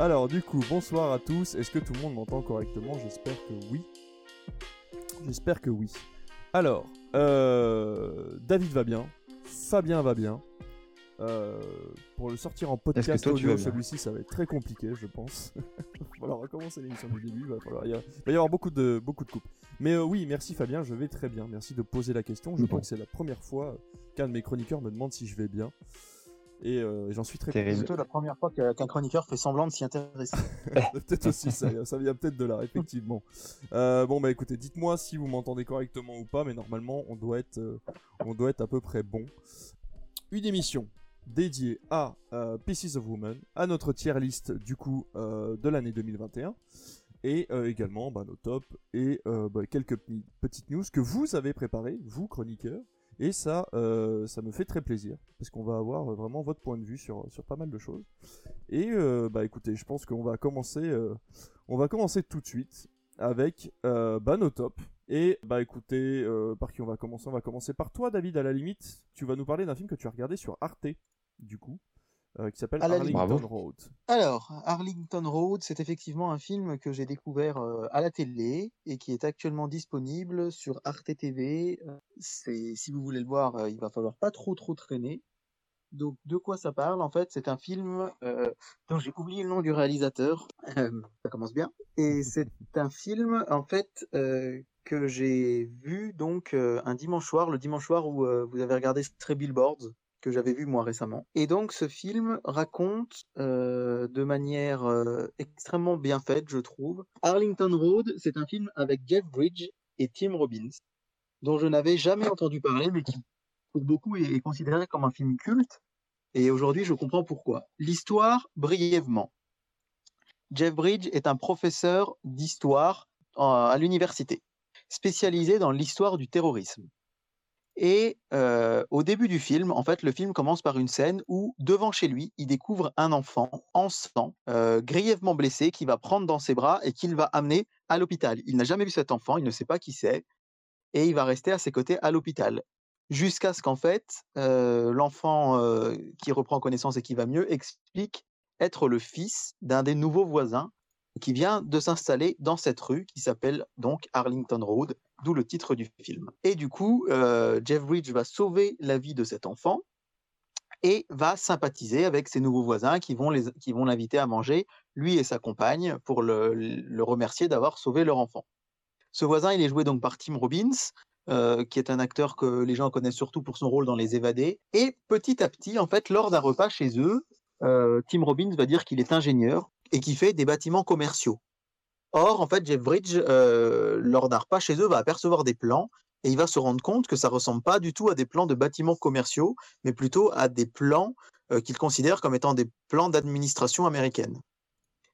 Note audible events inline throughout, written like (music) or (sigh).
Alors, du coup, bonsoir à tous. Est-ce que tout le monde m'entend correctement? J'espère que oui. J'espère que oui. Alors, euh, David va bien. Fabien va bien. Euh, pour le sortir en podcast toi, audio, celui-ci, ça va être très compliqué, je pense. (laughs) il va falloir recommencer l'émission du début. Il va, falloir y a- il va y avoir beaucoup de, beaucoup de coupes. Mais euh, oui, merci Fabien, je vais très bien. Merci de poser la question. Je Bon. crois que c'est la première fois qu'un de mes chroniqueurs me demande si je vais bien. Et euh, j'en suis très Terrible. C'est plutôt la première fois qu'un chroniqueur fait semblant de s'y intéresser. (laughs) Peut-être aussi ça, ça vient peut-être de là, effectivement. Euh, bon bah écoutez, dites-moi si vous m'entendez correctement ou pas, mais normalement on doit être, euh, on doit être à peu près bon. Une émission dédiée à euh, Pieces of Woman, à notre tier list du coup euh, de l'année 2021, et euh, également bah, nos tops et euh, bah, quelques petites news que vous avez préparées, vous chroniqueurs. Et ça, euh, ça me fait très plaisir, parce qu'on va avoir euh, vraiment votre point de vue sur, pas mal de choses. Et euh, bah écoutez, je pense qu'on va commencer, euh, on va commencer tout de suite avec bah, nos. Et bah écoutez, par qui on va commencer? On va commencer par toi, David. À la limite, tu vas nous parler d'un film que tu as regardé sur Arte, du coup, qui s'appelle. Arlington. Road. Alors, Arlington Road, c'est effectivement un film que j'ai découvert euh, à la télé et qui est actuellement disponible sur Arte TV. Euh, C'est, si vous voulez le voir, euh, il va falloir pas trop trop traîner. Donc, de quoi ça parle? En fait, c'est un film euh, dont j'ai oublié le nom du réalisateur. Euh, ça commence bien. Et c'est un film, en fait, euh, que j'ai vu donc euh, un dimanche soir, le dimanche soir où euh, vous avez regardé Stray Billboards que j'avais vu moi récemment. Et donc ce film raconte euh, de manière euh, extrêmement bien faite, je trouve. Arlington Road, c'est un film avec Jeff Bridges et Tim Robbins, dont je n'avais jamais entendu parler, mais qui pour beaucoup est, est considéré comme un film culte. Et aujourd'hui, je comprends pourquoi. L'histoire, brièvement. Jeff Bridges est un professeur d'histoire à l'université, spécialisé dans l'histoire du terrorisme. Et au début du film, en fait, le film commence par une scène où, devant chez lui, il découvre un enfant en sang, grièvement blessé, qu'il va prendre dans ses bras et qu'il va amener à l'hôpital. Il n'a jamais vu cet enfant, il ne sait pas qui c'est, et il va rester à ses côtés à l'hôpital. Jusqu'à ce qu'en fait, l'enfant qui reprend connaissance et qui va mieux explique être le fils d'un des nouveaux voisins qui vient de s'installer dans cette rue qui s'appelle donc Arlington Road, d'où le titre du film. Et du coup, euh, Jeff Bridges va sauver la vie de cet enfant et va sympathiser avec ses nouveaux voisins qui vont l'inviter à manger, lui et sa compagne, pour le, le remercier d'avoir sauvé leur enfant. Ce voisin, il est joué donc par Tim Robbins, euh, qui est un acteur que les gens connaissent surtout pour son rôle dans Les Évadés. Et petit à petit, en fait, lors d'un repas chez eux, euh, Tim Robbins va dire qu'il est ingénieur et qu'il fait des bâtiments commerciaux. Or, en fait, Jeff Bridges, euh, lors d'un repas chez eux, va apercevoir des plans et il va se rendre compte que ça ressemble pas du tout à des plans de bâtiments commerciaux, mais plutôt à des plans euh, qu'il considère comme étant des plans d'administration américaine.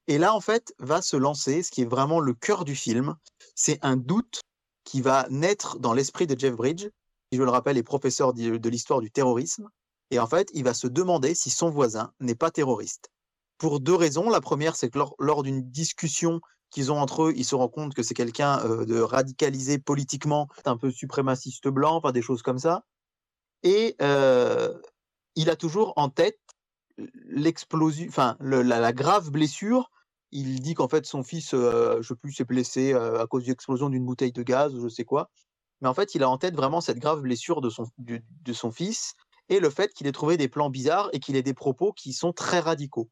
Et là, en fait, va se lancer ce qui est vraiment le cœur du film. C'est un doute qui va naître dans l'esprit de Jeff Bridges, qui, je le rappelle, est professeur de l'histoire du terrorisme. Et en fait, il va se demander si son voisin n'est pas terroriste. Pour deux raisons. La première, c'est que lors d'une discussion qu'ils ont entre eux, ils se rendent compte que c'est quelqu'un de radicalisé politiquement, un peu suprémaciste blanc, enfin des choses comme ça. Et il a toujours en tête l'explosion, enfin la, grave blessure. Il dit qu'en fait son fils, je sais plus, s'est blessé à cause de l'explosion d'une bouteille de gaz ou je sais quoi. Mais en fait, il a en tête vraiment cette grave blessure de son, de son fils et le fait qu'il ait trouvé des plans bizarres et qu'il ait des propos qui sont très radicaux.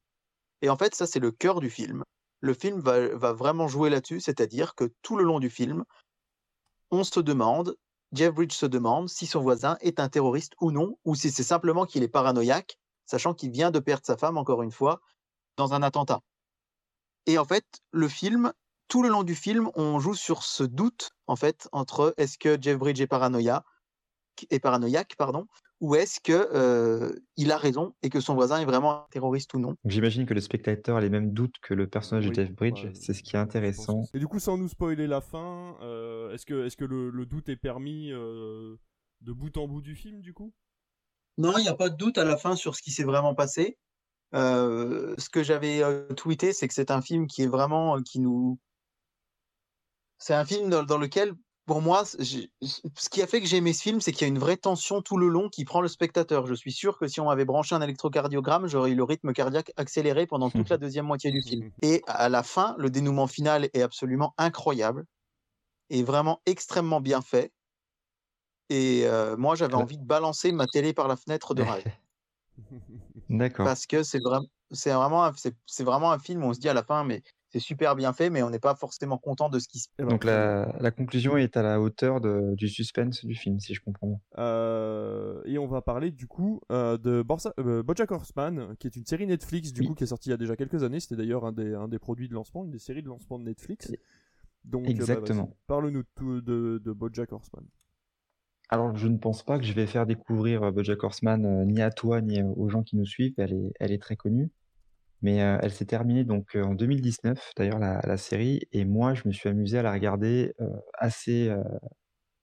Et en fait, ça, c'est le cœur du film. Le film va, vraiment jouer là-dessus, c'est-à-dire que tout le long du film, on se demande, Jeff Bridges se demande si son voisin est un terroriste ou non, ou si c'est simplement qu'il est paranoïaque, sachant qu'il vient de perdre sa femme, encore une fois, dans un attentat. Et en fait, le film, tout le long du film, on joue sur ce doute, en fait, entre est-ce que Jeff Bridges est paranoïa, est paranoïaque, pardon, ou est-ce que euh, il a raison et que son voisin est vraiment un terroriste ou non? J'imagine que le spectateur a les mêmes doutes que le personnage Oui, de Jeff Bridges. ouais, c'est ce qui est intéressant. Et du coup, sans nous spoiler la fin, euh, est-ce que, est-ce que le, le doute est permis euh, de bout en bout du film, du coup? Non, il n'y a pas de doute à la fin sur ce qui s'est vraiment passé. Euh, ce que j'avais euh, tweeté, c'est que c'est un film qui est vraiment euh, qui nous. C'est un film dans, dans lequel pour moi, ce qui a fait que j'ai aimé ce film, c'est qu'il y a une vraie tension tout le long qui prend le spectateur. Je suis sûr que si on m'avait branché un électrocardiogramme, j'aurais eu le rythme cardiaque accéléré pendant toute la deuxième moitié du film. (laughs) Et à la fin, le dénouement final est absolument incroyable et vraiment extrêmement bien fait. Et euh, moi, j'avais envie de balancer ma télé par la fenêtre de rêve (laughs) D'accord. parce que c'est vraiment, c'est vraiment, un- vraiment un film où on se dit à la fin, mais c'est super bien fait, mais on n'est pas forcément content de ce qui se ben, Donc la, la conclusion est à la hauteur de- du suspense du film, si je comprends bien. Euh, et on va parler du coup euh, de Borsa, euh, BoJack Horseman, qui est une série Netflix du Oui. coup qui est sortie il y a déjà quelques années. C'était d'ailleurs un des, un des produits de lancement, une des séries de lancement de Netflix. Et- Donc, euh, bah, Exactement. parle-nous de, de BoJack Horseman. Alors, je ne pense pas que je vais faire découvrir BoJack Horseman euh, ni à toi ni aux gens qui nous suivent. Elle est, elle est très connue. Mais elle s'est terminée donc en 2019, d'ailleurs, la, série. Et moi, je me suis amusé à la regarder assez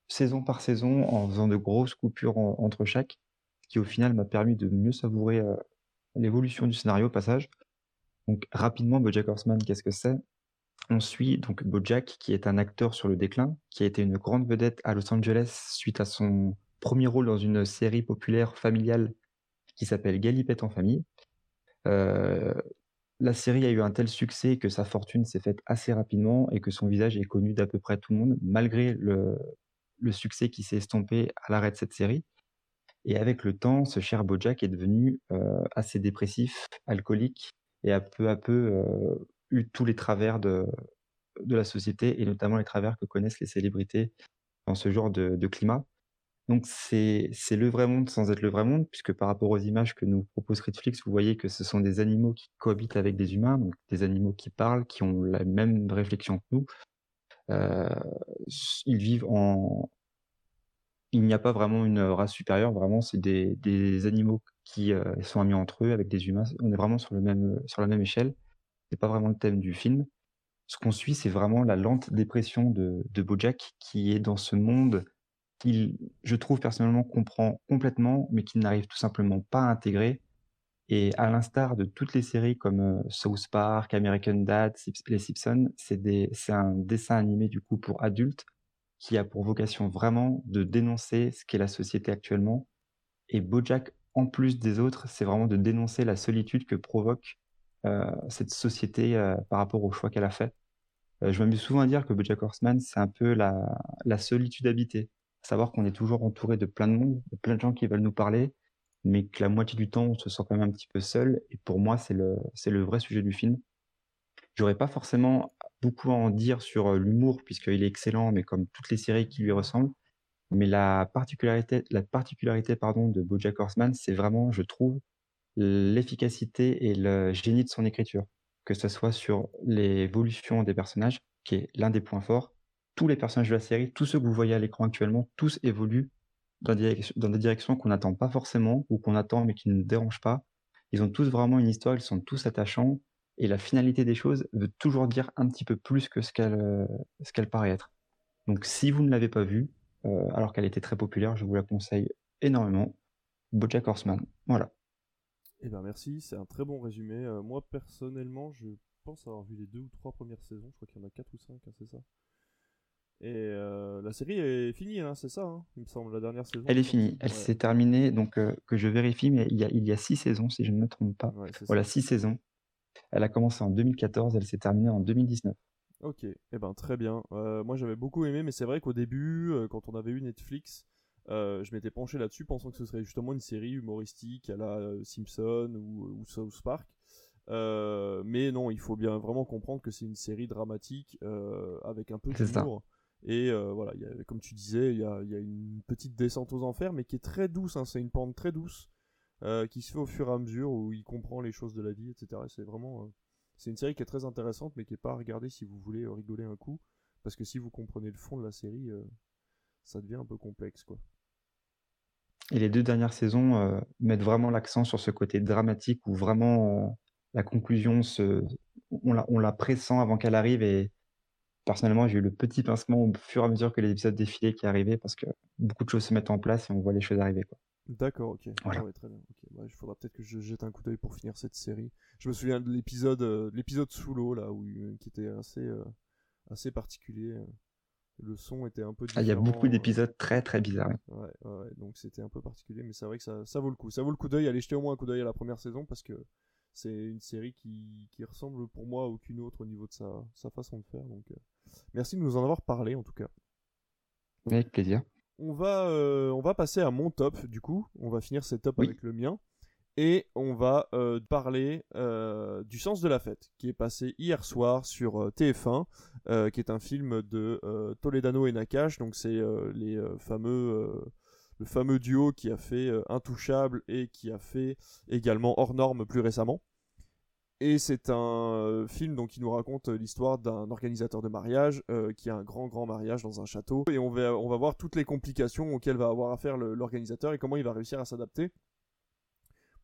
saison par saison en faisant de grosses coupures en- entre chaque, qui au final m'a permis de mieux savourer l'évolution du scénario au passage. Donc, rapidement, BoJack Horseman, qu'est-ce que c'est? On suit donc BoJack, qui est un acteur sur le déclin, qui a été une grande vedette à Los Angeles suite à son premier rôle dans une série populaire familiale qui s'appelle Galipette en famille. Euh, la série a eu un tel succès que sa fortune s'est faite assez rapidement et que son visage est connu d'à peu près tout le monde, malgré le, succès qui s'est estompé à l'arrêt de cette série. Et avec le temps, ce cher Bojack est devenu euh, assez dépressif, alcoolique, et a peu à peu euh, eu tous les travers de, la société, et notamment les travers que connaissent les célébrités dans ce genre de climat. Donc c'est le vrai monde sans être le vrai monde, puisque par rapport aux images que nous propose Netflix, vous voyez que ce sont des animaux qui cohabitent avec des humains, donc des animaux qui parlent, qui ont la même réflexion que nous. Euh, ils vivent en... Il n'y a pas vraiment une race supérieure, vraiment c'est des, animaux qui euh, sont amis entre eux avec des humains. On est vraiment sur, le même, sur la même échelle. C'est pas vraiment le thème du film. Ce qu'on suit, c'est vraiment la lente dépression de Bojack qui est dans ce monde qu'il, je trouve personnellement, comprend complètement, mais qu'il n'arrive tout simplement pas à intégrer. Et à l'instar de toutes les séries comme euh, South Park, American Dad, Les Simpsons, c'est un dessin animé du coup pour adultes qui a pour vocation vraiment de dénoncer ce qu'est la société actuellement. Et Bojack, en plus des autres, c'est vraiment de dénoncer la solitude que provoque euh, cette société euh, par rapport au choix qu'elle a fait. Euh, je m'amuse souvent à dire que Bojack Horseman, c'est un peu la solitude habitée. Savoir qu'on est toujours entouré de plein de monde, de plein de gens qui veulent nous parler, mais que la moitié du temps, on se sent quand même un petit peu seul. Et pour moi, c'est le, le vrai sujet du film. J'aurais pas forcément beaucoup à en dire sur euh, l'humour, puisqu'il est excellent, mais comme toutes les séries qui lui ressemblent. Mais la particularité, la particularité pardon, de Bojack Horseman, c'est vraiment, je trouve, l'efficacité et le génie de son écriture. Que ce soit sur l'évolution des personnages, qui est l'un des points forts. Tous les personnages de la série, tous ceux que vous voyez à l'écran actuellement, tous évoluent dans des, directions qu'on n'attend pas forcément, ou qu'on attend mais qui ne dérangent pas. Ils ont tous vraiment une histoire, ils sont tous attachants, et la finalité des choses veut toujours dire un petit peu plus que ce qu'elle euh, ce qu'elle paraît être. Donc si vous ne l'avez pas vue, euh, alors qu'elle était très populaire, je vous la conseille énormément. Bojack Horseman, voilà. Eh ben merci, c'est un très bon résumé. Euh, moi personnellement, je pense avoir vu les deux ou trois premières saisons. Je crois qu'il y en a quatre ou cinq, hein, c'est ça? Et euh, la série est finie, hein, c'est ça, hein, il me semble, la dernière saison. Elle est finie, elle Ouais. s'est terminée, donc euh, que je vérifie, mais il y, a, il y a six saisons, si je ne me trompe pas. Ouais, Voilà, six saisons. Elle a commencé en 2014, elle s'est terminée en 2019. Ok, eh ben très bien. Euh, moi j'avais beaucoup aimé, mais c'est vrai qu'au début, quand on avait eu Netflix, je m'étais penché là-dessus pensant que ce serait justement une série humoristique à la Simpson ou, ou South Park. Mais non, il faut bien vraiment comprendre que c'est une série dramatique avec un peu d'humour. Et euh, voilà, comme tu disais, il y a, une petite descente aux enfers, mais qui est très douce. hein, c'est une pente très douce euh, qui se fait au fur et à mesure où il comprend les choses de la vie, etc. C'est vraiment, euh, c'est une série qui est très intéressante, mais qui est pas à regarder si vous voulez rigoler un coup, parce que si vous comprenez le fond de la série, ça devient un peu complexe, quoi. Et les deux dernières saisons mettent vraiment l'accent sur ce côté dramatique où vraiment la conclusion, se, on, la, on la pressent avant qu'elle arrive. Et personnellement, j'ai eu le petit pincement au fur et à mesure que les épisodes défilaient qui arrivaient parce que beaucoup de choses se mettent en place et on voit les choses arriver. Quoi. D'accord, ok. Voilà. Ah ouais, très bien. ok. Ouais, il faudra peut-être que je jette un coup d'œil pour finir cette série. Je me souviens de l'épisode, euh, de l'épisode sous l'eau là, où euh, qui était assez, euh, assez particulier. euh. le son était un peu Ah, il y a beaucoup différent, d'épisodes très très bizarres. Ouais, ouais, donc c'était un peu particulier, mais c'est vrai que ça, ça vaut le coup. Ça vaut le coup d'œil. Allez jeter au moins un coup d'œil à la première saison parce que c'est une série qui, qui ressemble pour moi à aucune autre au niveau de sa, sa façon de faire. Donc, merci de nous en avoir parlé en tout cas. Avec plaisir. On va, euh, on va passer à mon top du coup. On va finir ces tops Oui. avec le mien. Et on va euh, parler euh, du sens de la fête, qui est passé hier soir sur euh, TF1, euh, qui est un film de Toledano et Nakash. Donc c'est les fameux, le fameux duo qui a fait Intouchable et qui a fait également Hors Norme plus récemment. Et c'est un euh, film qui nous raconte euh, l'histoire d'un organisateur de mariage euh, qui a un grand grand mariage dans un château. Et on va, voir toutes les complications auxquelles va avoir affaire l'organisateur et comment il va réussir à s'adapter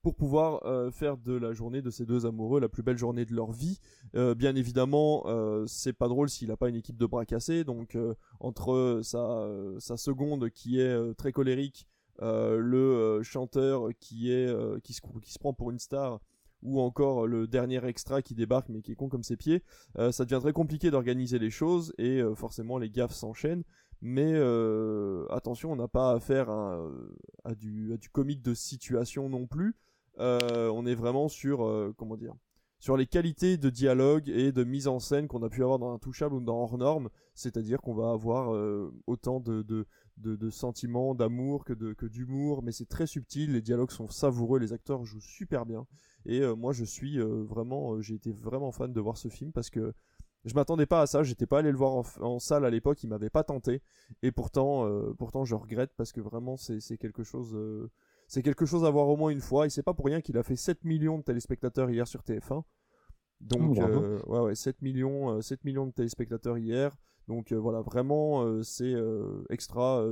pour pouvoir faire de la journée de ces deux amoureux la plus belle journée de leur vie. Bien évidemment, c'est pas drôle s'il n'a pas une équipe de bras cassés, donc entre sa, seconde qui est très colérique, le chanteur qui se prend pour une star ou encore le dernier extra qui débarque mais qui est con comme ses pieds, euh, ça devient très compliqué d'organiser les choses et euh, forcément les gaffes s'enchaînent. Mais euh, attention, on n'a pas affaire à, du, à du comique de situation non plus. On est vraiment sur comment dire sur les qualités de dialogue et de mise en scène qu'on a pu avoir dans Intouchable ou dans Hors Norme, c'est-à-dire qu'on va avoir autant de, de, de sentiments, d'amour que de que d'humour, mais c'est très subtil, les dialogues sont savoureux, les acteurs jouent super bien, et euh, moi je suis euh, vraiment, euh, j'ai été vraiment fan de voir ce film parce que je m'attendais pas à ça, j'étais pas allé le voir en, salle à l'époque, il m'avait pas tenté, et pourtant, pourtant je regrette parce que vraiment c'est c'est quelque chose, c'est quelque chose à voir au moins une fois, et c'est pas pour rien qu'il a fait 7 millions de téléspectateurs hier sur TF1. Donc, Oh, ouais, ouais, 7 millions, euh, 7 millions de téléspectateurs hier. Donc euh, voilà, vraiment, euh, c'est euh, extra.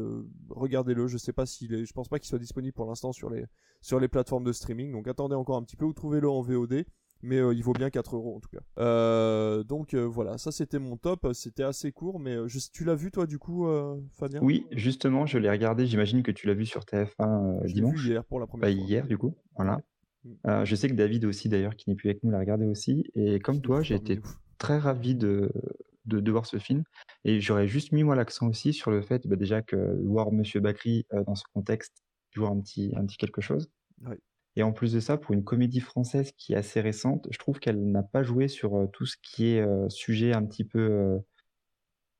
Regardez-le. Je sais pas s'il est, je pense pas qu'il soit disponible pour l'instant sur les sur les plateformes de streaming. Donc attendez encore un petit peu ou trouvez-le en VOD. Mais euh, il vaut bien 4 euros en tout cas. Euh, donc euh, voilà, ça c'était mon top. C'était assez court, mais je- tu l'as vu toi du coup, Fabien? Oui, justement, je l'ai regardé. J'imagine que tu l'as vu sur TF1 euh, Je l'ai dimanche. vu hier pour la première Bah, fois. hier, du coup. Voilà. Je sais que David aussi, d'ailleurs, qui n'est plus avec nous, l'a regardé aussi. Et comme toi, j'ai été très ravi de, de, de voir ce film. Et j'aurais juste mis, moi, l'accent aussi sur le fait, bah, déjà, que voir Monsieur Bakri euh, dans ce contexte, toujours un petit, un petit quelque chose. Et en plus de ça, pour une comédie française qui est assez récente, je trouve qu'elle n'a pas joué sur euh, tout ce qui est euh, sujet un petit peu.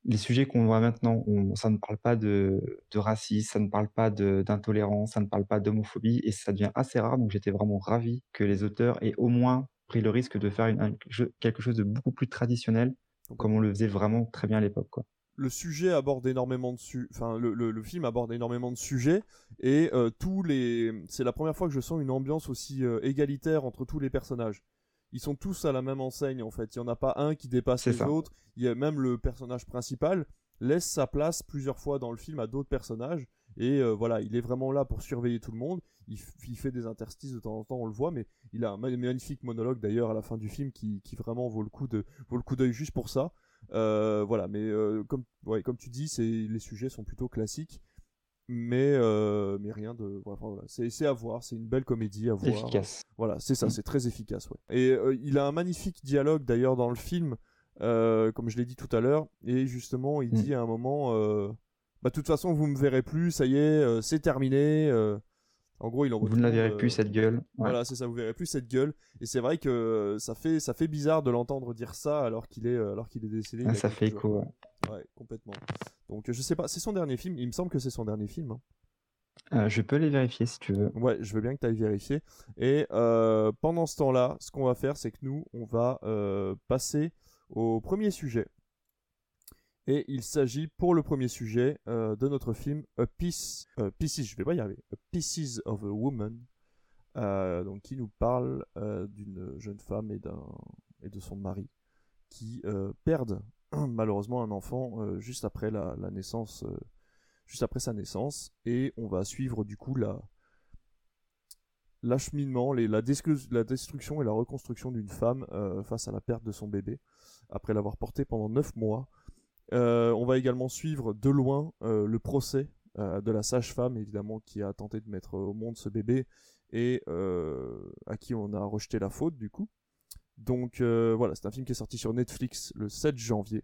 les sujets qu'on voit maintenant, on- ça ne parle pas de, de racisme, ça ne parle pas d'intolérance, ça ne parle pas d'homophobie, et ça devient assez rare. Donc j'étais vraiment ravi que les auteurs aient au moins pris le risque de faire une- un- quelque chose de beaucoup plus traditionnel, comme on le faisait vraiment très bien à l'époque. quoi. le sujet aborde énormément de su enfin le, le, le film aborde énormément de sujets et euh, tous les c'est la première fois que je sens une ambiance aussi euh, égalitaire entre tous les personnages ils sont tous à la même enseigne en fait il y en a pas un qui dépasse C'est les ça. autres il y a même le personnage principal laisse sa place plusieurs fois dans le film à d'autres personnages et euh, voilà il est vraiment là pour surveiller tout le monde il, fait des interstices de temps en temps on le voit mais il a un ma- magnifique monologue d'ailleurs à la fin du film qui, qui vraiment vaut le coup de vaut le coup d'œil juste pour ça euh, voilà, mais euh, comme, ouais, comme tu dis, c'est les sujets sont plutôt classiques, mais mais rien de, enfin, voilà. c'est c'est à voir, c'est une belle comédie à voir. Efficace. Voilà, c'est ça, Mm. c'est très efficace, ouais. Et il a un magnifique dialogue d'ailleurs dans le film, comme je l'ai dit tout à l'heure, et justement, il Mm. dit à un moment, bah de toute façon, vous me verrez plus, ça y est, euh, c'est terminé. euh. En gros, il envoie Vous ne la verrez euh, plus, cette gueule. Ouais. voilà, c'est ça, vous verrez plus cette gueule. Et c'est vrai que ça fait, ça fait bizarre de l'entendre dire ça alors qu'il est, alors qu'il est décédé. Ah, ça fait écho. ouais. Ouais, complètement. Donc je sais pas, c'est son dernier film. Il me semble que c'est son dernier film. hein. Euh, je peux les vérifier si tu veux. Ouais, je veux bien que tu ailles vérifier. Et euh, pendant ce temps-là, ce qu'on va faire, c'est que nous, on va euh, passer au premier sujet. Et il s'agit pour le premier sujet euh, de notre film A Piece, euh, Pieces, je vais pas y arriver, A Pieces of a Woman, euh, donc qui nous parle d'une jeune femme et de son mari qui perdent (clears throat) malheureusement un enfant juste après la, naissance, juste après sa naissance, et on va suivre du coup la l'acheminement, la, la destruction et la reconstruction d'une femme face à la perte de son bébé après l'avoir porté pendant 9 mois. Euh, on va également suivre de loin euh, le procès euh, de la sage-femme, évidemment, qui a tenté de mettre au monde ce bébé et à qui on a rejeté la faute, du coup. Donc voilà, c'est un film qui est sorti sur Netflix le 7 janvier.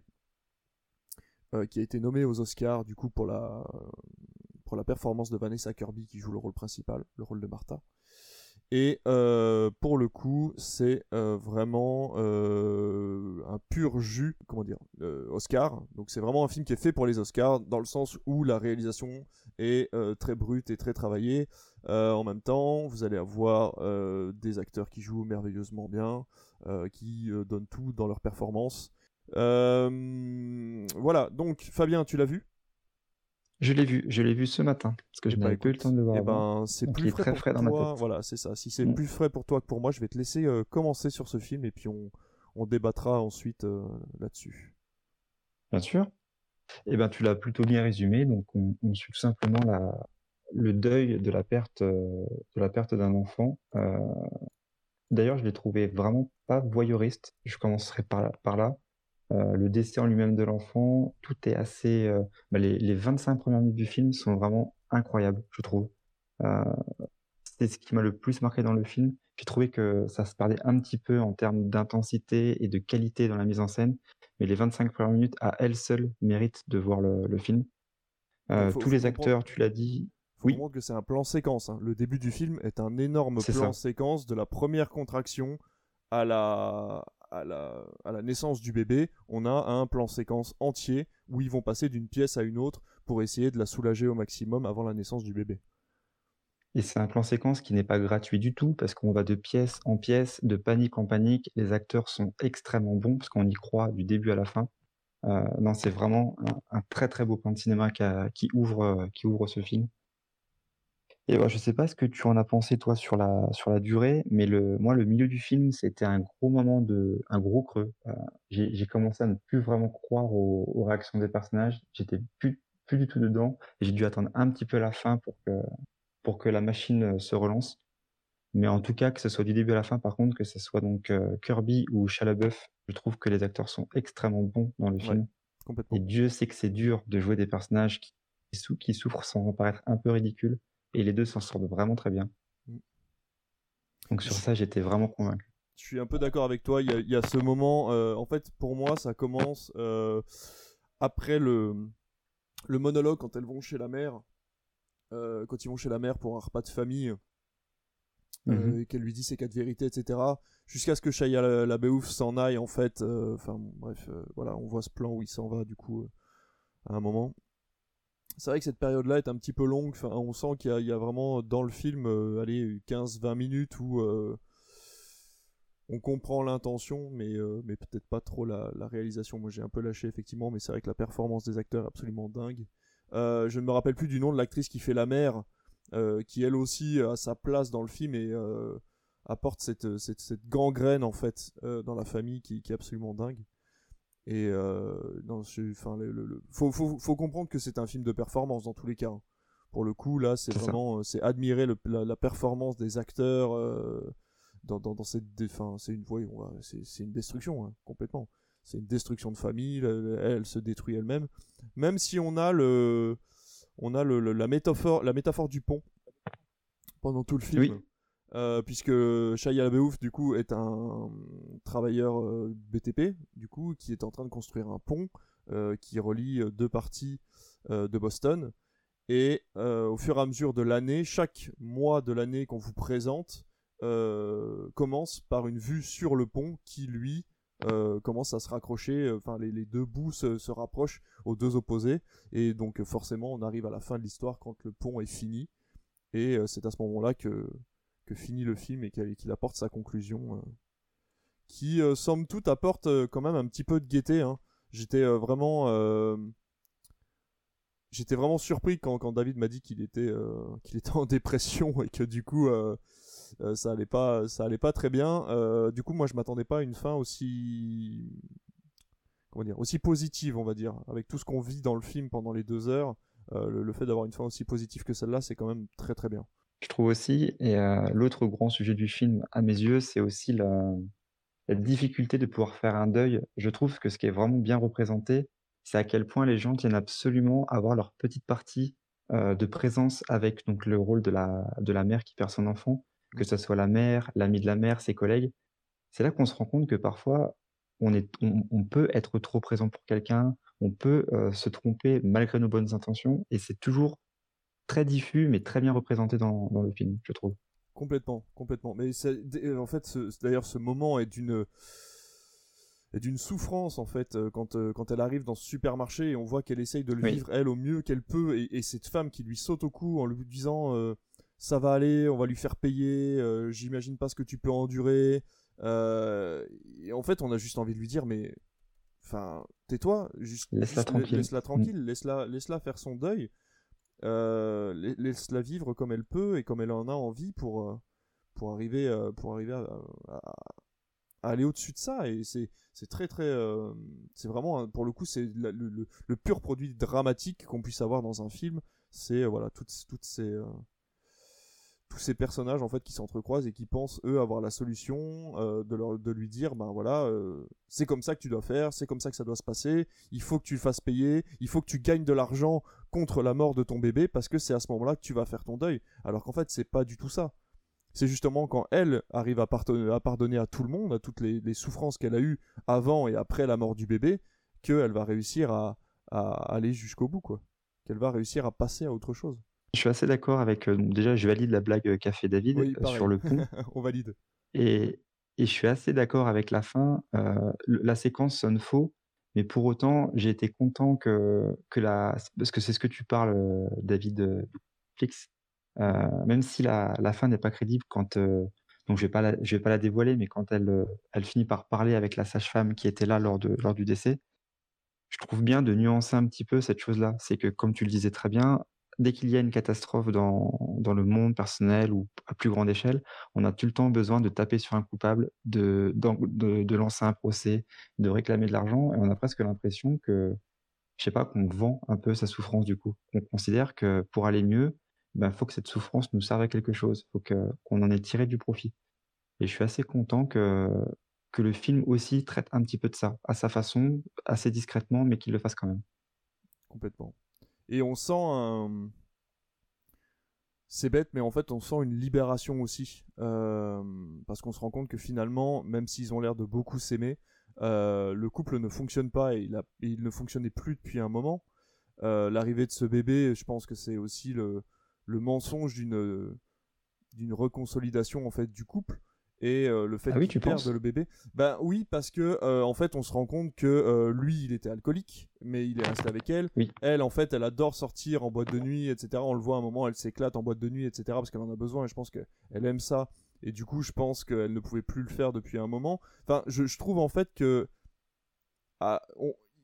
qui a été nommée aux Oscars du coup pour la pour la performance de Vanessa Kirby qui joue le rôle principal, le rôle de Martha. Et euh, pour le coup, c'est euh, vraiment euh, un pur jus, comment dire, Oscar. Donc c'est vraiment un film qui est fait pour les Oscars, dans le sens où la réalisation est très brute et très travaillée. en même temps, vous allez avoir des acteurs qui jouent merveilleusement bien, qui donnent tout dans leur performance. voilà, donc Fabien, tu l'as vu? Je l'ai vu, je l'ai vu ce matin, parce que je eh ben, pas eu le temps de le voir. Eh ben, c'est plus frais, pour toi. Dans ma tête. Voilà, c'est ça. Si c'est mm. plus frais pour toi que pour moi, je vais te laisser euh, commencer sur ce film et puis on, on débattra ensuite euh, là-dessus. Bien sûr. Eh ben, tu l'as plutôt bien résumé. Donc, on, suit tout simplement la, le deuil de la perte, euh, de la perte d'un enfant. D'ailleurs, je l'ai trouvé vraiment pas voyeuriste. Je commencerai par par là. Euh, le décès en lui-même de l'enfant, tout est assez. Euh, bah, les, les, 25 premières minutes du film sont vraiment incroyables, je trouve. Euh, c'est ce qui m'a le plus marqué dans le film. J'ai trouvé que ça se perdait un petit peu en termes d'intensité et de qualité dans la mise en scène, mais les 25 premières minutes à elles seules méritent de voir le, film. tous les acteurs, tu l'as dit. Faut oui. que c'est un plan séquence. Hein. Le début du film est un énorme plan séquence de la première contraction à la, à la, naissance du bébé, on a un plan séquence entier où ils vont passer d'une pièce à une autre pour essayer de la soulager au maximum avant la naissance du bébé. Et c'est un plan séquence qui n'est pas gratuit du tout parce qu'on va de pièce en pièce, de panique en panique. Les acteurs sont extrêmement bons parce qu'on y croit du début à la fin. Euh, non, c'est vraiment un, très très beau plan de cinéma qui, ouvre, qui ouvre ce film. Et bah, je sais pas ce que tu en as pensé toi sur la sur la durée, mais le moi le milieu du film, c'était un gros moment de un gros creux. Euh, j'ai commencé à ne plus vraiment croire aux, réactions des personnages. J'étais plus plus du tout dedans. J'ai dû attendre un petit peu la fin pour que pour que la machine euh, se relance. Mais en tout cas, que ce soit du début à la fin, par contre, que ce soit donc euh, Kirby ou Chalabuff, je trouve que les acteurs sont extrêmement bons dans le film. Et Dieu sait que c'est dur de jouer des personnages qui, qui souffrent sans paraître un peu ridicules. Et les deux s'en sortent vraiment très bien. Mm. Donc sur ça, j'étais vraiment convaincu. Je suis un peu d'accord avec toi. Il y, a, ce moment, euh, en fait, pour moi, ça commence euh, après le, le monologue quand elles vont chez la mère. Euh, quand ils vont chez la mère pour un repas de famille. Mhm. qu'elle lui dit ses quatre vérités, etc. Jusqu'à ce que Shia la, la s'en aille, en fait. Enfin, bref, voilà, on voit ce plan où il s'en va, du coup, à un moment c'est vrai que cette période-là est un petit peu longue. On sent qu'il y, a vraiment dans le film, euh, allez, 15-20 minutes où euh, on comprend l'intention, mais, euh, peut-être pas trop la, réalisation. Moi, j'ai un peu lâché effectivement, mais c'est vrai que la performance des acteurs est absolument dingue. je ne me rappelle plus du nom de l'actrice qui fait la mère, qui elle aussi a sa place dans le film et apporte cette, gangrène en fait dans la famille qui est absolument dingue. Et euh, enfin, le, Faut, faut, faut, comprendre que c'est un film de performance dans tous les cas. Hein. Pour le coup, là, c'est vraiment, euh, c'est admirer la, performance des acteurs euh, dans, dans, dans, cette, enfin, c'est une, c'est une destruction hein, complètement. C'est une destruction de famille. Elle, elle se détruit elle-même. Même si on a le, on a le, la métaphore, la métaphore du pont pendant tout le film. Oui. Euh, puisque Shia LaBeouf du coup est un travailleur euh, BTP du coup qui est en train de construire un pont euh, qui relie deux parties de Boston. Et au fur et à mesure de l'année chaque mois de l'année qu'on vous présente commence par une vue sur le pont qui lui commence à se raccrocher, enfin les, les, deux bouts se, se, rapprochent aux deux opposés, et donc forcément on arrive à la fin de l'histoire quand le pont est fini, et c'est à ce moment-là que finit le film et qu'il apporte sa conclusion, euh, qui euh, somme toute apporte euh, quand même un petit peu de gaieté. Hein. J'étais vraiment j'étais vraiment surpris quand, quand David m'a dit qu'il était qu'il était en dépression (laughs) et que du coup ça allait pas ça allait pas très bien. du coup moi je m'attendais pas à une fin aussi comment dire aussi positive on va dire avec tout ce qu'on vit dans le film pendant les deux heures. le, fait d'avoir une fin aussi positive que celle-là c'est quand même très très bien. Je trouve aussi, et euh, l'autre grand sujet du film, à mes yeux, c'est aussi la, difficulté de pouvoir faire un deuil. Je trouve que ce qui est vraiment bien représenté, c'est à quel point les gens tiennent absolument à avoir leur petite partie euh, de présence avec donc le rôle de la, de la mère qui perd son enfant, que ce soit la mère, l'ami de la mère, ses collègues. C'est là qu'on se rend compte que parfois, on, est, on, peut être trop présent pour quelqu'un, on peut se tromper malgré nos bonnes intentions, et c'est toujours très diffus, mais très bien représenté dans, dans le film, je trouve. Complètement, complètement. Mais en fait, d'ailleurs, ce moment est d'une d'une souffrance en fait quand, quand elle arrive dans ce supermarché et on voit qu'elle essaye de le vivre elle au mieux qu'elle peut et, cette femme qui lui saute au cou en lui disant ça va aller, on va lui faire payer, j'imagine pas ce que tu peux endurer. et en fait, on a juste envie de lui dire mais enfin tais-toi, juste laisse-la tranquille, laisse-la tranquille, mm. laisse-la laisse-la faire son deuil. Euh, laisse-la vivre comme elle peut et comme elle en a envie pour, euh, pour arriver, euh, pour arriver à, aller au-dessus de ça. Et c'est, c'est très, très. c'est vraiment, pour le coup, c'est le, le, pur produit dramatique qu'on puisse avoir dans un film. C'est voilà, toutes, toutes ces tous ces personnages en fait qui s'entrecroisent et qui pensent eux avoir la solution euh, de, leur, de lui dire ben voilà euh, c'est comme ça que tu dois faire c'est comme ça que ça doit se passer il faut que tu le fasses payer il faut que tu gagnes de l'argent contre la mort de ton bébé parce que c'est à ce moment-là que tu vas faire ton deuil. Alors qu'en fait c'est pas du tout ça. C'est justement quand elle arrive à, pardonner à tout le monde à toutes les, souffrances qu'elle a eues avant et après la mort du bébé qu'elle va réussir à, à aller jusqu'au bout quoi. Qu'elle va réussir à passer à autre chose je suis assez d'accord avec. Euh, déjà, je valide la blague qu'a fait David euh, sur le pont. (laughs) On valide. Et, et je suis assez d'accord avec la fin. Euh, la séquence sonne faux, mais pour autant, j'ai été content que, que la. Parce que c'est ce que tu parles, David Flix. même si la, la fin n'est pas crédible quand. donc je vais pas la, je vais pas la dévoiler, mais quand elle, elle finit par parler avec la sage-femme qui était là lors, de, lors du décès, je trouve bien de nuancer un petit peu cette chose-là. C'est que, comme tu le disais très bien, dès qu'il y a une catastrophe dans, dans, le monde personnel ou à plus grande échelle, on a tout le temps besoin de taper sur un coupable, de, de, de lancer un procès, de réclamer de l'argent, et on a presque l'impression que, je sais pas, qu'on vend un peu sa souffrance du coup. On considère que pour aller mieux, il ben, faut que cette souffrance nous serve à quelque chose, faut que, qu'on en ait tiré du profit. Et je suis assez content que, que le film aussi traite un petit peu de ça, à sa façon, assez discrètement, mais qu'il le fasse quand même. Complètement. Et on sent un. C'est bête, mais en fait, on sent une libération aussi. Euh, parce qu'on se rend compte que finalement, même s'ils ont l'air de beaucoup s'aimer, euh, le couple ne fonctionne pas et il, ne fonctionnait plus depuis un moment. Euh, l'arrivée de ce bébé, je pense que c'est aussi le, mensonge d'une d'une reconsolidation en fait du couple et euh, le fait ah oui, qu'il perde le bébé. Ben oui, parce que euh, en fait, on se rend compte que euh, lui, il était alcoolique, mais il est resté avec elle. Elle, en fait, elle adore sortir en boîte de nuit, etc. On le voit à un moment, elle s'éclate en boîte de nuit, etc. Parce qu'elle en a besoin. Et je pense qu'elle aime ça. Et du coup, je pense qu'elle ne pouvait plus le faire depuis un moment. Enfin, je, trouve en fait que ah,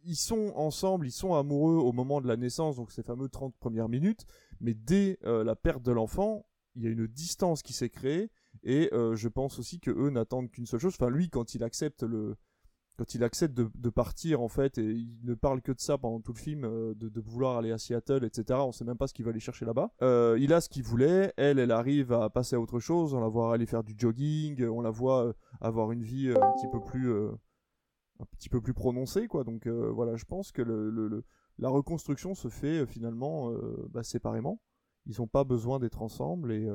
ils sont ensemble, ils sont amoureux au moment de la naissance, donc ces fameux 30 premières minutes. Mais dès la perte de l'enfant, il y a une distance qui s'est créée et euh, je pense aussi que eux n'attendent qu'une seule chose. Enfin, lui, quand il accepte le, quand il accepte de, partir en fait, et il ne parle que de ça pendant tout le film, euh, de, vouloir aller à Seattle, etc. On sait même pas ce qu'il va aller chercher là-bas. Euh, il a ce qu'il voulait. Elle, elle arrive à passer à autre chose. On la voit aller faire du jogging. On la voit avoir une vie un petit peu plus, un petit peu plus prononcée, quoi. Donc voilà, je pense que le, la reconstruction se fait finalement bah, séparément. Ils n'ont pas besoin d'être ensemble et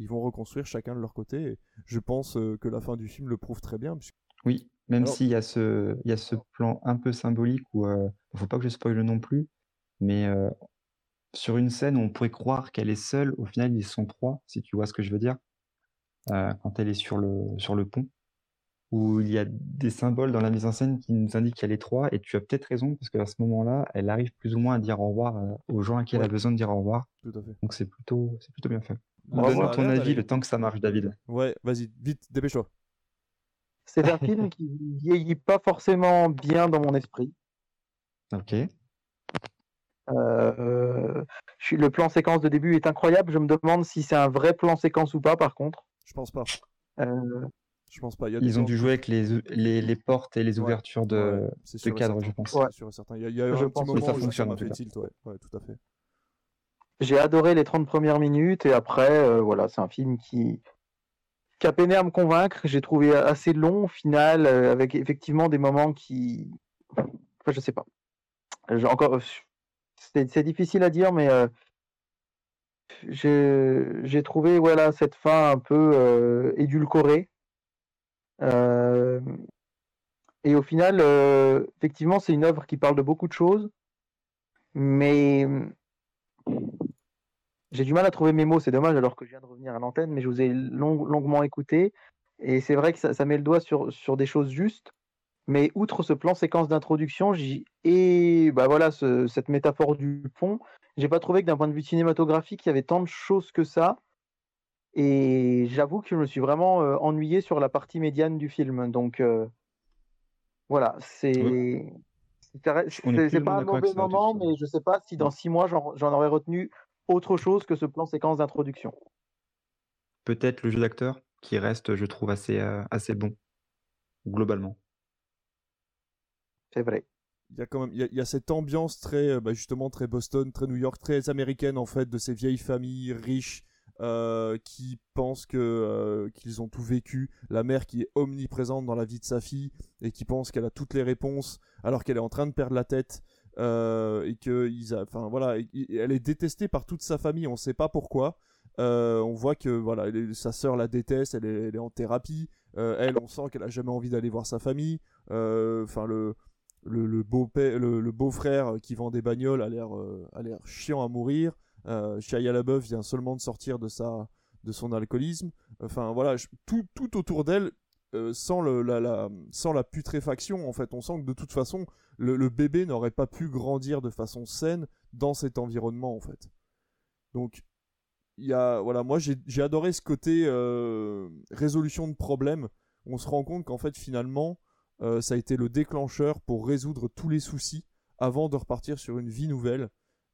ils vont reconstruire chacun de leur côté. Et je pense euh, que la fin du film le prouve très bien. Oui, même s'il y, a ce, y a ce plan un peu symbolique où il euh, ne faut pas que je spoile non plus, mais euh, sur une scène où on pourrait croire qu'elle est seule, au final ils sont trois, si tu vois ce que je veux dire, quand elle est sur le, sur le pont, où il y a des symboles dans la mise en scène qui nous indiquent qu'elle est trois, et tu as peut-être raison, parce qu'à ce moment-là, elle arrive plus ou moins à dire au revoir aux gens à qui elle a besoin de dire au revoir. Tout à fait. Donc c'est plutôt, c'est plutôt bien fait. Donne ton avis le temps que ça marche, David. Ouais, vas-y, vite, dépêche-toi. C'est un film qui vieillit pas forcément bien dans mon esprit. Ok. Euh, le plan séquence de début est incroyable. Je me demande si c'est un vrai plan séquence ou pas, par contre. Je pense pas. Euh, je pense pas. Ils ont dû jouer avec les, les, les, portes et les ouvertures de, de cadre, je pense. Ouais. Sûr certain. Il y a, il y a je un pense petit moment que ça fonctionne. en fait tilt, ouais. ouais, tout à fait. J'ai adoré les 30 premières minutes et après, euh, voilà, c'est un film qui, a peiné à me convaincre. J'ai trouvé assez long au final, euh, avec effectivement des moments qui. Enfin, je sais pas. encore, c'est difficile à dire, mais euh, j'ai trouvé voilà cette fin un peu édulcorée. Et au final, effectivement, c'est une œuvre qui parle de beaucoup de choses, mais j'ai du mal à trouver mes mots. C'est dommage alors que je viens de revenir à l'antenne, mais je vous ai longuement écouté. Et c'est vrai que ça, met le doigt sur, sur des choses justes. Mais outre ce plan séquence d'introduction et bah voilà cette métaphore du pont, j'ai pas trouvé que d'un point de vue cinématographique, il y avait tant de choses que ça. Et j'avoue que je me suis vraiment euh, ennuyé sur la partie médiane du film. Donc euh, voilà, c'est c'est pas un mauvais moment, mais je sais pas si dans six mois j'en aurais retenu autre chose que ce plan séquence d'introduction. Peut-être le jeu d'acteur qui reste, je trouve, assez, euh, assez bon, globalement. C'est vrai. Il y a quand même, il y a, cette ambiance très, bah, justement, très Boston, très New York, très américaine en fait, de ces vieilles familles riches euh, qui pensent que euh, qu'ils ont tout vécu, la mère qui est omniprésente dans la vie de sa fille et qui pense qu'elle a toutes les réponses alors qu'elle est en train de perdre la tête euh, et que ils enfin voilà, elle est détestée par toute sa famille, on ne sait pas pourquoi. on voit que voilà, sa sœur la déteste, elle est, en thérapie. elle, on sent qu'elle a jamais envie d'aller voir sa famille. Enfin le le, beau le, beau frère qui vend des bagnoles a l'air a l'air chiant à mourir. Euh, Shia LaBeouf vient seulement de sortir de sa de son alcoolisme. Enfin voilà, tout, tout autour d'elle euh, sans, la, putréfaction, en fait, on sent que de toute façon, le, bébé n'aurait pas pu grandir de façon saine dans cet environnement, en fait. Donc, y a, voilà, moi j'ai adoré ce côté euh, résolution de problèmes. On se rend compte qu'en fait, finalement, euh, ça a été le déclencheur pour résoudre tous les soucis avant de repartir sur une vie nouvelle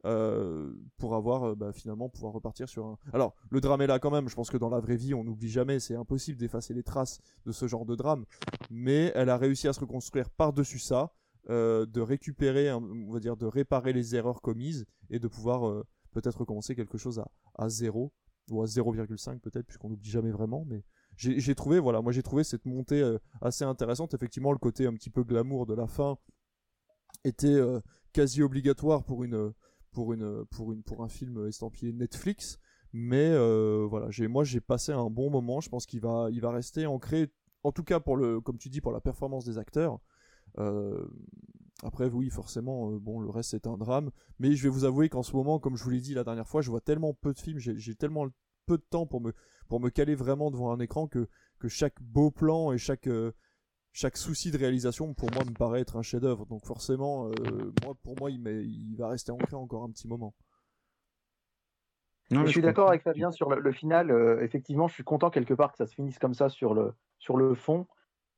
euh, pour avoir euh, bah, finalement pouvoir repartir sur un. Alors le drame est là quand même. Je pense que dans la vraie vie, on n'oublie jamais. C'est impossible d'effacer les traces de ce genre de drame. Mais elle a réussi à se reconstruire par-dessus ça, euh, de récupérer, on va dire, de réparer les erreurs commises et de pouvoir peut-être recommencer quelque chose à, à 0 ou à 0,5 peut-être, puisqu'on n'oublie jamais vraiment. Mais j'ai trouvé, voilà, moi j'ai trouvé cette montée assez intéressante. Effectivement, le côté un petit peu glamour de la fin était quasi obligatoire pour une pour une pour une pour un film estampillé Netflix. Mais euh, voilà j'ai moi j'ai passé un bon moment. Je pense qu'il va il va rester ancré en tout cas pour le comme tu dis pour la performance des acteurs. Euh, après oui forcément euh, bon le reste c'est un drame. Mais je vais vous avouer qu'en ce moment comme je vous l'ai dit la dernière fois je vois tellement peu de films j'ai tellement peu de temps pour me pour me caler vraiment devant un écran que que chaque beau plan et chaque chaque souci de réalisation pour moi me paraît être un chef-d'œuvre. Donc forcément, euh, moi, pour moi, il, il, va rester ancré encore un petit moment. je, suis d'accord avec Fabien sur le, final. Euh, effectivement, je suis content quelque part que ça se finisse comme ça sur le, sur le fond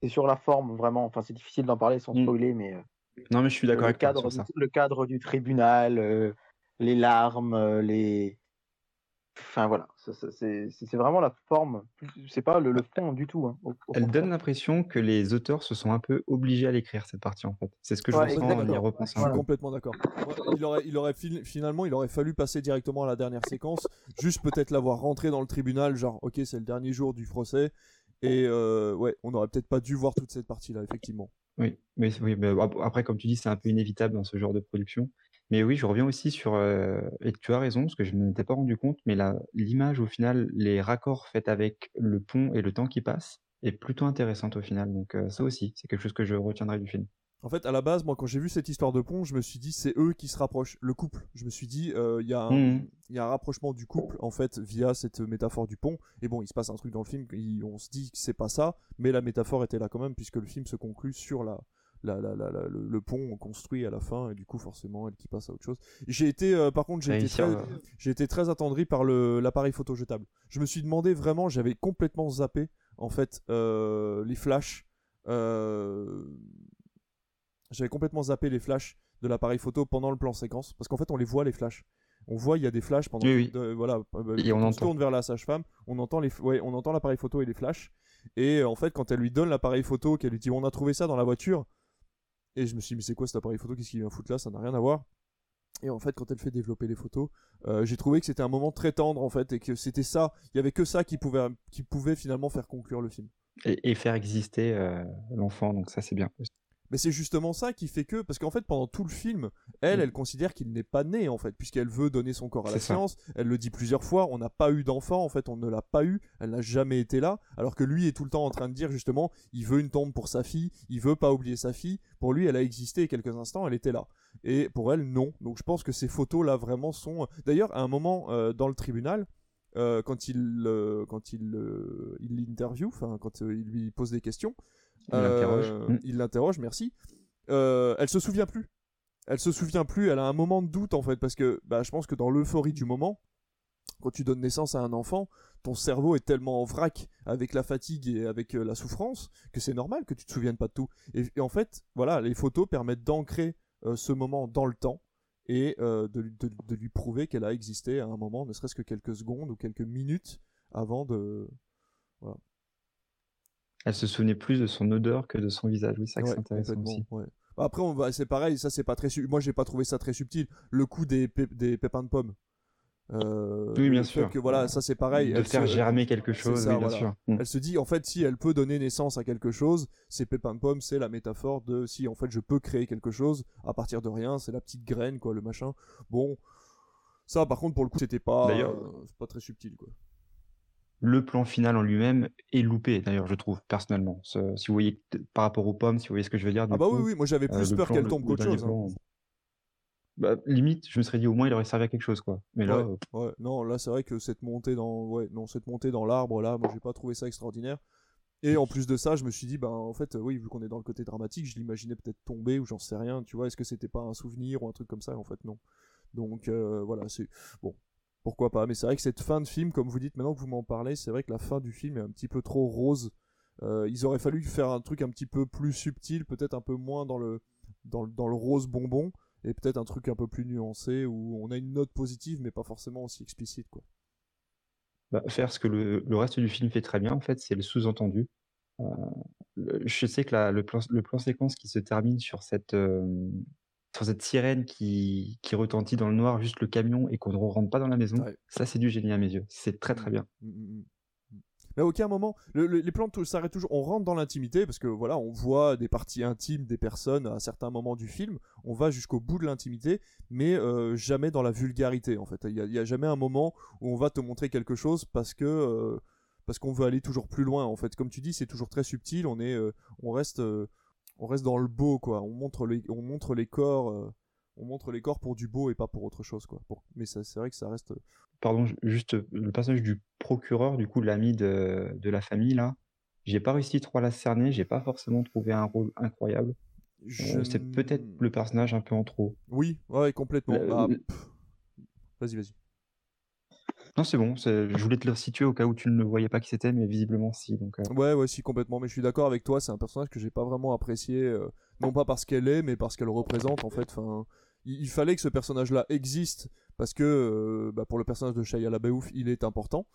et sur la forme, vraiment. Enfin, c'est difficile d'en parler sans mm. spoiler, mais. Euh, non, mais je suis d'accord avec cadre, toi sur ça. Le cadre du tribunal, les larmes, les, Enfin voilà, c'est vraiment la forme, c'est pas le, fond du tout. Hein, Elle donne l'impression que les auteurs se sont un peu obligés à l'écrire cette partie en fait. C'est ce que je ressens en y repensant. Je suis complètement d'accord. il aurait, il aurait finalement, il aurait fallu passer directement à la dernière séquence, juste peut-être l'avoir rentré dans le tribunal, genre ok c'est le dernier jour du procès, et euh, ouais, on aurait peut-être pas dû voir toute cette partie-là effectivement. Oui, mais, oui, mais après comme tu dis, c'est un peu inévitable dans ce genre de production. Mais oui, je reviens aussi sur, et tu as raison, parce que je ne m'étais pas rendu compte, mais l'image au final, les raccords faits avec le pont et le temps qui passe, est plutôt intéressante au final. Donc ça aussi, c'est quelque chose que je retiendrai du film. En fait, à la base, moi, quand j'ai vu cette histoire de pont, je me suis dit, c'est eux qui se rapprochent, le couple. Je me suis dit, il y, a un- mmh y a un rapprochement du couple, en fait, via cette métaphore du pont. Et bon, il se passe un truc dans le film, on se dit que c'est pas ça, mais la métaphore était là quand même, puisque le film se conclut sur la, le, pont construit à la fin et du coup forcément elle qui passe à autre chose. J'ai été euh, par contre j'ai été, très, j'ai été très attendri par l'appareil photo jetable. Je me suis demandé vraiment, j'avais complètement zappé en fait euh, les flashs. Euh, j'avais complètement zappé les flashs de l'appareil photo pendant le plan séquence parce qu'en fait on les voit les flashs. On voit il y a des flashs pendant voilà et on, se tourne vers la sage-femme, on entend les ouais, on entend l'appareil photo et les flashs et en fait quand elle lui donne l'appareil photo qu'elle lui dit on a trouvé ça dans la voiture et je me suis dit, mais c'est quoi cet appareil photo? Qu'est-ce qu'il vient foutre là? Ça n'a rien à voir. Et en fait, quand elle fait développer les photos, euh, j'ai trouvé que c'était un moment très tendre en fait, et que c'était ça, il y avait que ça qui pouvait, qui pouvait finalement faire conclure le film. Et, faire exister euh, l'enfant, donc ça c'est bien. Mais c'est justement ça qui fait que, parce qu'en fait, pendant tout le film, elle, Mm. elle considère qu'il n'est pas né, en fait, puisqu'elle veut donner son corps à la ça. science. Elle le dit plusieurs fois, on n'a pas eu d'enfant, en fait, on ne l'a pas eu, elle n'a jamais été là, alors que lui est tout le temps en train de dire, justement, il veut une tombe pour sa fille, il veut pas oublier sa fille. Pour lui, elle a existé quelques instants, elle était là. Et pour elle, non. Donc je pense que ces photos-là, vraiment, sont... D'ailleurs, à un moment, euh, dans le tribunal, euh, quand il euh, quand il euh, il l'interview, enfin quand euh, il lui pose des questions, Il l'interroge. euh, Mm. il l'interroge, merci. Euh, elle se souvient plus. Elle se souvient plus. Elle a un moment de doute en fait parce que bah, je pense que dans l'euphorie du moment, quand tu donnes naissance à un enfant, ton cerveau est tellement en vrac avec la fatigue et avec euh, la souffrance que c'est normal que tu te souviennes pas de tout. Et, et en fait, voilà, les photos permettent d'ancrer euh, ce moment dans le temps et euh, de, lui- de- de lui prouver qu'elle a existé à un moment, ne serait-ce que quelques secondes ou quelques minutes avant de. Elle se souvenait plus de son odeur que de son visage. Oui, ça que Ouais, c'est intéressant aussi. ouais. Bah, Après, on va, c'est pareil, ça c'est pas très. su- Moi, j'ai pas trouvé ça très subtil. Le coup des, pép- des pépins de pommes. Euh, Oui, bien sûr. Que, voilà, ça c'est pareil. de elle faire se- germer quelque chose, ça, oui, bien voilà. sûr. Mm. Elle se dit, en fait, si elle peut donner naissance à quelque chose, ces pépins de pommes, c'est la métaphore de si, en fait, je peux créer quelque chose à partir de rien, c'est la petite graine, quoi, le machin. Bon, ça, par contre, pour le coup, c'était pas, D'ailleurs- euh, pas très subtil, quoi. Le plan final en lui-même est loupé, d'ailleurs, je trouve, personnellement. Si vous voyez, par rapport aux pommes, si vous voyez ce que je veux dire. Ah bah coup, oui, oui, moi j'avais euh, plus peur qu'elle le- tombe qu'autre chose. hein. bah, limite, je me serais dit au moins il aurait servi à quelque chose, quoi. Mais là, Ouais. euh, Ouais, non, là c'est vrai que cette montée dans, ouais, non, cette montée dans l'arbre là, moi j'ai pas trouvé ça extraordinaire. Et en plus de ça, je me suis dit, ben en fait, euh, oui, vu qu'on est dans le côté dramatique, je l'imaginais peut-être tomber ou j'en sais rien, tu vois. Est-ce que c'était pas un souvenir ou un truc comme ça? En fait, non. Donc euh, voilà, c'est bon, pourquoi pas. Mais c'est vrai que cette fin de film, comme vous dites, maintenant que vous m'en parlez, c'est vrai que la fin du film est un petit peu trop rose. Euh, ils auraient fallu faire un truc un petit peu plus subtil, peut-être un peu moins dans le, dans le, dans le rose bonbon, et peut-être un truc un peu plus nuancé où on a une note positive, mais pas forcément aussi explicite, quoi. bah, faire ce que le, le reste du film fait très bien, en fait, c'est le sous-entendu. Euh, je sais que la- le, plan, le plan séquence qui se termine sur cette, euh, sur cette sirène qui, qui retentit dans le noir, juste le camion, et qu'on ne rentre pas dans la maison, Ouais. ça, c'est du génie à mes yeux. C'est très, très bien. Mm, mm, mm, mm. Mais à aucun moment, le- le- les plans s'arrêtent toujours. On rentre dans l'intimité parce que voilà, on voit des parties intimes des personnes à certains moments du film. On va jusqu'au bout de l'intimité, mais euh, jamais dans la vulgarité en fait. Il y, a- jamais un moment où on va te montrer quelque chose parce que euh, parce qu'on veut aller toujours plus loin en fait. Comme tu dis, c'est toujours très subtil. On est, euh, on reste, on reste dans le beau quoi. On montre les, on montre les corps. euh, on montre les corps pour du beau et pas pour autre chose quoi. Pour- Mais ça, c'est vrai que ça reste. Pardon, ju- juste euh, le personnage du procureur, du coup, l'ami de, de la famille, là, j'ai pas réussi trop à la cerner, j'ai pas forcément trouvé un rôle incroyable. Euh, Je c'est peut-être le personnage un peu en trop. Oui, ouais, complètement. Pff. Vas-y, vas-y. Non, c'est bon, c'est- je voulais te le situer au cas où tu ne le voyais pas qui c'était, mais visiblement si. Donc, euh, Ouais, ouais, si, complètement. Mais je suis d'accord avec toi, c'est un personnage que j'ai pas vraiment apprécié, euh, non pas parce qu'elle est, mais parce qu'elle représente, en fait. Enfin, il, il fallait que ce personnage-là existe, parce que euh, bah, pour le personnage de Shia LaBeouf, il est important.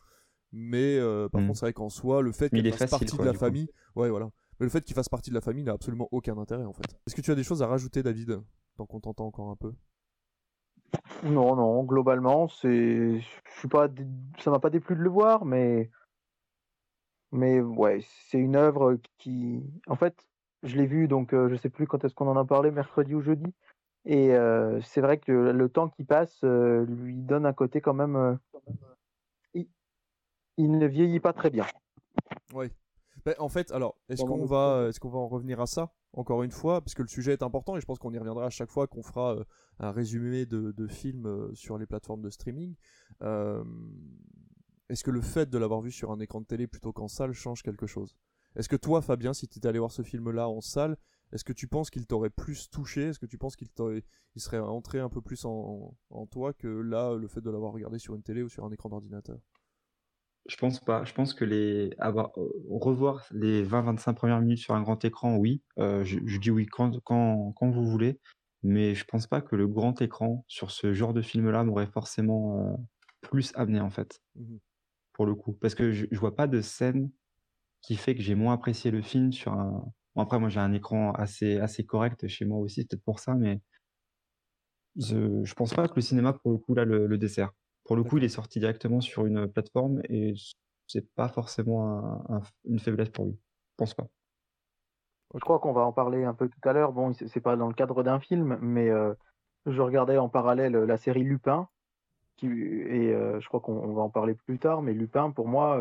Mais euh, par Mhm. contre, c'est vrai qu'en soi, le fait Mais il qu'il est fasse facile, partie quoi, de la du coup. famille, ouais, voilà. Mais le fait qu'il fasse partie de la famille n'a absolument aucun intérêt, en fait. Est-ce que tu as des choses à rajouter, David, tant qu'on t'entend encore un peu? Non, non, globalement, c'est, je pas, ça m'a pas déplu de le voir, mais, mais ouais, c'est une œuvre qui, en fait, je l'ai vu, donc euh, je sais plus quand est-ce qu'on en a parlé, mercredi ou jeudi, et euh, c'est vrai que le temps qui passe euh, lui donne un côté quand même, euh, il, il ne vieillit pas très bien. Ouais. Ben, en fait, alors, est-ce qu'on va, projet. est-ce qu'on va en revenir à ça encore une fois, parce que le sujet est important et je pense qu'on y reviendra à chaque fois qu'on fera euh, un résumé de, de films euh, sur les plateformes de streaming. Euh, est-ce que le fait de l'avoir vu sur un écran de télé plutôt qu'en salle change quelque chose? Est-ce que toi, Fabien, si tu étais allé voir ce film-là en salle, est-ce que tu penses qu'il t'aurait plus touché? Est-ce que tu penses qu'il t'aurait- il serait entré un peu plus en, en toi que là, le fait de l'avoir regardé sur une télé ou sur un écran d'ordinateur? Je pense pas. Je pense que les avoir, euh, revoir les 20-25 premières minutes sur un grand écran, oui. Euh, je, je dis oui quand, quand, quand vous voulez, mais je pense pas que le grand écran sur ce genre de film-là m'aurait forcément euh, plus amené en fait, Mhm. pour le coup. Parce que je, je vois pas de scène qui fait que j'ai moins apprécié le film sur un. Bon, après, moi j'ai un écran assez, assez correct chez moi aussi, c'est peut-être pour ça, mais je, je pense pas que le cinéma, pour le coup, là, le, le dessert. Pour le coup, il est sorti directement sur une plateforme et c'est pas forcément un- un- une faiblesse pour lui. Je pense pas. Je crois qu'on va en parler un peu tout à l'heure. Bon, c'est pas dans le cadre d'un film, mais euh, je regardais en parallèle la série Lupin, qui, et euh, je crois qu'on va en parler plus tard, mais Lupin, pour moi,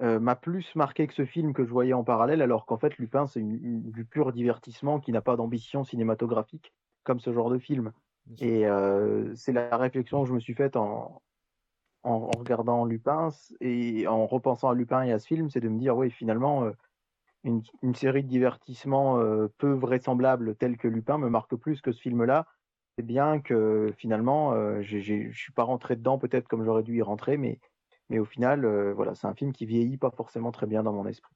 m'a plus marqué que ce film que je voyais en parallèle, alors qu'en fait, Lupin, c'est du pur divertissement qui n'a pas d'ambition cinématographique, comme ce genre de film. Et c'est la réflexion que je me suis faite en, en, regardant Lupin et en repensant à Lupin et à ce film, c'est de me dire, oui, finalement, euh, une, série de divertissements euh, peu vraisemblables tels que Lupin me marque plus que ce film-là. C'est bien que finalement, euh, je ne suis pas rentré dedans peut-être comme j'aurais dû y rentrer, mais, mais au final, voilà, c'est un film qui vieillit pas forcément très bien dans mon esprit.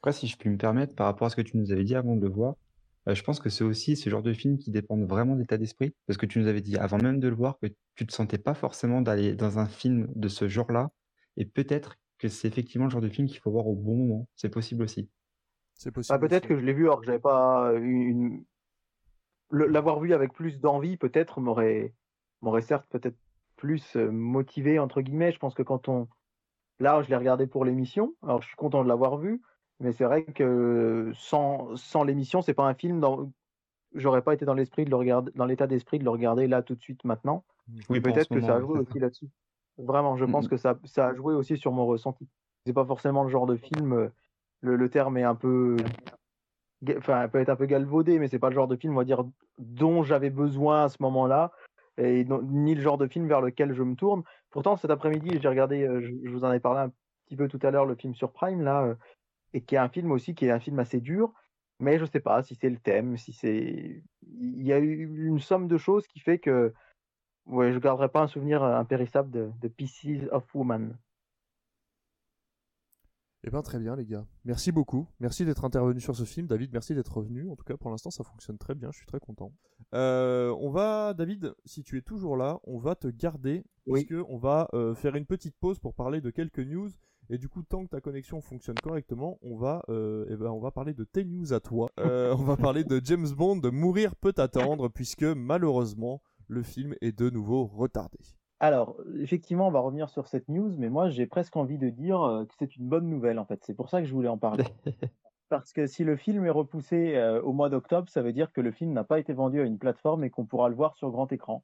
Après, si je puis me permettre, par rapport à ce que tu nous avais dit avant de le voir, euh, je pense que c'est aussi ce genre de film qui dépendent vraiment de l'état d'esprit. Parce que tu nous avais dit avant même de le voir que tu te sentais pas forcément d'aller dans un film de ce genre-là. Et peut-être que c'est effectivement le genre de film qu'il faut voir au bon moment. C'est possible aussi. C'est possible. Bah, peut-être que je l'ai vu alors que j'avais pas une. L'avoir vu avec plus d'envie, peut-être, m'aurait, m'aurait certes peut-être plus euh, motivé, entre guillemets. Je pense que quand on. Là, je l'ai regardé pour l'émission. Alors, je suis content de l'avoir vu. Mais c'est vrai que sans, sans l'émission, c'est pas un film dans. J'aurais pas été dans l'esprit de le regarder, dans l'état d'esprit de le regarder là tout de suite maintenant. Oui, peut-être que ça a joué aussi là-dessus. Vraiment, je pense que ça, ça a joué aussi sur mon ressenti. C'est pas forcément le genre de film. Le, le terme est un peu, enfin, peut être un peu galvaudé, mais c'est pas le genre de film, on va dire, dont j'avais besoin à ce moment-là, et ni le genre de film vers lequel je me tourne. Pourtant, cet après-midi, j'ai regardé, je, vous en ai parlé un petit peu tout à l'heure, le film sur Prime là, et qui est un film aussi qui est un film assez dur. Mais je sais pas si c'est le thème, si c'est. Il y a eu une somme de choses qui fait que ouais, je garderai pas un souvenir impérissable de, de Pieces of Woman. Eh bien, très bien, les gars. Merci beaucoup. Merci d'être intervenu sur ce film. David, merci d'être revenu. En tout cas, pour l'instant, ça fonctionne très bien. Je suis très content. Euh, on va, David, si tu es toujours là, on va te garder. Oui. Parce on va euh, faire une petite pause pour parler de quelques news et du coup, tant que ta connexion fonctionne correctement, on va, euh, eh ben, on va parler de tes news à toi. Euh, on va parler de James Bond, de Mourir peut attendre, puisque malheureusement, le film est de nouveau retardé. Alors, effectivement, on va revenir sur cette news, mais moi, j'ai presque envie de dire euh, que c'est une bonne nouvelle, en fait. C'est pour ça que je voulais en parler. (laughs) Parce que si le film est repoussé au mois d'octobre, ça veut dire que le film n'a pas été vendu à une plateforme et qu'on pourra le voir sur grand écran.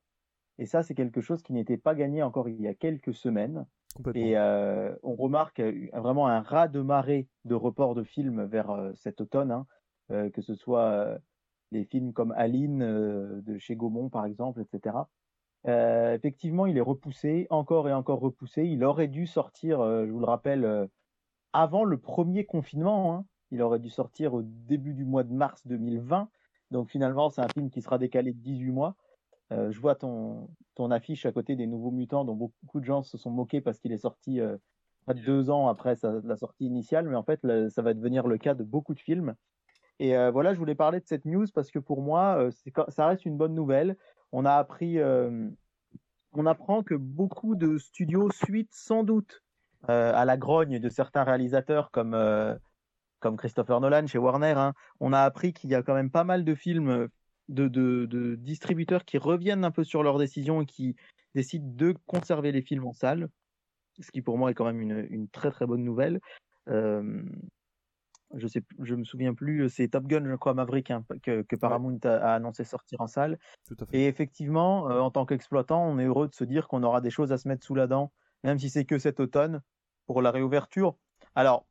Et ça, c'est quelque chose qui n'était pas gagné encore il y a quelques semaines. Et euh, on remarque vraiment un ras de marée de reports de films vers euh, cet automne, hein, euh, que ce soit les films comme Aline de chez Gaumont, par exemple, etc. effectivement, il est repoussé, encore et encore repoussé. Il aurait dû sortir, je vous le rappelle, avant le premier confinement. Hein. Il aurait dû sortir au début du mois de mars 2020. Donc finalement, c'est un film qui sera décalé de 18 mois. Euh, je vois ton, ton affiche à côté des Nouveaux Mutants, dont beaucoup de gens se sont moqués parce qu'il est sorti euh, près de deux ans après la sortie initiale, mais en fait, ça va devenir le cas de beaucoup de films. Et euh, voilà, je voulais parler de cette news parce que pour moi, ça reste une bonne nouvelle. On a appris, on apprend que beaucoup de studios suite sans doute à la grogne de certains réalisateurs comme comme Christopher Nolan chez Warner. Hein. on a appris qu'il y a quand même pas mal de films de, distributeurs qui reviennent un peu sur leurs décisions et qui décident de conserver les films en salle, ce qui pour moi est quand même une, très très bonne nouvelle. Euh, je sais, je me souviens plus, c'est Top Gun, je crois, Maverick, hein, que, Paramount a, annoncé sortir en salle. Et effectivement, euh, en tant qu'exploitant, on est heureux de se dire qu'on aura des choses à se mettre sous la dent, même si c'est que cet automne, pour la réouverture. Alors,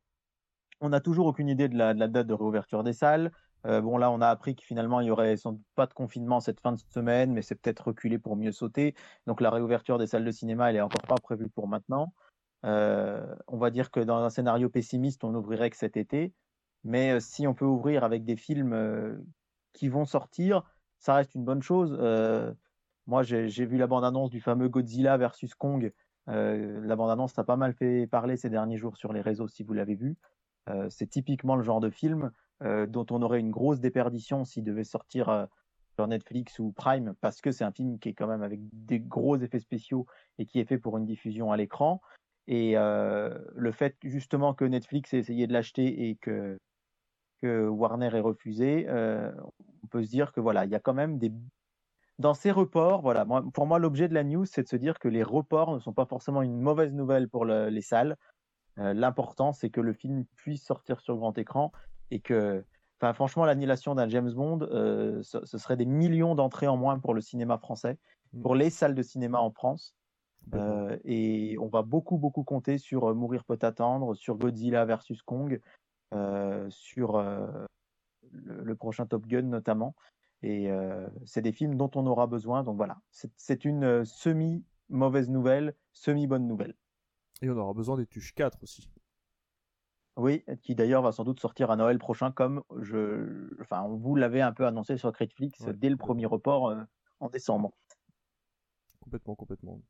on n'a toujours aucune idée de la, date de réouverture des salles. Euh, bon, là, on a appris que finalement, il n'y aurait sans doute pas de confinement cette fin de semaine, mais c'est peut-être reculé pour mieux sauter. Donc, la réouverture des salles de cinéma, elle n'est encore pas prévue pour maintenant. Euh, on va dire que dans un scénario pessimiste, on n'ouvrirait que cet été. Mais euh, si on peut ouvrir avec des films qui vont sortir, ça reste une bonne chose. moi, j'ai vu la bande-annonce du fameux Godzilla versus Kong. la bande-annonce a pas mal fait parler ces derniers jours sur les réseaux, si vous l'avez vu. c'est typiquement le genre de film euh, dont on aurait une grosse déperdition s'il devait sortir euh, sur Netflix ou Prime, parce que c'est un film qui est quand même avec des gros effets spéciaux et qui est fait pour une diffusion à l'écran. Et euh, le fait justement que Netflix ait essayé de l'acheter et que, Warner ait refusé, on peut se dire que voilà, il y a quand même des dans ces reports, voilà, pour moi, l'objet de la news, c'est de se dire que les reports ne sont pas forcément une mauvaise nouvelle pour les salles. L'important, c'est que le film puisse sortir sur grand écran et que, enfin, franchement, l'annulation d'un James Bond, ce, ce, serait des millions d'entrées en moins pour le cinéma français, mmh. pour les salles de cinéma en France. et on va beaucoup, beaucoup compter sur Mourir peut attendre, sur Godzilla versus Kong, sur le, prochain Top Gun notamment. Et c'est des films dont on aura besoin. Donc voilà, c'est une semi-mauvaise nouvelle, semi-bonne nouvelle. Et on aura besoin des Tuches 4 aussi. Oui, qui d'ailleurs va sans doute sortir à Noël prochain, comme je, enfin, on vous l'avait un peu annoncé sur Critflix dès le premier report en décembre. Complètement, complètement.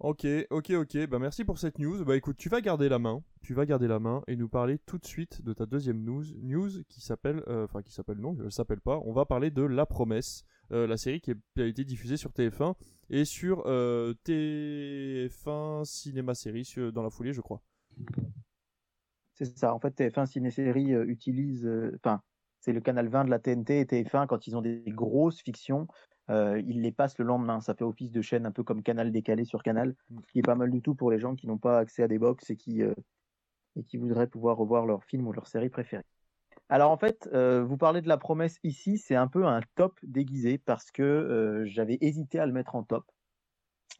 Ok, ok, ok. Bah merci pour cette news. Bah écoute, tu vas garder la main. Tu vas garder la main et nous parler tout de suite de ta deuxième news, news qui s'appelle, euh, enfin qui s'appelle non, elle s'appelle pas. On va parler de La Promesse, euh, la série qui a été diffusée sur TF1 et sur euh, TF1 Cinéma Série dans la foulée, je crois. C'est ça. En fait, TF1 Ciné Série utilise, enfin, c'est le canal 20 de la TNT et TF1 quand ils ont des grosses fictions euh, il les passe le lendemain. Ça fait office de chaîne un peu comme Canal décalé sur Canal, ce qui est pas mal du tout pour les gens qui n'ont pas accès à des box et qui, euh, et qui voudraient pouvoir revoir leur film ou leur série préférée. Alors en fait, euh, vous parlez de la promesse ici, c'est un peu un top déguisé parce que j'avais hésité à le mettre en top.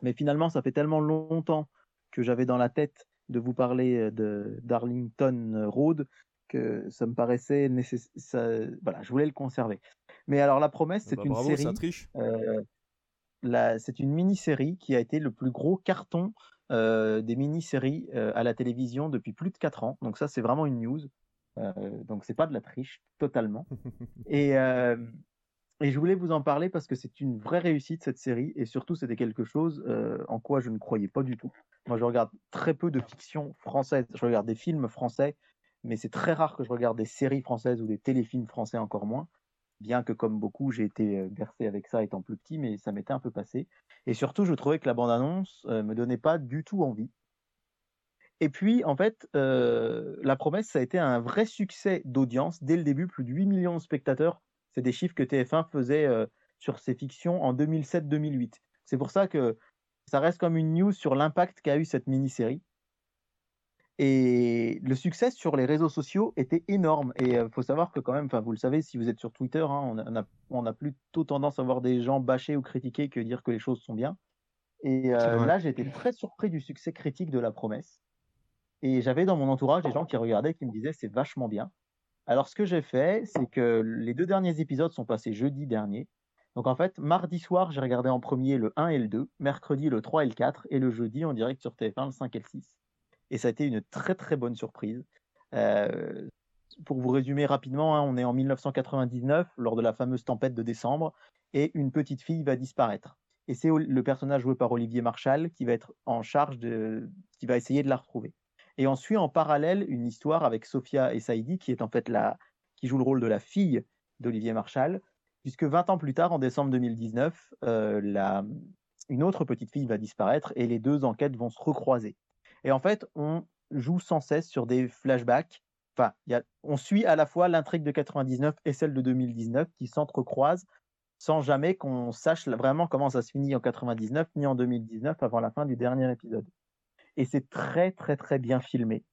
Mais finalement, ça fait tellement longtemps que j'avais dans la tête de vous parler de Darlington Road que ça me paraissait nécessaire. Voilà, je voulais le conserver. Mais alors la promesse, c'est bah, une série. Euh, c'est une mini-série qui a été le plus gros carton euh, des mini-séries euh, à la télévision depuis plus de 4 ans. Donc ça, c'est vraiment une news. donc c'est pas de la triche, totalement. et, (laughs) et je voulais vous en parler parce que c'est une vraie réussite cette série et surtout c'était quelque chose en quoi je ne croyais pas du tout. Moi, je regarde très peu de fiction française. Je regarde des films français, mais c'est très rare que je regarde des séries françaises ou des téléfilms français encore moins bien que comme beaucoup, j'ai été bercé avec ça étant plus petit, mais ça m'était un peu passé. Et surtout, je trouvais que la bande-annonce me donnait pas du tout envie. Et puis, en fait, La Promesse, ça a été un vrai succès d'audience. Dès le début, plus de 8 millions de spectateurs. C'est des chiffres que TF1 faisait sur ses fictions en 2007-2008. C'est pour ça que ça reste comme une news sur l'impact qu'a eu cette mini-série. Et le succès sur les réseaux sociaux était énorme. Et il faut savoir que quand même, vous le savez, si vous êtes sur Twitter, hein, on, a, on, a, plutôt tendance à voir des gens bâcher ou critiquer que dire que les choses sont bien. Et là, j'ai été très surpris du succès critique de la promesse. Et j'avais dans mon entourage des gens qui regardaient, qui me disaient c'est vachement bien. Alors ce que j'ai fait, c'est que les deux derniers épisodes sont passés jeudi dernier. Donc en fait, mardi soir, j'ai regardé en premier le 1 et le 2, mercredi le 3 et le 4, et le jeudi en direct sur TF1 le 5 et le 6 et ça a été une très très bonne surprise. Euh, pour vous résumer rapidement, hein, on est en 1999 lors de la fameuse tempête de décembre et une petite fille va disparaître. Et c'est le personnage joué par Olivier Marchal qui va être en charge de, qui va essayer de la retrouver. Et on suit en parallèle une histoire avec Sophia et Saïdi qui joue le rôle de la fille d'Olivier Marchal, puisque 20 ans plus tard, en décembre 2019, euh, une autre petite fille va disparaître et les deux enquêtes vont se recroiser. Et en fait, on joue sans cesse sur des flashbacks. Enfin, on suit à la fois l'intrigue de 99 et celle de 2019 qui s'entrecroisent sans jamais qu'on sache vraiment comment ça se finit en 99 ni en 2019 avant la fin du dernier épisode. Et c'est très très très bien filmé.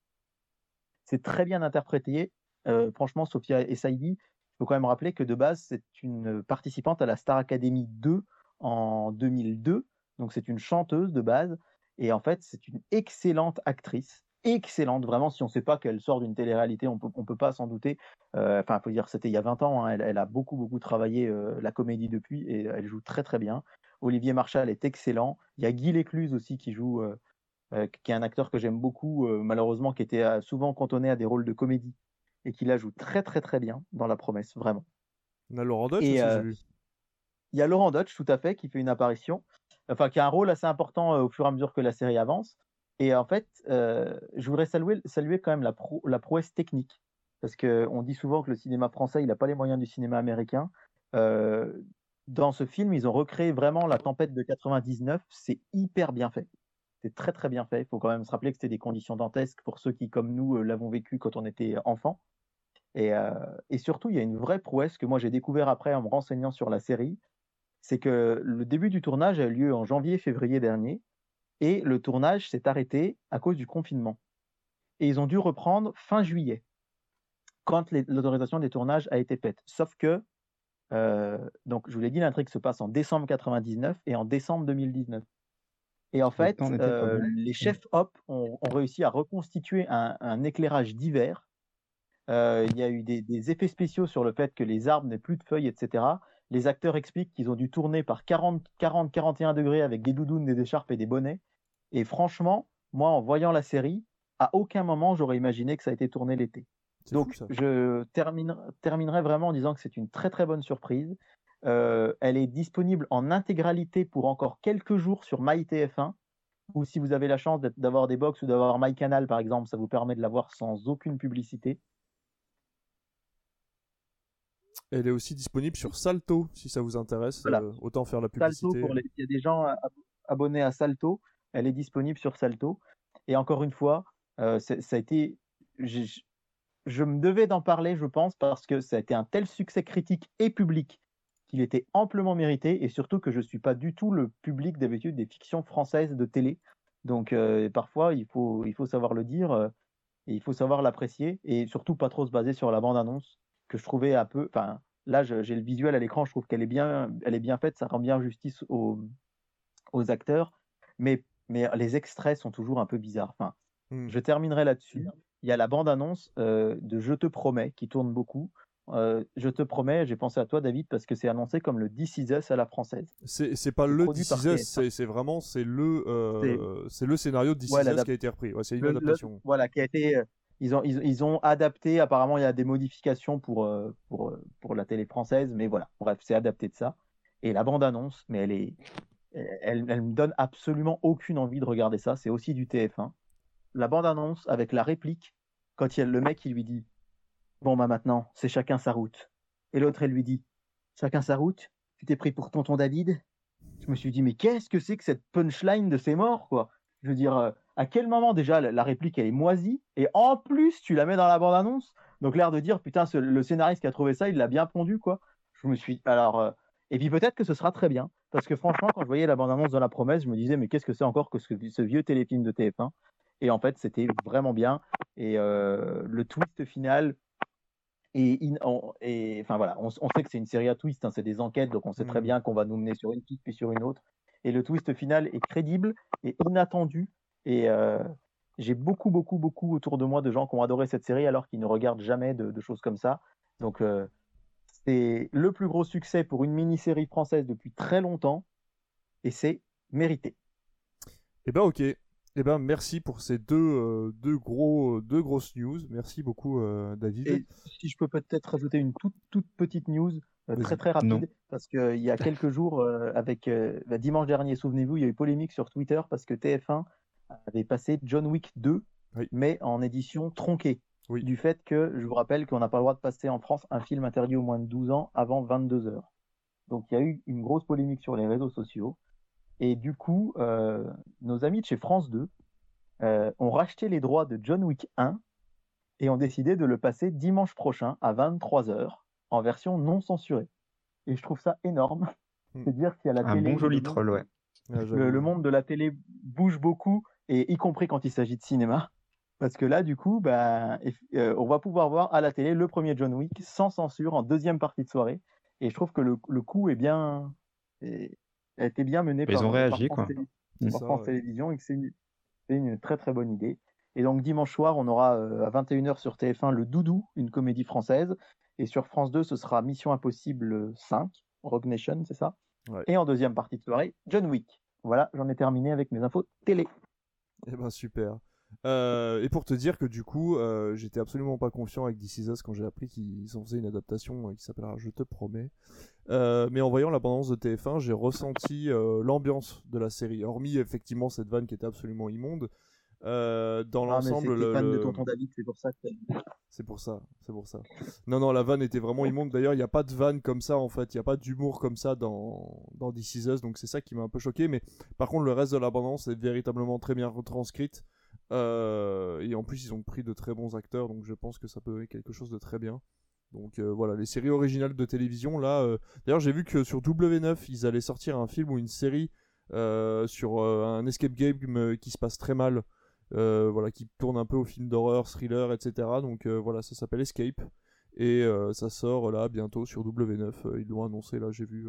C'est très bien interprété. Euh, franchement, Sophia et Saïdi, il faut quand même rappeler que de base, c'est une participante à la Star Academy 2 en 2002. Donc c'est une chanteuse de base. Et en fait, c'est une excellente actrice, excellente, vraiment. Si on ne sait pas qu'elle sort d'une télé-réalité, on peut, ne peut pas s'en douter. Euh, enfin, il faut dire, c'était il y a 20 ans. Hein, elle, a beaucoup, beaucoup travaillé euh, la comédie depuis et elle joue très, très bien. Olivier Marchal est excellent. Il y a Guy Lécluse aussi qui joue, qui est un acteur que j'aime beaucoup, malheureusement, qui était souvent cantonné à des rôles de comédie et qui la joue très, très, très bien dans La Promesse, vraiment. On a Laurent Dutch Il y a Laurent Dutch, tout à fait, qui fait une apparition enfin qui a un rôle assez important euh, au fur et à mesure que la série avance. Et en fait, euh, je voudrais saluer, saluer quand même la, la prouesse technique, parce qu'on dit souvent que le cinéma français, il n'a pas les moyens du cinéma américain. Euh, dans ce film, ils ont recréé vraiment la tempête de 99. C'est hyper bien fait. C'est très très bien fait. Il faut quand même se rappeler que c'était des conditions dantesques pour ceux qui, comme nous, l'avons vécu quand on était enfant. Et, et, surtout, il y a une vraie prouesse que moi j'ai découvert après en me renseignant sur la série c'est que le début du tournage a eu lieu en janvier-février dernier, et le tournage s'est arrêté à cause du confinement. Et ils ont dû reprendre fin juillet. quand l'autorisation des tournages a été faite. Sauf que, donc je vous l'ai dit, l'intrigue se passe en décembre 99 et en décembre 2019. Et en fait, les chefs hop ont, réussi à reconstituer un, éclairage divers. Il y a eu des, effets spéciaux sur le fait que les arbres n'aient plus de feuilles, etc. Les acteurs expliquent qu'ils ont dû tourner par 40-41 degrés avec des doudounes, des écharpes et des bonnets. Et franchement, moi, en voyant la série, à aucun moment j'aurais imaginé que ça a été tourné l'été. Donc, je terminerai vraiment en disant que c'est une très très bonne surprise. Euh, elle est disponible en intégralité pour encore quelques jours sur MyTF1. Ou si vous avez la chance d'avoir des box ou d'avoir MyCanal par exemple, ça vous permet de l'avoir sans aucune publicité. Elle est aussi disponible sur Salto si ça vous intéresse. Euh, autant faire la publicité. Salto pour les... Il y a des gens abonnés à Salto. Elle est disponible sur Salto. Et encore une fois, euh, ça a été. Je me devais d'en parler, je pense, parce que ça a été un tel succès critique et public qu'il était amplement mérité et surtout que je ne suis pas du tout le public d'habitude des fictions françaises de télé. Donc euh, parfois, il faut, il faut savoir le dire euh, et il faut savoir l'apprécier et surtout pas trop se baser sur la bande-annonce que je trouvais un peu. Enfin, là, j'ai le visuel à l'écran, je trouve qu'elle est bien, elle est bien faite, ça rend bien justice aux, aux acteurs, mais, mais les extraits sont toujours un peu bizarres. Enfin, mmh. je terminerai là-dessus. Il y a la bande-annonce euh, de Je te promets qui tourne beaucoup. Euh, je te promets, j'ai pensé à toi, David, parce que c'est annoncé comme le This Is Us à la française. C'est pas le This Is Us, c'est vraiment c'est le euh, c'est le scénario de This Is Us qui a été repris. c'est une adaptation. voilà, qui a été. Ils ont, ils, ont adapté. Apparemment, il y a des modifications pour, pour, pour la télé française, mais voilà. Bref, c'est adapté de ça. Et la bande annonce, mais elle est, elle, elle me donne absolument aucune envie de regarder ça. C'est aussi du TF1. La bande annonce avec la réplique quand il y a le mec qui lui dit Bon, bah maintenant, c'est chacun sa route. Et l'autre, elle lui dit Chacun sa route Tu t'es pris pour tonton David? Je me suis dit Mais qu'est-ce que c'est que cette punchline de ces morts, quoi? Je veux dire, euh, à quel moment déjà la, réplique, elle est moisie? Et en plus, tu la mets dans la bande-annonce Donc, l'air de dire Putain, le scénariste qui a trouvé ça, il l'a bien pondu, quoi. Je me suis. Alors. Euh, et puis peut-être que ce sera très bien. Parce que franchement, quand je voyais la bande-annonce dans la promesse, je me disais, mais qu'est-ce que c'est encore que ce, ce, vieux téléfilm de TF1 Et en fait, c'était vraiment bien. Et euh, le twist final, et, enfin voilà, on, sait que c'est une série à twist, hein, c'est des enquêtes, donc on sait très mmh. bien qu'on va nous mener sur une piste puis sur une autre. Et le twist final est crédible et inattendu. Et euh, j'ai beaucoup, beaucoup, beaucoup autour de moi de gens qui ont adoré cette série alors qu'ils ne regardent jamais de, choses comme ça. Donc euh, c'est le plus gros succès pour une mini-série française depuis très longtemps et c'est mérité. Eh ben ok, eh ben, merci pour ces deux, euh, deux, gros, deux grosses news. Merci beaucoup, euh, David. Et si je peux peut-être rajouter une toute, toute petite news, euh, très très rapide, parce qu'il y a quelques (laughs) jours, avec bah, dimanche dernier, souvenez-vous, il y a eu polémique sur Twitter parce que TF1 avait passé John Wick 2, mais en édition tronquée. Du fait que, je vous rappelle qu'on n'a pas le droit de passer en France un film interdit au moins de 12 ans avant 22 heures. Donc il y a eu une grosse polémique sur les réseaux sociaux. Et du coup, euh, nos amis de chez France 2 euh, ont racheté les droits de John Wick 1 et ont décidé de le passer dimanche prochain à 23h en version non censurée. Et je trouve ça énorme. Hmm. C'est dire qu'il y a la Un bon joli troll, ouais. Le, monde de la télé bouge beaucoup, et y compris quand il s'agit de cinéma. Parce que là, du coup, bah, euh, on va pouvoir voir à la télé le premier John Wick sans censure en deuxième partie de soirée. Et je trouve que le, le coup est bien, a été bien menée par, ils ont réagi, France, Télévisions et que c'est une, très très bonne idée. Et donc dimanche soir, on aura euh, à 21h sur TF1 le Doudou, une comédie française. Et sur France 2, ce sera Mission Impossible 5, Rogue Nation, c'est ça? Et en deuxième partie de soirée, John Wick. Voilà, j'en ai terminé avec mes infos télé. Eh ben super. Euh, et pour te dire que du coup, euh, j'étais absolument pas confiant avec DC Us quand j'ai appris qu'ils ont fait une adaptation euh, qui s'appellera Je te promets. mais en voyant l'abondance de TF1, j'ai ressenti l'ambiance de la série. Hormis effectivement cette vanne qui était absolument immonde. dans ah, l'ensemble, le, de tonton David, c'est pour ça. C'est pour ça, c'est pour ça. Non, non, la vanne était vraiment immonde. D'ailleurs, il n'y a pas de vanne comme ça en fait. Il n'y a pas d'humour comme ça dans dans This Us, donc c'est ça qui m'a un peu choqué. Mais par contre, le reste de l'abondance est véritablement très bien retranscrite. Euh, et en plus, ils ont pris de très bons acteurs, donc je pense que ça peut être quelque chose de très bien. Donc euh, voilà, les séries originales de télévision, là. Euh, d'ailleurs, j'ai vu que sur W9, ils allaient sortir un film ou une série sur un escape game qui se passe très mal. voilà, qui tourne un peu au film d'horreur, thriller, etc. Donc voilà, ça s'appelle Escape. Et ça sort là bientôt sur W9. ils l'ont annoncé là, j'ai vu.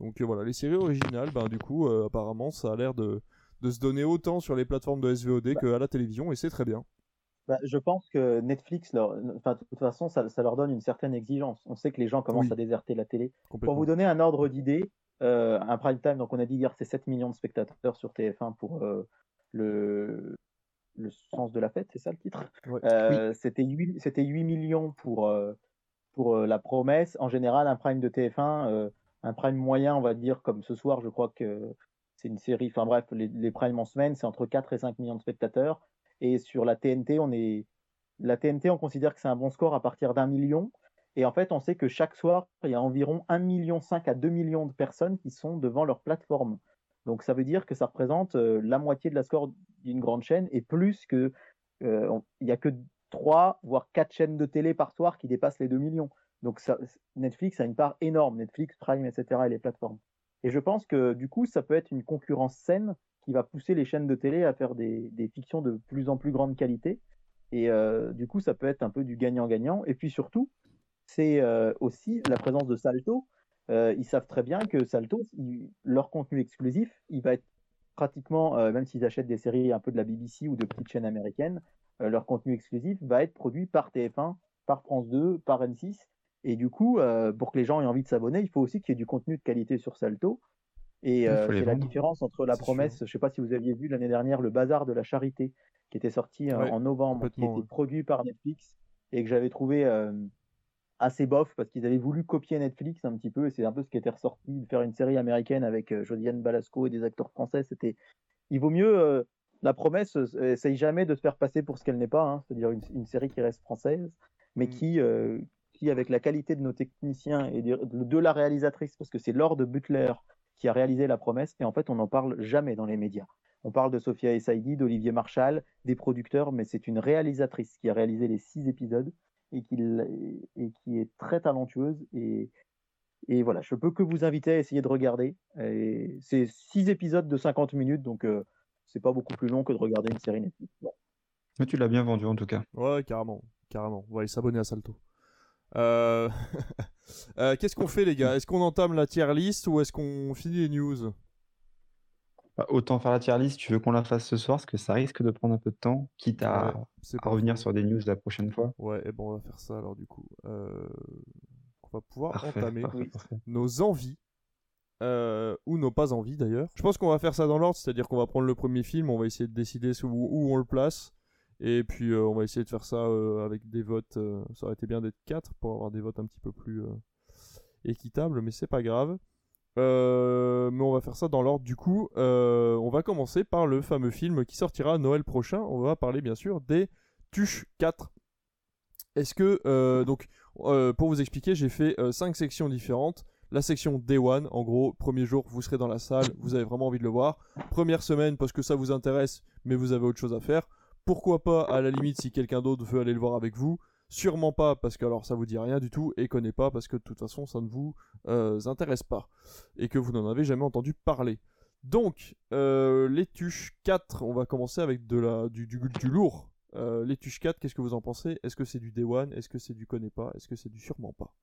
Donc voilà, les séries originales, ben, du coup, apparemment, ça a l'air de, de se donner autant sur les plateformes de SVOD qu'à la télévision, et c'est très bien. Bah, je pense que Netflix, leur... enfin, de toute façon, ça, ça, leur donne une certaine exigence. On sait que les gens commencent à déserter la télé. Pour vous donner un ordre d'idée, euh, un prime time, donc on a dit hier, c'est 7 millions de spectateurs sur TF1 pour euh, le... le sens de la fête, c'est ça le titre? Euh, C'était 8... 8 millions pour, euh, pour la promesse. En général, un prime de TF1, un prime moyen, on va dire, comme ce soir, je crois que c'est une série, enfin bref, les, les primes en semaine, c'est entre 4 et 5 millions de spectateurs. Et sur la TNT, on est la TNT, on considère que c'est un bon score à partir d'un million. Et en fait, on sait que chaque soir, il y a environ 1,5 million à 2 millions de personnes qui sont devant leur plateforme. Donc ça veut dire que ça représente euh, la moitié de la score d'une grande chaîne et plus que euh, il n'y a que 3 voire 4 chaînes de télé par soir qui dépassent les 2 millions. Donc Netflix a une part énorme, Netflix, Prime, etc. et les plateformes. Et je pense que du coup, ça peut être une concurrence saine qui va pousser les chaînes de télé à faire des, fictions de plus en plus grande qualité. Et euh, du coup, ça peut être un peu du gagnant-gagnant. Et puis surtout, c'est euh, aussi la présence de Salto. Euh, ils savent très bien que Salto, leur contenu exclusif, il va être pratiquement, même s'ils achètent des séries un peu de la BBC ou de petites chaînes américaines, leur contenu exclusif va être produit par TF1, par France 2, par M6. Et du coup, pour que les gens aient envie de s'abonner, il faut aussi qu'il y ait du contenu de qualité sur Salto. Et euh, c'est la différence entre la promesse, je ne sais pas si vous aviez vu l'année dernière, le Bazar de la Charité, qui était sorti euh, en novembre, qui était produit par Netflix et que j'avais trouvé euh, assez bof parce qu'ils avaient voulu copier Netflix un petit peu et c'est un peu ce qui était ressorti de faire une série américaine avec Josiane Balasco et des acteurs français. C'était, il vaut mieux la promesse, essaye jamais de se faire passer pour ce qu'elle n'est pas, hein, c'est-à-dire une, série qui reste française, mais mm. qui, qui, avec la qualité de nos techniciens et de, de la réalisatrice, parce que c'est Lord Butler qui a réalisé la promesse, et en fait, on n'en parle jamais dans les médias. On parle de Sophia Essaidi, d'Olivier Marchal, des producteurs, mais c'est une réalisatrice qui a réalisé les six épisodes et qui, et qui est très talentueuse. Et, et voilà, je peux que vous inviter à essayer de regarder. C'est six épisodes de 50 minutes, donc euh, c'est pas beaucoup plus long que de regarder une série Netflix. Mais tu l'as bien vendu en tout cas. Ouais, carrément, carrément. On va aller s'abonner à Salto. Euh... (laughs) Euh, qu'est-ce qu'on fait, les gars? Est-ce qu'on entame la tier list ou est-ce qu'on finit les news? Bah, Autant faire la tier list, tu veux qu'on la fasse ce soir, parce que ça risque de prendre un peu de temps, quitte à, revenir sur des news la prochaine fois. Ouais, et bon, on va faire ça alors du coup. Euh, on va pouvoir entamer nos envies. Euh, ou nos pas envies d'ailleurs. Je pense qu'on va faire ça dans l'ordre, c'est-à-dire qu'on va prendre le premier film, on va essayer de décider où on le place. Et puis euh, on va essayer de faire ça euh, avec des votes. Euh, ça aurait été bien d'être 4 pour avoir des votes un petit peu plus équitables, mais c'est pas grave. mais on va faire ça dans l'ordre du coup. on va commencer par le fameux film qui sortira Noël prochain. On va parler bien sûr des Tuches 4. Est-ce que donc pour vous expliquer, j'ai fait 5 sections différentes. La section Day One, en gros, premier jour, vous serez dans la salle, vous avez vraiment envie de le voir. Première semaine, parce que ça vous intéresse, mais vous avez autre chose à faire. Pourquoi pas, à la limite, si quelqu'un d'autre veut aller le voir avec vous Sûrement pas, parce que alors ça vous dit rien du tout, et connaît pas, parce que de toute façon, ça ne vous euh, intéresse pas. Et que vous n'en avez jamais entendu parler. Donc, euh, les tuches 4, on va commencer avec du, du, lourd. Euh, les tuches 4, qu'est-ce que vous en pensez? Est-ce que c'est du Day One? Est-ce que c'est du connaît pas? Est-ce que c'est du sûrement pas?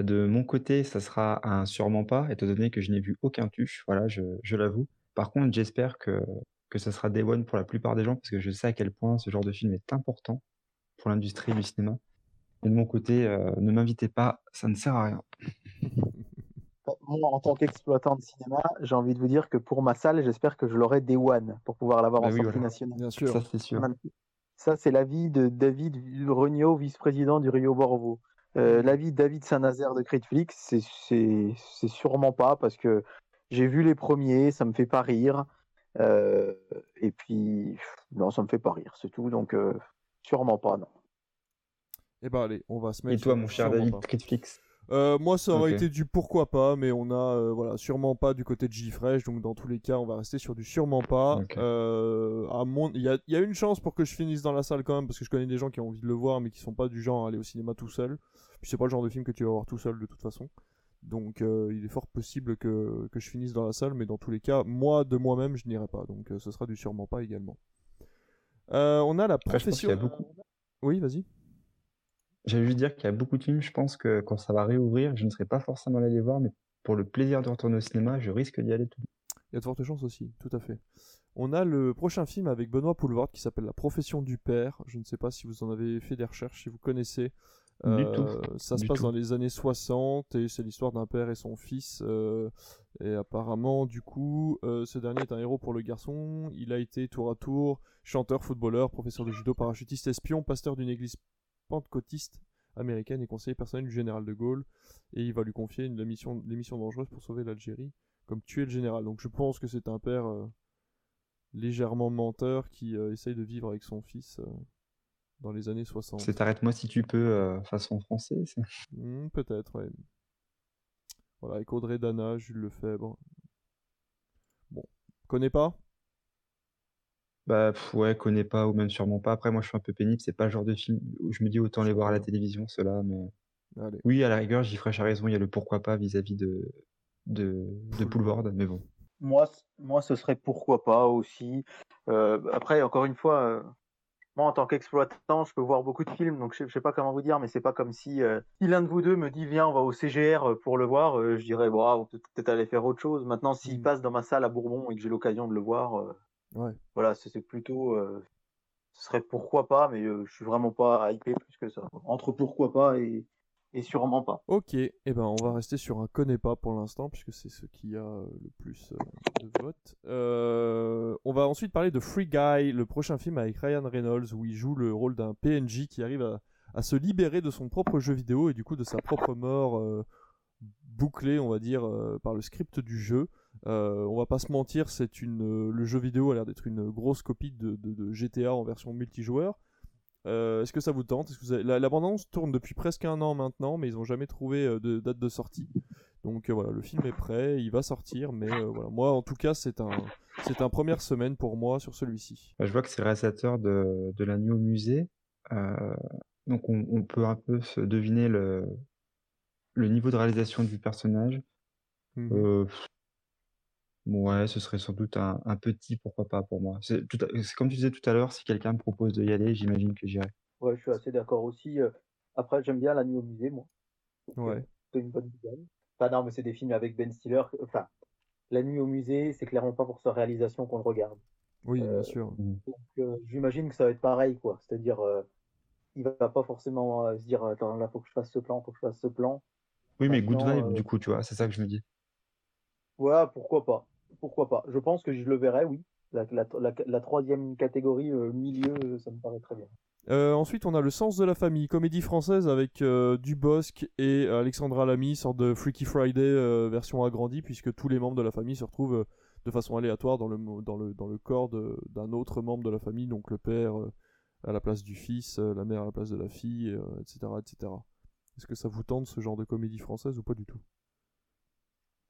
De mon côté, ça sera un sûrement pas, étant donné que je n'ai vu aucun tuche, voilà, je l'avoue. Par contre, j'espère que que ça sera Day One pour la plupart des gens, parce que je sais à quel point ce genre de film est important pour l'industrie du cinéma. Et de mon côté, euh, ne m'invitez pas, ça ne sert à rien. (laughs) Moi, en tant qu'exploitant de cinéma, j'ai envie de vous dire que pour ma salle, j'espère que je l'aurai Day One pour pouvoir l'avoir bah en sortie nationale. Bien sûr. Ça, c'est sûr. Ça, c'est l'avis de David Regnault, vice-président du Rio Borvo. Euh, l'avis de David Saint-Nazaire de Critflix, c'est sûrement pas parce que j'ai vu les premiers, ça me fait pas rire. Euh, et puis, non, ça me fait pas rire, c'est tout. Donc, euh, sûrement pas, non. Et eh bah ben, allez, on va se mettre. Et toi, mon cher David, Netflix euh, moi, ça aurait été du pourquoi pas, mais on a, voilà, sûrement pas du côté de J-Fresh, donc dans tous les cas, on va rester sur du sûrement pas. à mon... il, y a, y a une chance pour que je finisse dans la salle quand même, parce que je connais des gens qui ont envie de le voir, mais qui sont pas du genre à aller au cinéma tout seul. Puis c'est pas le genre de film que tu vas voir tout seul de toute façon. Donc euh, il est fort possible que, que je finisse dans la salle, mais dans tous les cas, moi de moi-même, je n'irai pas. Donc euh, ce sera du sûrement pas également. Euh, on a la Après, je pense qu'il profession. y a beaucoup. Oui, vas-y. J'allais juste dire qu'il y a beaucoup de films, je pense que quand ça va réouvrir, je ne serai pas forcément allé les voir, mais pour le plaisir de retourner au cinéma, je risque d'y aller tout. Il y a de fortes chances aussi, tout à fait. On a le prochain film avec Benoît Poulvord qui s'appelle La profession du père. Je ne sais pas si vous en avez fait des recherches, si vous connaissez. Du tout, Euh, ça se passe tout. dans les années 60 et c'est l'histoire d'un père et son fils. euh, et apparemment, du coup, euh, ce dernier est un héros pour le garçon. Il a été tour à tour chanteur, footballeur, professeur de judo, parachutiste, espion, pasteur d'une église pentecôtiste américaine et conseiller personnel du général de Gaulle. Et il va lui confier une, la mission, les missions dangereuses pour sauver l'Algérie, comme tuer le général. Donc je pense que c'est un père euh, légèrement menteur qui euh, essaye de vivre avec son fils euh, dans les années 60. C'est Arrête-moi si tu peux, euh, façon français. Hmm, Peut-être, ouais. Voilà, avec Audrey Dana, Jules Lefebvre. Bon, connais pas? Bah pff, ouais, connais pas ou même sûrement pas. Après, moi, je suis un peu pénible. C'est pas le genre de film où je me dis autant les voir à la télévision, ceux-là. Mais Allez. oui, à la rigueur, j'y ferai raison. Il y a le pourquoi pas vis-à-vis de de, de Boulevard, mais bon. Moi, moi, ce serait pourquoi pas aussi. Euh, après, encore une fois, euh, moi, en tant qu'exploitant, je peux voir beaucoup de films, donc je je sais pas comment vous dire, mais c'est pas comme si, euh, si l'un de vous deux me dit viens, on va au CGR euh, pour le voir, euh, je dirais bon, on peut peut-être aller faire autre chose. Maintenant, s'il Mm. passe dans ma salle à Bourbon et que j'ai l'occasion de le voir, euh, Ouais. voilà, c'est plutôt, ce serait pourquoi pas, mais je suis vraiment pas hypé plus que ça. Entre pourquoi pas et, et sûrement pas. Ok, et ben on va rester sur un connais pas pour l'instant, puisque c'est ce qui a euh, le plus euh, de votes. Euh, on va ensuite parler de Free Guy, le prochain film avec Ryan Reynolds, où il joue le rôle d'un PNJ qui arrive à, se libérer de son propre jeu vidéo et du coup de sa propre mort bouclée, on va dire, par le script du jeu. On va pas se mentir, c'est une, le jeu vidéo a l'air d'être une grosse copie de- de GTA en version multijoueur. Euh, Est-ce que ça vous tente? Que vous avez- La, la bande-annonce tourne depuis presque un an maintenant, mais ils n'ont jamais trouvé euh, de date de sortie. Donc euh, voilà, le film est prêt, il va sortir, mais voilà, moi en tout cas c'est un c'est un première semaine pour moi sur celui-ci. Bah, je vois que c'est le réalisateur de, de la nuit au musée. Donc on, on peut un peu se deviner le, le niveau de réalisation du personnage. Euh, pff, ouais, ce serait sans doute un, un petit pourquoi pas pour moi. C'est tout à- c'est comme tu disais tout à l'heure, si quelqu'un me propose de y aller, j'imagine que j'irai. Ouais, je suis assez d'accord aussi. euh, Après, j'aime bien La Nuit au musée, moi. Ouais. C'est une bonne idée. Enfin, non, mais c'est des films avec Ben Stiller. Enfin, La Nuit au musée, c'est clairement pas pour sa réalisation qu'on le regarde. Oui, bien Euh, sûr. Mm. Donc, euh, j'imagine que ça va être pareil, quoi. C'est-à-dire, euh, il va pas forcément euh, se dire, attends, là, faut que je fasse ce plan, faut que je fasse ce plan. Oui, mais good Maintenant, vibe, euh, du coup, tu vois, c'est ça que je me dis. Voilà, pourquoi pas. Pourquoi pas. Je pense que je le verrai, oui. La, troisième catégorie, euh, milieu, euh, ça me paraît très bien. Euh, ensuite, on a Le Sens de la famille, comédie française avec Dubosc et Alexandra Lamy, sorte de Freaky Friday version agrandie, puisque tous les membres de la famille se retrouvent de façon aléatoire dans le, corps d'un autre membre de la famille, donc le père à la place du fils, la mère à la place de la fille, etc., etc. Est-ce que ça vous tente ce genre de comédie française ou pas du tout?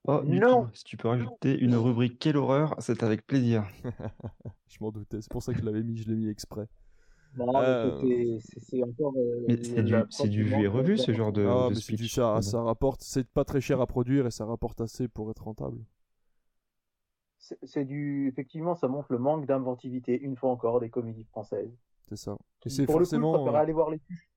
Oh, du Non. Si tu peux rajouter une rubrique Quelle horreur, c'est avec plaisir. (laughs) Je m'en doutais, c'est pour ça que je l'avais mis, je l'ai mis exprès. Non, mais Euh, c'est encore. euh, Mais c'est du, c'est vu et revu, ce genre de, ah, de mais c'est speech. du ça, ça rapporte, c'est pas très cher à produire et ça rapporte assez pour être rentable. C'est du. Effectivement, ça montre le manque d'inventivité, une fois encore, des comédies françaises. C'est ça. Et c'est pour le coup, je forcément. euh, aller voir les tuches.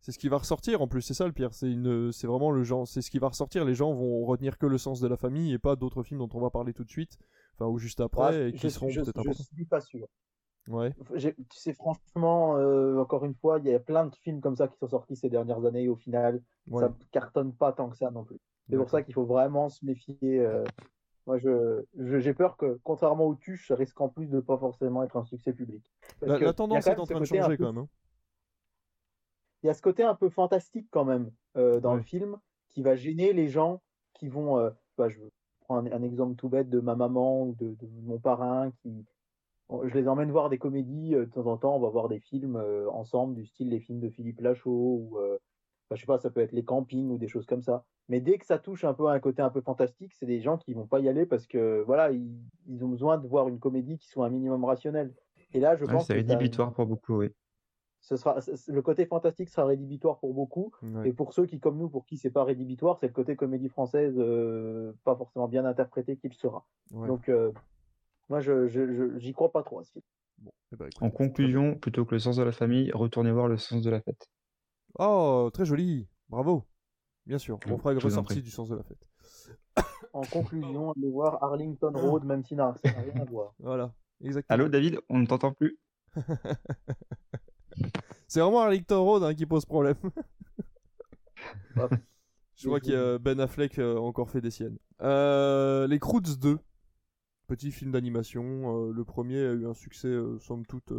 C'est ce qui va ressortir en plus, c'est ça le pire. C'est une, c'est vraiment le genre, c'est ce qui va ressortir. Les gens vont retenir que le sens de la famille et pas d'autres films dont on va parler tout de suite, enfin ou juste après Ouais, et qui je, seront je, peut-être je importants. suis pas sûr. Ouais. Tu sais, franchement, euh, encore une fois, il y a plein de films comme ça qui sont sortis ces dernières années et au final, ouais. ça cartonne pas tant que ça non plus. C'est pour ça qu'il faut vraiment se méfier. euh, Moi, je, je- j'ai peur que, contrairement aux tuches, ça risque en plus de pas forcément être un succès public. Parce La, que tendance est en train de changer peu- quand même. hein. Il y a ce côté un peu fantastique quand même euh, dans Ouais. le film qui va gêner les gens qui vont. euh, bah, je prends un, un exemple tout bête de ma maman ou de, de mon parrain qui. Je les emmène voir des comédies euh, de temps en temps. On va voir des films ensemble, du style les films de Philippe Lachaud ou enfin, je sais pas, ça peut être les campings ou des choses comme ça. Mais dès que ça touche un peu à un côté un peu fantastique, c'est des gens qui vont pas y aller parce que voilà, ils, ils ont besoin de voir une comédie qui soit un minimum rationnelle. Et là, je Ouais, pense c'est rédhibitoire pour beaucoup, oui. Ce sera, le côté fantastique sera rédhibitoire pour beaucoup. Et pour ceux qui, comme nous, pour qui c'est pas rédhibitoire, c'est le côté comédie française euh, pas forcément bien interprété qu'il sera. Donc, euh, moi, je, j'y crois pas trop à ce film. Eh ben, en conclusion, plutôt que le sens de la famille, retournez voir le sens de la fête. Oh, très joli. Bravo. Bien sûr, on fera une ressortie du sens de la fête. (coughs) En conclusion, allez voir Arlington Road, même si ça n'a rien à voir. Voilà, exactement. Allô David, on ne t'entend plus. (laughs) C'est vraiment Arlington Road hein, qui pose problème. (laughs) Je vois a Ben Affleck euh, encore fait des siennes. Euh, les Croods 2, petit film d'animation. Euh, le premier a eu un succès, somme toute,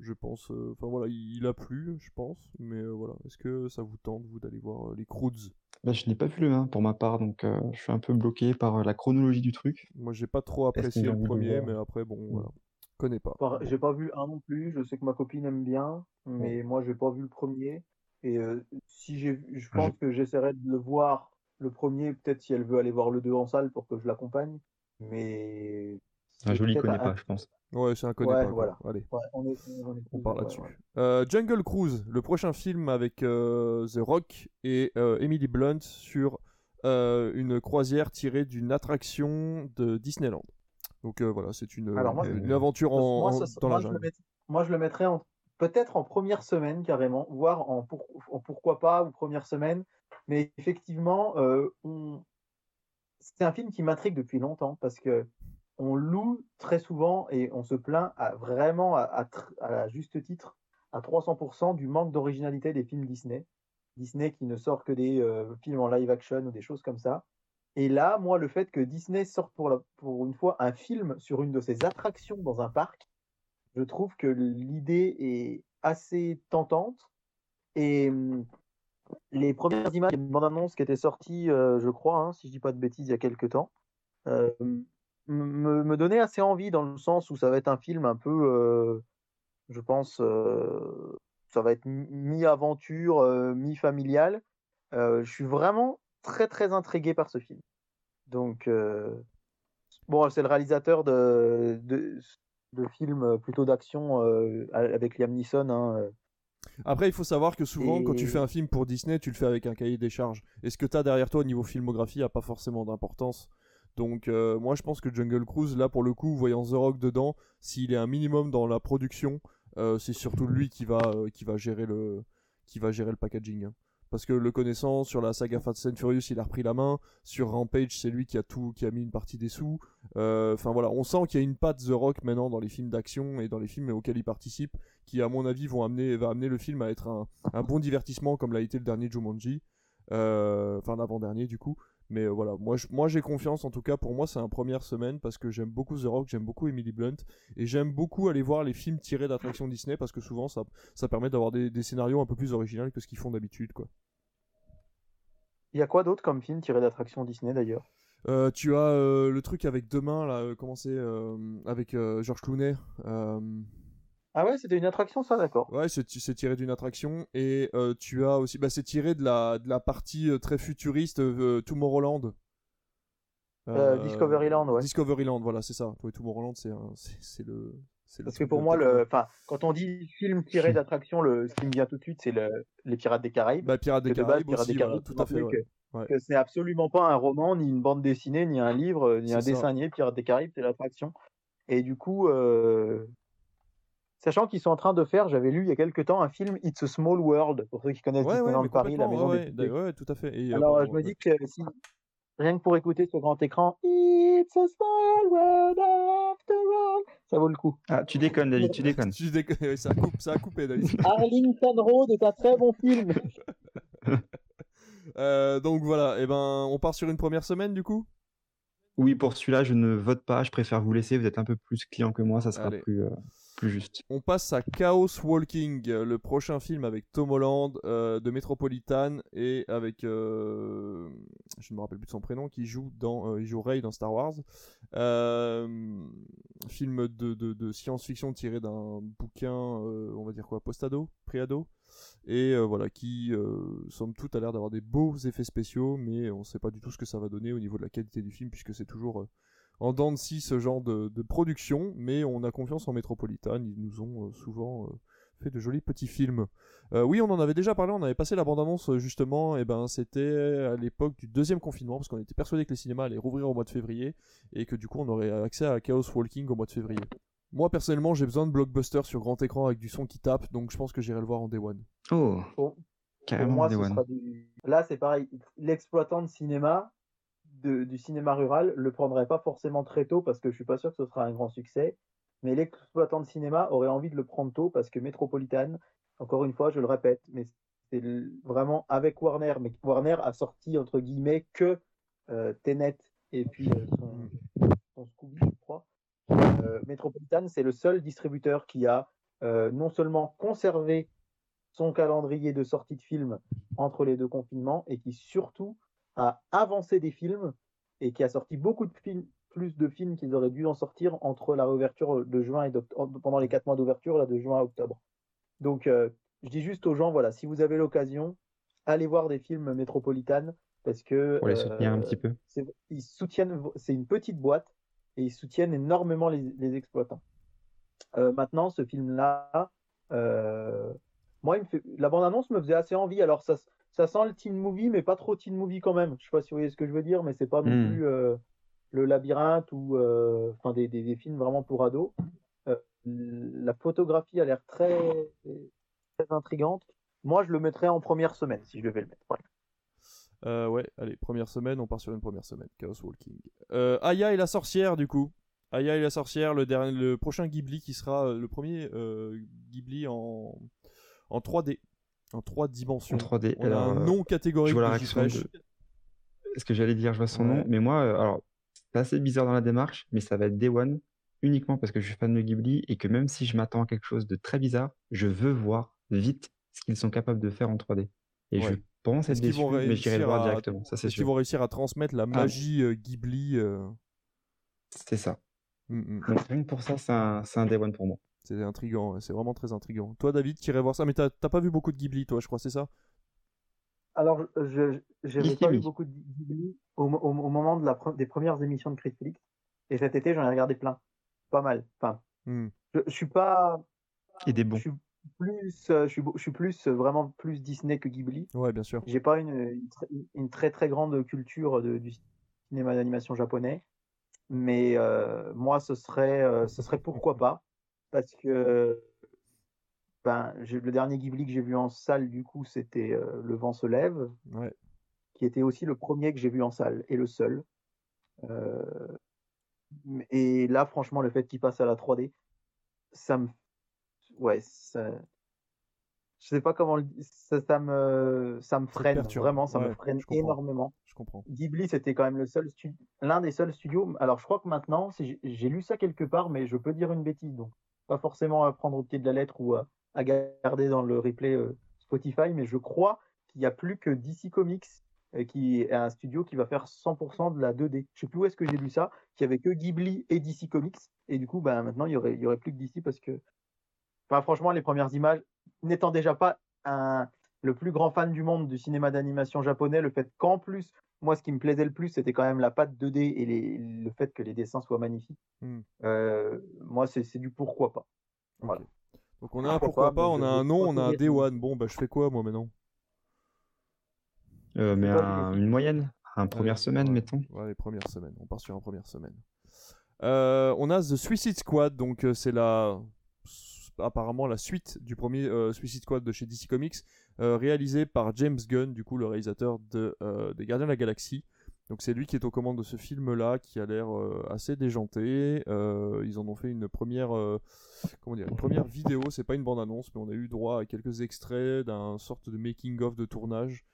je pense. Enfin voilà, il, a plu, je pense. Mais voilà, est-ce que ça vous tente, vous, d'aller voir les Croods? Bah, Je n'ai pas vu le 1 pour ma part, donc je suis un peu bloqué par la chronologie du truc. Moi, j'ai pas trop apprécié le premier, mais après, bon, voilà connais pas. J'ai pas vu un non plus. Je sais que ma copine aime bien, mais moi j'ai pas vu le premier. Et euh, si j'ai, je pense que j'essaierai de le voir le premier, peut-être si elle veut aller voir le 2 en salle pour que je l'accompagne. Mais un joli connaît pas, je pense. Ouais, c'est un connaît pas. Voilà. Allez. on, parle là-dessus. Euh, Jungle Cruise, le prochain film avec euh, The Rock et Emily Blunt sur une croisière tirée d'une attraction de Disneyland. Donc euh, voilà, c'est une, une, aventure en, dans la jungle. moi, je le mettrais peut-être en première semaine carrément, voire en, pourquoi pas ou première semaine. Mais effectivement, euh, c'est un film qui m'intrigue depuis longtemps parce que on loue très souvent et on se plaint à, vraiment à, à, juste titre à 300% du manque d'originalité des films Disney. Disney qui ne sort que des euh, films en live action ou des choses comme ça. Et là, moi, le fait que Disney sorte pour, pour une fois un film sur une de ses attractions dans un parc, je trouve que l'idée est assez tentante. Et hum, les premières images des bandes annonces qui étaient sorties, euh, je crois, hein, si je dis pas de bêtises, il y a quelques temps, euh, me, me donnaient assez envie dans le sens où ça va être un film un peu, euh, je pense, ça va être mi-aventure, mi-familial. je suis vraiment très très intrigué par ce film. Donc, euh, bon, c'est le réalisateur de, de, films plutôt d'action euh, avec Liam Neeson. Hein, euh. Après, il faut savoir que souvent, quand tu fais un film pour Disney, tu le fais avec un cahier des charges. Et ce que tu as derrière toi au niveau filmographie n'a pas forcément d'importance. Donc, moi, je pense que Jungle Cruise, là, pour le coup, voyant The Rock dedans, s'il est un minimum dans la production, c'est surtout lui qui va, qui va gérer le, qui va gérer le packaging. Hein parce que le connaissant sur la saga Fast and Furious il a repris la main. Sur Rampage c'est lui qui a tout qui a mis une partie des sous. Euh, enfin voilà on sent qu'il y a une patte The Rock maintenant dans les films d'action et dans les films auxquels il participe qui à mon avis vont amener va amener le film à être un, bon divertissement comme l'a été le dernier Jumanji. Euh, enfin l'avant dernier du coup mais euh, voilà, moi, moi j'ai confiance en tout cas. Pour moi, c'est un première semaine parce que j'aime beaucoup The Rock, j'aime beaucoup Emily Blunt et j'aime beaucoup aller voir les films tirés d'attractions Disney parce que souvent ça, ça permet d'avoir des, scénarios un peu plus originaux que ce qu'ils font d'habitude, quoi. Il y a quoi d'autre comme film tiré d'attractions Disney d'ailleurs? Euh, tu as euh, le truc avec demain là, comment c'est avec George Clooney. Ah ouais, c'était une attraction, ça, d'accord. Ouais, c'est tiré d'une attraction. Et euh, tu as aussi. Bah, c'est tiré de la, de la partie euh, très futuriste euh, Tomorrowland. Discoveryland, ouais. Discoveryland, voilà, c'est ça. Tomorrowland, c'est le. Parce que pour moi, le, quand on dit film tiré (laughs) d'attraction, le, ce qui me vient tout de suite, c'est le, les Pirates des Caraïbes. Bah, Pirates des Caraïbes, Pirates des Caraïbes, tout à fait. Que, c'est absolument pas un roman, ni une bande dessinée, ni un livre, ni un dessin animé. Pirates des Caraïbes, c'est l'attraction. Et du coup, Sachant qu'ils sont en train de faire, j'avais lu il y a quelques temps, un film It's a Small World, pour ceux qui connaissent Disneyland Paris, la maison ouais, ouais, tout à fait. Euh, Alors, je me dis que si, rien que pour écouter ce grand écran, It's a small world after all, ça vaut le coup. Ah, tu déconnes, David, tu déconnes. (laughs) tu déconnes, ça, coupe, ça a coupé, David. (laughs) Arlington Road est un très bon film. (laughs) euh, donc voilà, et eh ben, on part sur une première semaine du coup? Oui, pour celui-là, je ne vote pas, je préfère vous laisser, vous êtes un peu plus client que moi, ça sera plus... Euh, On passe à Chaos Walking, euh, le prochain film avec Tom Holland euh, de Metropolitan et avec euh, je ne me rappelle plus de son prénom qui joue dans il joue Ray dans Star Wars. film de, de, science-fiction tiré d'un bouquin on va dire quoi postado, préado et voilà qui somme toute a l'air d'avoir des beaux effets spéciaux mais on ne sait pas du tout ce que ça va donner au niveau de la qualité du film puisque c'est toujours en dents de scie ce genre de, production, mais on a confiance en Metropolitan. Ils nous ont euh, souvent euh, fait de jolis petits films. Euh, oui, on en avait déjà parlé, on avait passé la bande-annonce justement, et ben c'était à l'époque du deuxième confinement, parce qu'on était persuadé que les cinémas allaient rouvrir au mois de février, et que du coup on aurait accès à Chaos Walking au mois de février. Moi personnellement, j'ai besoin de blockbuster sur grand écran avec du son qui tape, donc je pense que j'irai le voir en Day One. Oh, carrément moi, Day ce One. sera du- Là, c'est pareil. L'exploitant de cinéma, du cinéma rural, le prendrait pas forcément très tôt parce que je suis pas sûr que ce sera un grand succès. Mais l'exploitant de cinéma aurait envie de le prendre tôt parce que Metropolitan, encore une fois, je le répète, mais c'est vraiment avec Warner. Mais Warner a sorti, entre guillemets, que euh, Tenet et puis euh, son, son Scooby, je crois. Euh, Metropolitan, c'est le seul distributeur qui a euh, non seulement conservé son calendrier de sortie de films entre les deux confinements et qui surtout a avancé des films et qui a sorti beaucoup de films, plus de films qu'ils auraient dû en sortir entre la réouverture de juin et d'octobre, pendant les quatre mois d'ouverture, là, de juin à octobre. Donc, euh, je dis juste aux gens, voilà, si vous avez l'occasion, allez voir des films métropolitaines parce que Pour les soutenir un euh, petit peu. c'est- ils soutiennent, c'est une petite boîte et ils soutiennent énormément les, les exploitants. Euh, maintenant, ce film-là, moi, il me fait, la bande-annonce me faisait assez envie. Alors, ça, ça sent le teen movie, mais pas trop teen movie quand même. Je sais pas si vous voyez ce que je veux dire, mais c'est pas non Hmm. plus euh, le labyrinthe ou euh, enfin des, des, des films vraiment pour ados. Euh, la photographie a l'air très, très intrigante. Moi, je le mettrais en première semaine si je devais le mettre. Euh, ouais, allez, première semaine, on part sur une première semaine, Chaos Walking. Euh, Aya et la sorcière, du coup. Aya et la sorcière, le, dernier, le prochain Ghibli qui sera le premier euh, Ghibli en, en 3D, en 3 dimensions. En 3D. On Alors, a un euh, nom je catégorique vois la de réaction de... Ce que j'allais dire, je vois son Ouais. nom. Mais moi, euh, alors, c'est assez bizarre dans la démarche, mais ça va être Day One uniquement parce que je suis fan de Ghibli et que même si je m'attends à quelque chose de très bizarre, je veux voir vite ce qu'ils sont capables de faire en 3D. Et je Ouais. pense Est-ce être déçu, mais j'irai le voir directement. Ça, c'est sûr. vont réussir à transmettre la magie euh, Ghibli euh, C'est ça. hum, hum. Donc, rien que pour ça, c'est un, c'est un Day One pour moi. C'est intriguant, c'est vraiment très intriguant. Toi, David, tu irais voir ça, mais t'as t'as pas vu beaucoup de Ghibli, toi, je crois, c'est ça? Alors, je j'avais Ici, pas vu beaucoup de Ghibli au, au, au moment de la pre- des premières émissions de Netflix. Et cet été, j'en ai regardé plein. Pas mal. Enfin, Hum. je, je suis pas. Et des bons. Je suis plus, euh, je suis, je suis plus, euh, vraiment plus Disney que Ghibli. Ouais, bien sûr. J'ai pas une, une, très- une très très grande culture de, du cinéma d'animation japonais. Mais euh, moi, ce serait, euh, ce serait pourquoi pas. Parce que ben, le dernier Ghibli que j'ai vu en salle, du coup, c'était euh, Le vent se lève Ouais. qui était aussi le premier que j'ai vu en salle et le seul. Euh, et là, franchement, le fait qu'il passe à la 3D, ça me, ouais, ça, je sais pas comment, le ça, ça me, ça me freine vraiment, ça Ouais, me freine je énormément. Je comprends. Ghibli, c'était quand même le seul l'un des seuls studios. Alors, je crois que maintenant, j'ai lu ça quelque part, mais je peux dire une bêtise, donc pas forcément à prendre au pied de la lettre ou à, garder dans le replay euh, Spotify, mais je crois qu'il n'y a plus que DC Comics euh, qui est un studio qui va faire 100% de la 2D. Je sais plus où est-ce que j'ai lu ça, qu'il y avait que Ghibli et DC Comics, et du coup, ben maintenant, il y aurait, aurait plus que DC parce que, enfin, franchement, les premières images, n'étant déjà pas un, le plus grand fan du monde du cinéma d'animation japonais, le fait qu'en plus moi, ce qui me plaisait le plus, c'était quand même la patte 2D et les- le fait que les dessins soient magnifiques. Hmm. Euh, moi, c'est du pourquoi pas. Donc on a un Pourquoi pourquoi pas, pas, mais on a un pas on a un Day. One. Bon, bah je fais quoi moi maintenant? Euh, mais un- une moyenne, un première semaine, ouais. mettons. Ouais, les premières semaines. On part sur une première semaine. Euh, on a The Suicide Squad, donc euh, c'est la apparemment la suite du premier euh, Suicide Squad de chez DC Comics, euh, réalisé par James Gunn, du coup le réalisateur de, euh, des Gardiens de la Galaxie. Donc c'est lui qui est aux commandes de ce film-là, qui a l'air euh, assez déjanté. Ils en ont fait une première, comment dire, une première vidéo. C'est pas une bande-annonce, mais on a eu droit à quelques extraits d'un sorte de making-of de tournage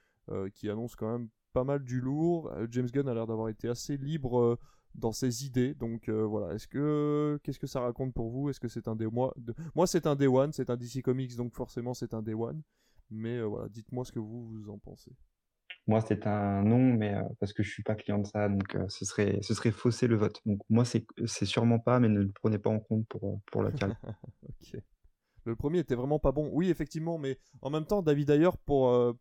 qui annonce quand même pas mal du lourd. James Gunn a l'air d'avoir été assez libre dans ses idées. Donc voilà, est-ce que qu'est-ce que ça raconte pour vous? Est-ce que c'est un moi Moi, c'est un day one, c'est un DC Comics, donc forcément c'est un day one. Mais euh, voilà, dites-moi ce que vous vous en pensez. Moi, c'est un non, mais euh, parce que je suis pas client de ça, donc euh, ce serait, ce serait fausser le vote. Donc moi, c'est, c'est sûrement pas, mais ne le prenez pas en compte pour, pour la cale. (laughs) Ok. Le premier était vraiment pas bon. Oui, effectivement, mais en même temps, David Ayer, pour, euh,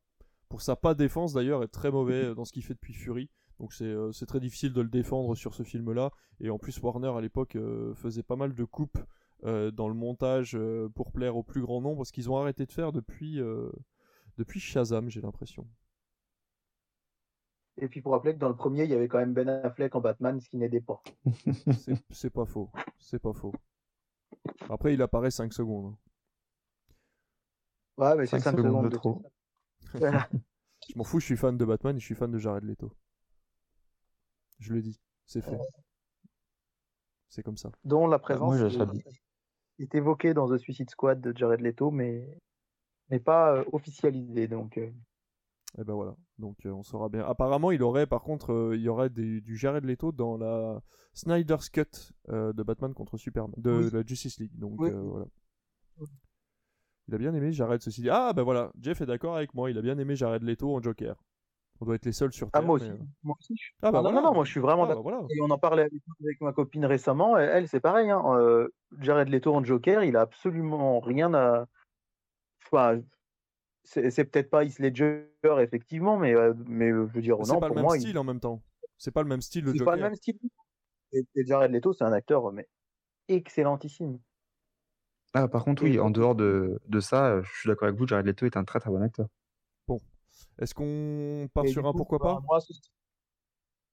pour sa pas défense d'ailleurs, est très mauvais dans ce qu'il fait depuis Fury. Donc c'est très difficile de le défendre sur ce film-là. Et en plus, Warner à l'époque faisait pas mal de coupes dans le montage euh, pour plaire au plus grand nombre, ce qu'ils ont arrêté de faire depuis, euh, depuis Shazam, j'ai l'impression. Et puis pour rappeler que dans le premier, il y avait quand même Ben Affleck en Batman, ce qui n'aidait pas. (laughs) C'est- pas faux. C'est pas faux. Après, il apparaît 5 secondes. hein. Ouais, mais c'est Cinq 5 secondes secondes de trop. Voilà. Je m'en fous, je suis fan de Batman et je suis fan de Jared Leto. Je le dis, c'est fait. C'est comme ça. Dont la présence moi, je- ça- est, est évoquée dans The Suicide Squad de Jared Leto, mais n'est pas euh, officialisée. Donc, euh, Et ben voilà, donc euh, on saura bien. Apparemment, il aurait, par contre, il y aurait des- du Jared Leto dans la Snyder's Cut de Batman contre Superman, de Oui. la Justice League. Donc Oui. voilà. Il a bien aimé Jared, ceci dit. Ah ben voilà, Jeff est d'accord avec moi. Il a bien aimé Jared Leto en Joker. On doit être les seuls sur ah, Terre. moi mais, aussi. euh, Moi aussi. je- Ah bah Ah, non, voilà. non, non, moi je suis vraiment Ah, bah voilà. Et on en parlait avec, avec ma copine récemment. et Elle, c'est pareil. Hein. euh, Jared Leto en Joker, il a absolument rien à. Enfin, c'est c'est peut-être pas Heath Ledger, effectivement, mais, euh, mais je veux dire, Mais non, c'est pas le pour même moi, il- style en même temps. C'est pas le même style de c'est Joker. pas le même style. Et, et Jared Leto, c'est un acteur mais excellentissime. Ah, par contre, oui, en dehors de, de ça, je suis d'accord avec vous, Jared Leto est un très très bon acteur. Est-ce qu'on part Et sur un coup, pourquoi bah, pas? moi, ce...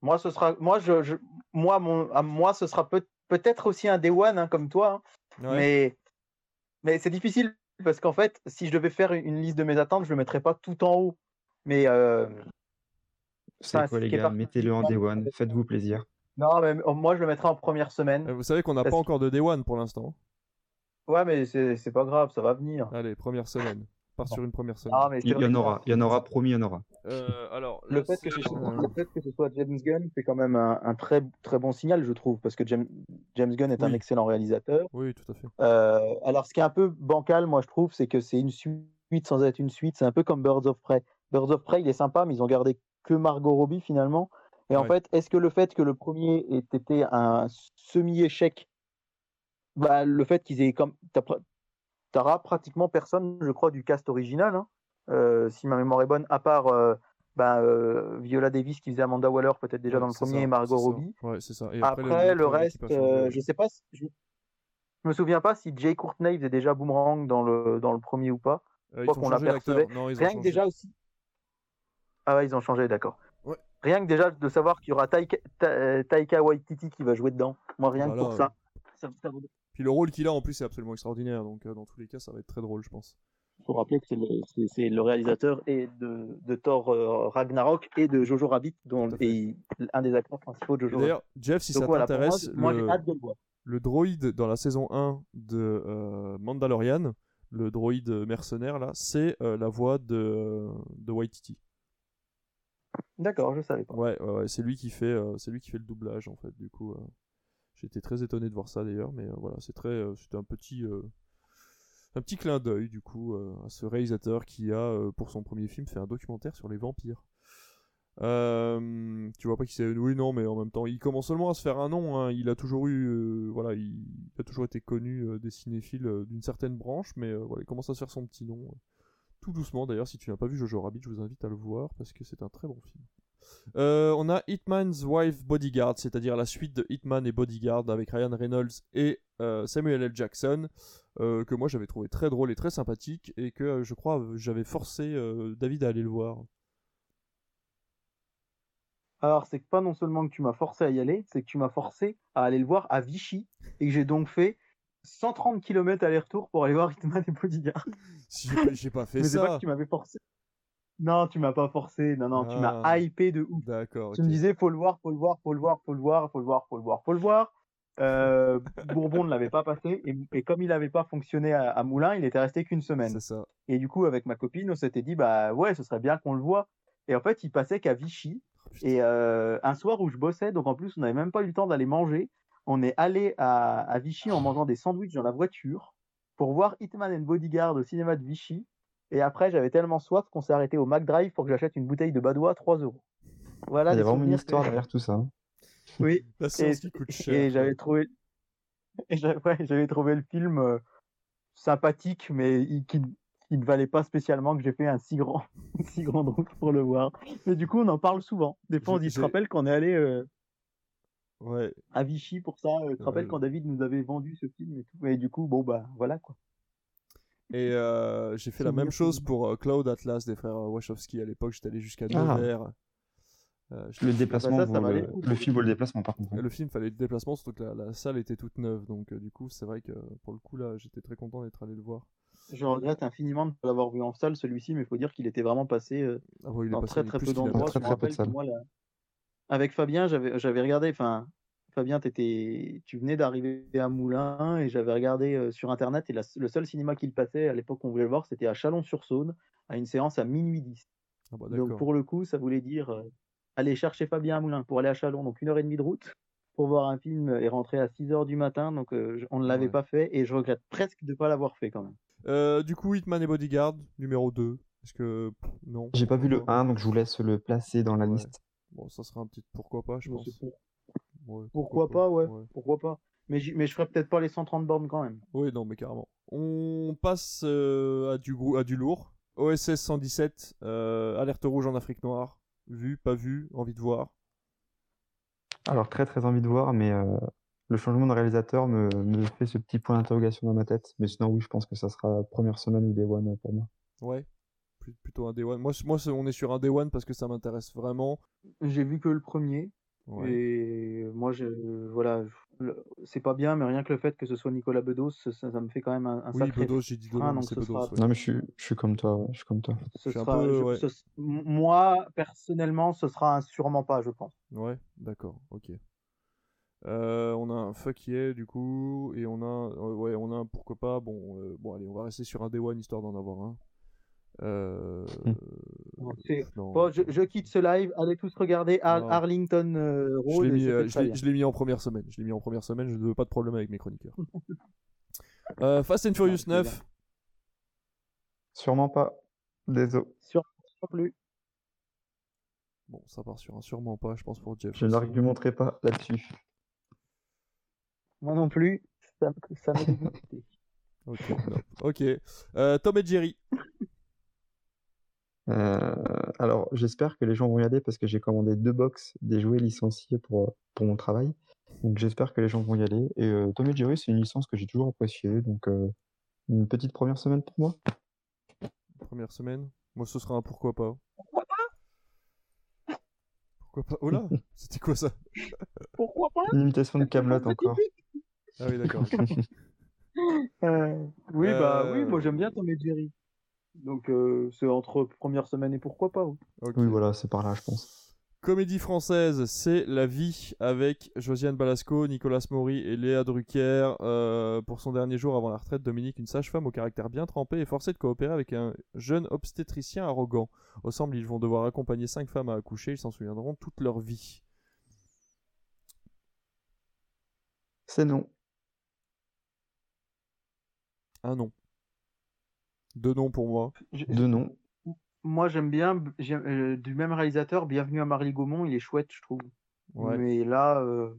moi, ce sera, moi, je, je- moi, mon, à moi, ce sera peut- peut-être aussi un Day One, hein, comme toi, hein, Ouais. mais, mais c'est difficile parce qu'en fait, si je devais faire une, liste de mes attentes, je le mettrais pas tout en haut. Mais euh, C'est quoi, les gars? Mettez-le en day one, faites-vous plaisir. non, mais moi, je le mettrais en première semaine. Euh, Vous savez qu'on n'a pas que- encore de Day One pour l'instant. Ouais, mais c'est c'est pas grave, ça va venir. Allez, première semaine. Part sur une première semaine. Ah, mais Il y en aura, il y en aura, promis, il y en aura. Euh, alors, Le fait, que ce soit, le fait que ce soit James Gunn, c'est quand même un, un très, très bon signal, je trouve, parce que James, James Gunn est un excellent réalisateur. Oui, tout à fait. Euh, alors, ce qui est un peu bancal, moi, je trouve, c'est que c'est une suite sans être une suite. C'est un peu comme Birds of Prey. Birds of Prey, il est sympa, mais ils ont gardé que Margot Robbie finalement. Et en Ouais. fait, est-ce que le fait que le premier ait été un semi-échec, bah, le fait qu'ils aient comme. T'auras pratiquement personne, je crois, du cast original, hein, euh, si ma mémoire est bonne, à part euh, bah, euh, Viola Davis qui faisait Amanda Waller peut-être déjà Ouais, dans le premier ça, et Margot. Robbie. Ouais, c'est ça. Et Après, le, reste, je sais pas. si- je... je me souviens pas si Jay Courtney faisait déjà Boomerang dans le dans le premier ou pas. Euh, crois qu'on l'apercevait. Rien que déjà aussi. Ah ouais, ils ont changé, d'accord. Ouais. Rien que déjà de savoir qu'il y aura Taika, Ta- Taika Waititi qui va jouer dedans. Moi, rien Voilà, que pour ça. ça, ça vaut- Puis le rôle qu'il a en plus est absolument extraordinaire. Donc euh, dans tous les cas, ça va être très drôle, je pense. faut rappeler que c'est le, réalisateur et de, de Thor euh, Ragnarok et de Jojo Rabbit, dont et un des acteurs principaux de Jojo Rabbit. D'ailleurs, Jeff, si Donc ça voilà, pour moi, t'intéresse, moi, le, hâte de le voir. le droïde dans la saison 1 de euh, Mandalorian, le droïde mercenaire là, c'est la voix de, de Waititi. D'accord, je savais pas. Ouais, ouais, ouais, c'est lui qui fait, c'est lui qui fait le doublage en fait. Du coup, j'étais très étonné de voir ça d'ailleurs, mais euh, voilà, c'est très, euh, c'était un petit, euh, un petit clin d'œil du coup à ce réalisateur qui a, pour son premier film, fait un documentaire sur les vampires. Tu vois pas qui c'est? Oui, non, mais en même temps, il commence seulement à se faire un nom. hein. Il a toujours eu, voilà, il, a toujours été connu des cinéphiles d'une certaine branche, mais voilà, il commence à se faire son petit nom. tout doucement. D'ailleurs, si tu n'as pas vu Jojo Rabbit, je vous invite à le voir parce que c'est un très bon film. Euh, on a Hitman's Wife Bodyguard, c'est-à-dire la suite de Hitman et Bodyguard avec Ryan Reynolds et euh, Samuel L. Jackson, euh, que moi j'avais trouvé très drôle et très sympathique, et que je crois j'avais forcé David à aller le voir. Alors, c'est que pas non seulement que tu m'as forcé à y aller, c'est que tu m'as forcé à aller le voir à Vichy et que j'ai donc fait 130 km aller-retour pour aller voir Hitman et Bodyguard. (laughs) J'ai pas- J'ai pas (laughs) fait Mais c'est pas ça. que tu m'avais forcé. Non, tu m'as pas forcé. Non, non, tu Ah. m'as hypé de ouf. D'accord. Tu ok. me disais, faut le voir, faut le voir, faut le voir, faut le voir, faut le voir, faut le voir, faut le voir. Euh, Bourbon ne l'avait pas passé et, et comme il n'avait pas fonctionné à, à Moulins, il était resté qu'une semaine. C'est ça. Et du coup, avec ma copine, on s'était dit, bah ouais, ce serait bien qu'on le voit. Et en fait, il passait qu'à Vichy. Oh. Et euh, un soir où je bossais, donc en plus, on n'avait même pas eu le temps d'aller manger. On est allé à, à Vichy en mangeant des sandwichs dans la voiture pour voir Hitman and Bodyguard au cinéma de Vichy. Et après, j'avais tellement soif qu'on s'est arrêté au McDrive pour que j'achète une bouteille de Badois à 3 euros. Voilà Il y a vraiment une histoire que- derrière tout ça. hein. (laughs) Oui, La et, coûte cher. (laughs) et j'avais trouvé j'avais ouais, trouvé le film euh, sympathique mais il- qui, qui ne valait pas spécialement que j'ai fait un si grand (laughs) si grande route pour le voir mais du coup on en parle souvent des fois on dit je te rappelle qu'on est allé euh, Ouais. à Vichy pour ça. Euh, Tu te rappelles Ouais. quand David nous avait vendu ce film et tout? Et du coup, bon, bah voilà quoi. Et euh, j'ai fait la même chose pour euh, Cloud Atlas des frères Wachowski à l'époque. J'étais allé jusqu'à Ah. Nevers. Euh, Le déplacement, ça, ça valait le, le film vaut le déplacement par contre. Et Le film, fallait le déplacement, surtout que la, la salle était toute neuve. Donc, euh, du coup, c'est vrai que pour le coup, là, j'étais très content d'être allé le voir. Je regrette infiniment de ne pas l'avoir vu en salle celui-ci, mais il faut dire qu'il était vraiment passé euh, Ah, ouais, il est dans passé très très peu d'endroits. avec Fabien, j'avais j'avais regardé. Enfin, Fabien, tu venais d'arriver à Moulins et j'avais regardé euh, sur internet et la- le seul cinéma qu'il passait à l'époque qu'on voulait le voir, c'était à Chalon-sur-Saône à une séance à minuit 10. Ah, bah, Donc pour le coup, ça voulait dire euh, aller chercher Fabien à Moulins pour aller à Chalon, donc une heure et demie de route pour voir un film et rentrer à 6 heures du matin. Donc euh, on ne l'avait Ouais. pas fait et je regrette presque de ne pas l'avoir fait quand même. Euh, du coup, Hitman et Bodyguard, numéro 2. Est-ce que. pff, Non. J'ai pas vu le pourquoi 1, donc je vous laisse le placer dans la Ouais. liste. Bon, ça sera un petit pourquoi pas, je pense. pour- Ouais, Pourquoi pas, ouais. Pourquoi pas. Mais, je ferais peut-être pas les 130 bornes quand même. Oui, non, mais carrément. On passe euh, à, du à du lourd. OSS 117, euh, alerte rouge en Afrique noire. Vu, pas vu, envie de voir. Alors très très envie de voir, mais euh, le changement de réalisateur me, me fait ce petit point d'interrogation dans ma tête. Mais sinon oui, je pense que ça sera première semaine ou Day One pour moi. Ouais. Plutôt un Day One. Moi, moi on est sur un Day One parce que ça m'intéresse vraiment. J'ai vu que le premier. Ouais. Et moi, je, voilà, je- le- c'est pas bien, mais rien que le fait que ce soit Nicolas Bedos, ça, ça me fait quand même un, un Oui, sacré Bedos, j'ai dit frein, Bedos, mais donc c'est ce Bedos. sera- ouais. Non mais je suis, je suis comme toi, ouais, je suis comme toi. Ce Je suis un sera, peu, je- ouais. ce- m- moi, personnellement, ce sera un sûrement pas, je pense. Ouais, d'accord, ok. Euh, on a un fuck yeah du coup et on a euh, ouais on a un pourquoi pas bon euh, bon allez on va rester sur un day one histoire d'en avoir un. Euh, non. Bon, je, je quitte ce live. Allez tous regarder Ar- Non. Arlington euh, Je Road. l'ai mis, euh, je l'ai- mis en première semaine. Je l'ai mis en première semaine. Je ne veux pas de problème avec mes chroniqueurs. (laughs) Euh, Fast and Furious c'est bien. 9. Sûrement pas. Désolé. Sur plus. Bon, ça part sur un sûrement pas, je pense pour Jeff. Je n'argumenterai pas là-dessus. Moi non plus. Ça, ça m'a (laughs) dégoûté. Ok. Euh, Tom et Jerry. (laughs) Euh, alors, j'espère que les gens vont y aller parce que j'ai commandé deux box des jouets licenciés pour, pour mon travail. Donc, j'espère que les gens vont y aller. Et euh, Tom et Jerry, c'est une licence que j'ai toujours appréciée. Donc, euh, une petite première semaine pour moi. Première semaine. Moi, ce sera un pourquoi pas. Pourquoi pas? Oh là (laughs) C'était quoi ça? Pourquoi pas? Une imitation de Camelot encore. Ah oui, d'accord. (laughs) (laughs) Euh, Oui, bah oui, moi Euh, j'aime bien Tom et Jerry. Donc euh, c'est entre première semaine et pourquoi pas. oui. Voilà, c'est par là, je pense. Comédie française, c'est La vie avec Josiane Balasco, Nicolas Maury et Léa Drucker. Euh, pour son dernier jour avant la retraite, Dominique, une sage-femme au caractère bien trempé, est forcée de coopérer avec un jeune obstétricien arrogant. Ensemble, ils vont devoir accompagner cinq femmes à accoucher. Ils s'en souviendront toute leur vie. C'est non. Un nom. Deux noms pour moi. Je- Deux noms. Moi j'aime bien j'aime, euh, du même réalisateur, Bienvenue à Marly Gaumont, il est chouette, je trouve. Ouais. Mais là, euh,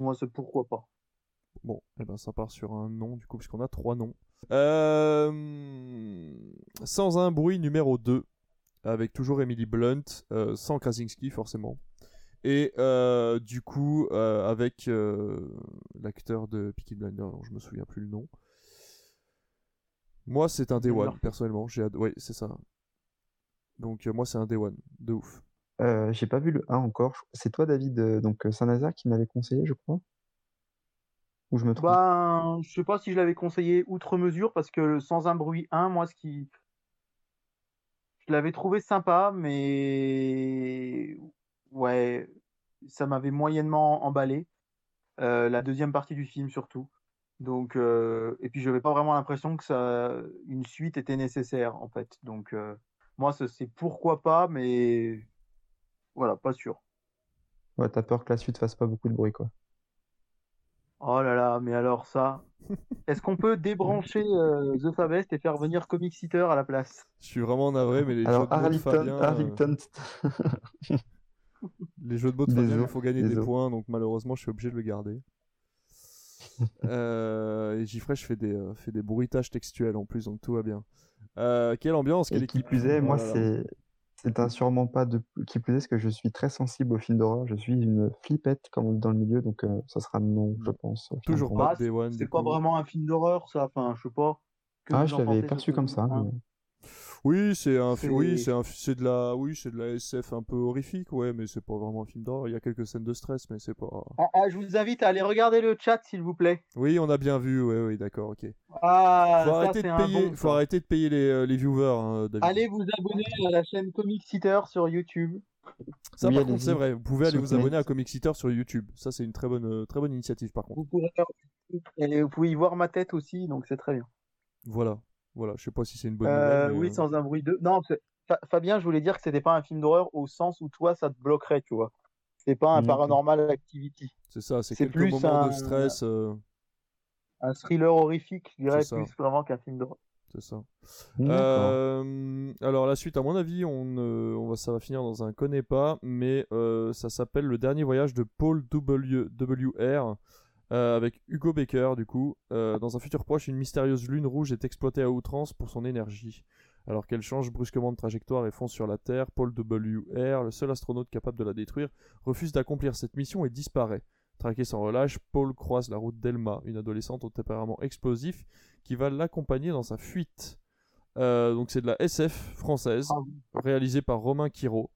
moi c'est pourquoi pas. Bon, eh ben ça part sur un nom du coup, puisqu'on a trois noms. Euh, Sans un bruit numéro 2, avec toujours Emily Blunt, euh, sans Krasinski forcément. Et euh, du coup, euh, avec euh, l'acteur de Peaky Blinders, dont je me souviens plus le nom. Moi, c'est un Day One, personnellement. J'ai ad- Ouais, c'est ça. Donc, euh, moi, c'est un Day One, de ouf. Euh, j'ai pas vu le 1 encore. C'est toi, David, euh, donc Saint-Nazaire, qui m'avait conseillé, je crois? Ou je me trompe? Ben, je sais pas si je l'avais conseillé outre mesure parce que sans un bruit 1, moi ce qui je l'avais trouvé sympa mais ouais, ça m'avait moyennement emballé. Euh, la deuxième partie du film surtout. Donc euh, et puis j'avais pas vraiment l'impression que ça une suite était nécessaire en fait. Donc euh, moi ce- c'est pourquoi pas mais voilà, pas sûr. Ouais, t'as peur que la suite fasse pas beaucoup de bruit, quoi. Oh là là, mais alors ça. Est-ce qu'on peut débrancher euh, The Fabest et faire venir Comic Sitter à la place? Je suis vraiment navré, mais les jeux Alors, de de Arlington, Fabien, euh, Arlington, (laughs) Les jeux de mots de Fabien, il faut gagner des points, donc malheureusement, je suis obligé de le garder. (laughs) euh, et Gifresh fait des, euh, fait des bruitages textuels en plus, donc tout va bien. Euh, quelle ambiance, quelle Et qui équipe. plus est, Oh moi, là. c'est C'est un sûrement pas de qui plus est, parce que je suis très sensible aux films d'horreur. Je suis une flippette, comme on dit dans le milieu, donc euh, ça sera non, je pense. au final Toujours pas. C'est pas coup. vraiment un film d'horreur, ça? Enfin, je sais pas. Que Ah, je l'avais perçu comme ça. hein mais- Oui, c'est un, fi- oui, C'est- un, c'est de la, oui, c'est de la SF un peu horrifique, ouais, mais c'est pas vraiment un film d'horreur. Il y a quelques scènes de stress, mais c'est pas. Ah, ah, je vous invite à aller regarder le chat, s'il vous plaît. Oui, on a bien vu, ouais, oui, d'accord, ok. Ah, Faut ça, arrêter c'est de un payer, bon. faut ça. arrêter de payer les, euh, les viewers, hein, David. Allez vous abonner à la chaîne Comic Seater sur YouTube. Ça, Oui, par contre, c'est vrai. Vous pouvez aller vous abonner à Comic Eater sur YouTube. Ça, c'est une très bonne, euh, très bonne initiative, par contre. Vous pourrez, et vous pouvez y voir ma tête aussi, donc c'est très bien. Voilà, voilà. Je sais pas si c'est une bonne Euh, nouvelle. mais, oui, euh, sans un bruit de. Non, Fa- Fabien, je voulais dire que c'était pas un film d'horreur au sens où toi, ça te bloquerait, tu vois. C'est pas un Ok. paranormal activity. c'est ça. C'est c'est quelques plus moments un- de stress. euh, Un thriller horrifique, je dirais, plus vraiment qu'un film d'horreur. c'est ça. Euh, alors la suite, à mon avis, on, euh, on va, ça va finir dans un connaît pas, mais euh, ça s'appelle le dernier voyage de Paul W. W.R. euh, avec Hugo Baker du coup. Euh, dans un futur proche, une mystérieuse lune rouge est exploitée à outrance pour son énergie. Alors qu'elle change brusquement de trajectoire et fonce sur la Terre, Paul W.R., le seul astronaute capable de la détruire, refuse d'accomplir cette mission et disparaît. Traqué sans relâche, Paul croise la route d'Elma, une adolescente au tempérament explosif, qui va l'accompagner dans sa fuite. Euh, donc c'est de la SF française, Ah réalisée par Romain Quiro.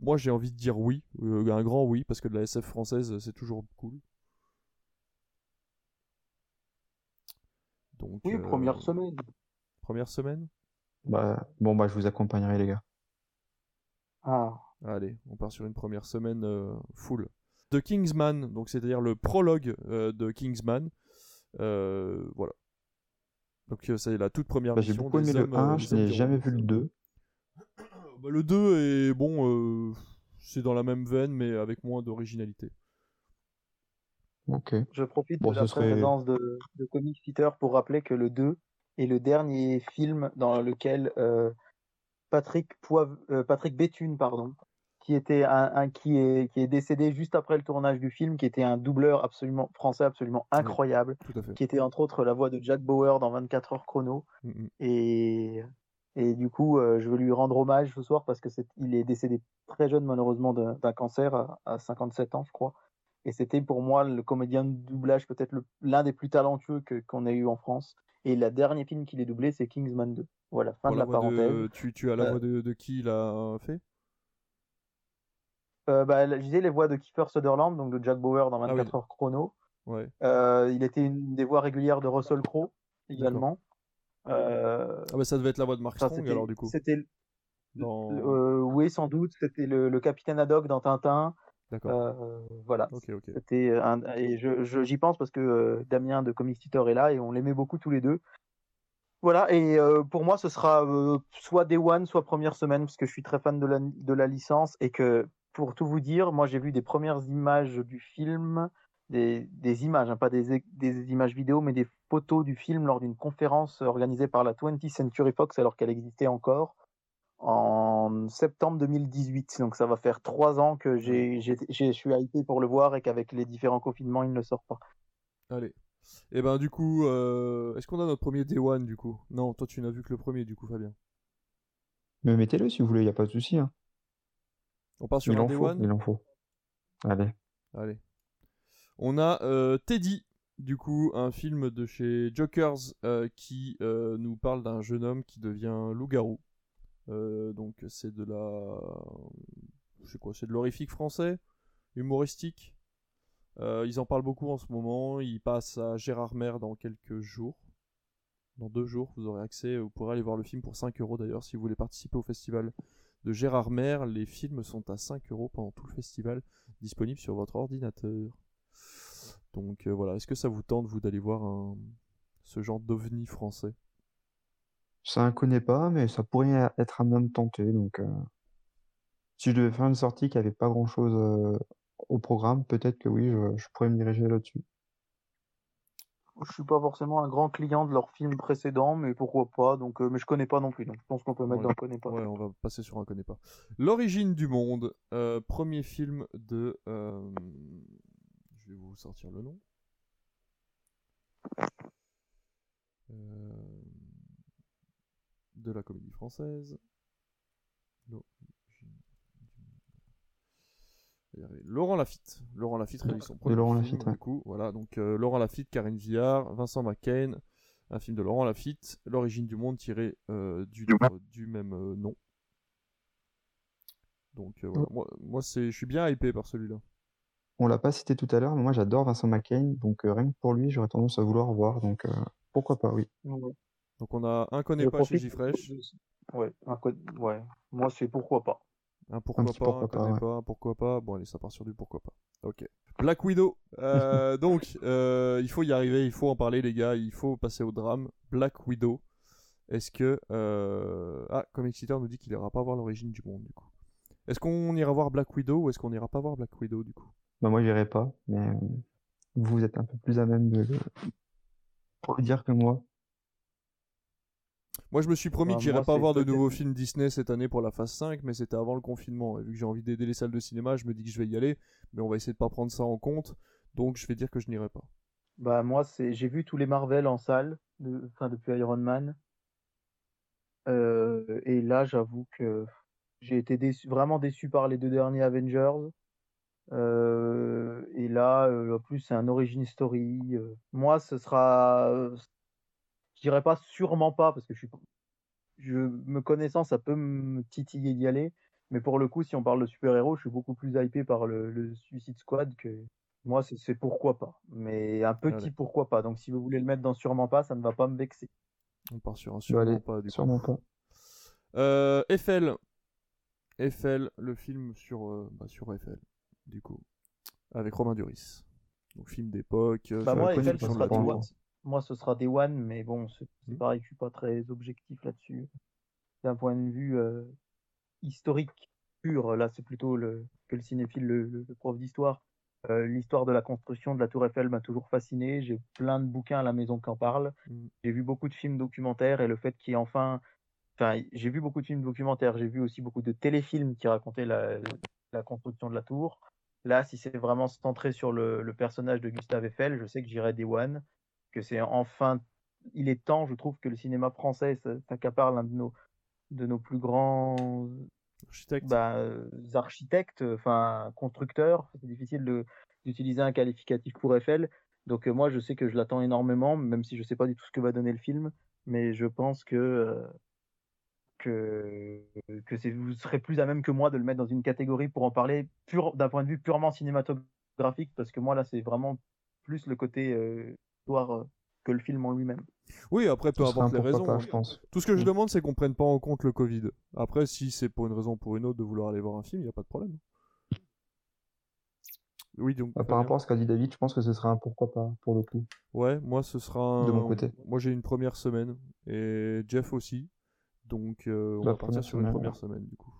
Moi j'ai envie de dire oui, euh, un grand oui, parce que de la SF française c'est toujours cool. Donc, Oui, euh, première semaine. première semaine? Bah, bon, bah, je vous accompagnerai, les gars. Ah. Allez, on part sur une première semaine euh, full. The Kingsman, donc c'est-à-dire le prologue euh, de Kingsman. Euh, voilà. Donc euh, c'est la toute première Bah, j'ai beaucoup aimé des le hommes, 1, euh, je n'ai jamais vu le 2. Bah, le 2 est bon, euh, c'est dans la même veine, mais avec moins d'originalité. Ok. Je profite Bon, de la serait- présence de, de Comic Theater pour rappeler que le 2 est le dernier film dans lequel euh, Patrick, Poiv- euh, Patrick Béthune, pardon, qui, était un, un- qui, est, qui est décédé juste après le tournage du film, qui était un doubleur absolument français absolument incroyable, Tout à fait. qui était entre autres la voix de Jack Bauer dans 24 heures chrono. Mm, mm. Et, et du coup, euh, je veux lui rendre hommage ce soir parce que c'est, il est décédé très jeune, malheureusement, d'un, cancer à, à 57 ans, je crois. Et c'était pour moi le comédien de doublage peut-être l'un des plus talentueux que, qu'on ait eu en France. Et le dernier film qu'il ait doublé, c'est Kingsman 2. Voilà, fin de la parenthèse. de- tu, tu as la Euh, voix de, de qui il a fait? Euh, bah, je disais les voix de Kiefer Sutherland, donc de Jack Bauer dans Ah oui. 24 heures chrono. Ouais. Euh, il était une des voix régulières de Russell Crowe également. Euh, Ah bah ça devait être la voix de Mark Strong alors du coup. C'était Dans... Euh, oui, sans doute. C'était le, le capitaine Haddock dans Tintin. D'accord. Euh, voilà. Ok, ok. C'était un, et je, j'y pense parce que Damien de Comic Theater est là et on l'aimait beaucoup tous les deux. Voilà. Et pour moi, ce sera soit Day One, soit première semaine parce que je suis très fan de la, de la licence et que pour tout vous dire, moi j'ai vu des premières images du film, des, des images, hein, pas des, des images vidéo, mais des photos du film lors d'une conférence organisée par la 20th Century Fox alors qu'elle existait encore en septembre 2018. Donc ça va faire trois ans que j'ai, je suis hypé pour le voir et qu'avec les différents confinements, il ne sort pas. Allez. Et ben du coup, euh, est-ce qu'on a notre premier Day One du coup? Non, toi tu n'as vu que le premier du coup, Fabien. Mais mettez-le si vous voulez, il a pas de souci. Hein. On part sur Il un en Day faut, One? il en faut. Allez. Allez. On a euh, Teddy, du coup, un film de chez Jokers euh, qui euh, nous parle d'un jeune homme qui devient loup-garou. Donc c'est de la... Je sais quoi, c'est de l'horrifique français, humoristique. Ils en parlent beaucoup en ce moment. Il passe à Gérard Mer dans quelques jours. Dans deux jours, vous aurez accès. Vous pourrez aller voir le film pour 5 euros d'ailleurs si vous voulez participer au festival de Gérard Mer. Les films sont à 5 euros pendant tout le festival, disponible sur votre ordinateur. Donc euh, voilà, est-ce que ça vous tente, vous, d'aller voir un... ce genre d'ovni français? Ça ne connaît pas, mais ça pourrait être un homme tenté. Donc, euh, si je devais faire une sortie qui avait pas grand-chose euh, au programme, peut-être que oui, je, je pourrais me diriger là-dessus. Je suis pas forcément un grand client de leurs films précédents, mais pourquoi pas. Donc, euh, mais je connais pas non plus. Donc, je pense qu'on peut mettre Ouais. dans connais pas. Ouais, on va passer sur un connaît pas. L'origine du monde, euh, premier film de. euh, vais vous sortir le nom. Euh, De la comédie française. Laurent Lafitte. Laurent Lafitte réalise son premier Laurent film, Lafitte, ouais. du coup. Voilà, donc euh, Laurent Lafitte, Karine Viard, Vincent McCain, un film de Laurent Lafitte, L'origine du monde tiré euh, du livre du même euh, nom. Donc euh, voilà, moi, moi c'est, je suis bien hypé par celui-là. On l'a pas cité tout à l'heure, mais moi j'adore Vincent McCain, donc euh, rien que pour lui, j'aurais tendance à vouloir voir, donc euh, pourquoi pas, oui. Ouais. Donc on a un connaît Je pas chez Gifresh, Ouais, un ouais. Moi, c'est pourquoi pas. un pourquoi pas, pourquoi un pas, connaît ouais. pas, un pourquoi pas. Bon allez, ça part sur du pourquoi pas. Ok. Black Widow. Euh, (laughs) donc euh, il faut y arriver, il faut en parler les gars, il faut passer au drame. Black Widow. Est-ce que euh... ah Comic Eater nous dit qu'il ira pas voir l'origine du monde du coup. Est-ce qu'on ira voir Black Widow ou est-ce qu'on ira pas voir Black Widow du coup? Bah moi j'irai pas, mais euh, vous êtes un peu plus à même de le, pour le dire que moi. Moi, je me suis promis Bah, que j'irais moi, pas voir de nouveaux films Disney cette année pour la phase 5, mais c'était avant le confinement. Et vu que j'ai envie d'aider les salles de cinéma, je me dis que je vais y aller, mais on va essayer de pas prendre ça en compte. Donc, je vais dire que je n'irai pas. Bah moi c'est j'ai vu tous les Marvel en salle de... enfin depuis Iron Man Euh, et là j'avoue que j'ai été déçu vraiment déçu par les deux derniers Avengers Euh, et là euh, en plus c'est un origin story Euh, moi ce sera je dirais pas sûrement pas parce que je suis je me connaissant ça peut me titiller d'y aller mais pour le coup si on parle de super-héros je suis beaucoup plus hypé par le, le Suicide Squad que moi, c'est pourquoi pas. Mais un petit Allez. pourquoi pas. Donc, si vous voulez le mettre dans sûrement pas, ça ne va pas me vexer. On part sur un sûrement allez, pas du coup. sûrement pas. Euh, Eiffel. Eiffel, le film sur, euh, bah, sur Eiffel, du coup. Avec Romain Duris. Donc, film d'époque. euh, Bah, moi, Eiffel, ce sera tour. one. Moi, ce sera one, mais bon, c'est Mhm. pareil, je suis pas très objectif là-dessus. D'un point de vue euh, historique pur, là, c'est plutôt le, que le cinéphile, le, le- le prof d'histoire. Euh, L'histoire de la construction de la Tour Eiffel m'a toujours fasciné. J'ai plein de bouquins à la maison qui en parlent. Mhm. J'ai vu beaucoup de films documentaires et le fait qu'il y ait enfin. Enfin, j'ai vu beaucoup de films documentaires. J'ai vu aussi beaucoup de téléfilms qui racontaient la, la construction de la tour. Là, si c'est vraiment centré sur le, le personnage de Gustave Eiffel, je sais que j'irai des One. Que c'est enfin. Il est temps, je trouve, que le cinéma français s'accapare l'un de nos, de nos plus grands Architecte. bah, euh, architectes, enfin constructeurs. C'est difficile de- d'utiliser un qualificatif pour Eiffel. Donc euh, moi, je sais que je l'attends énormément, même si je sais pas du tout ce que va donner le film. Mais je pense que euh, que vous serez plus à même que moi de le mettre dans une catégorie pour en parler d'un point de vue purement cinématographique, parce que moi là, c'est vraiment plus le côté euh, histoire euh, que le film en lui-même. Oui, après, peu importe les raisons. pas, hein. je pense. Tout ce que je Mm. demande, c'est qu'on prenne pas en compte le Covid. Après, si c'est pour une raison ou pour une autre de vouloir aller voir un film, il n'y a pas de problème. Oui, donc. Bah, par rapport à ce qu'a dit David, je pense que ce sera un pourquoi pas pour le coup. Ouais, moi, ce sera un... De mon côté. Moi, j'ai une première semaine. Et Jeff aussi. Donc, euh, on La va partir sur une semaine, première ouais. semaine, du coup.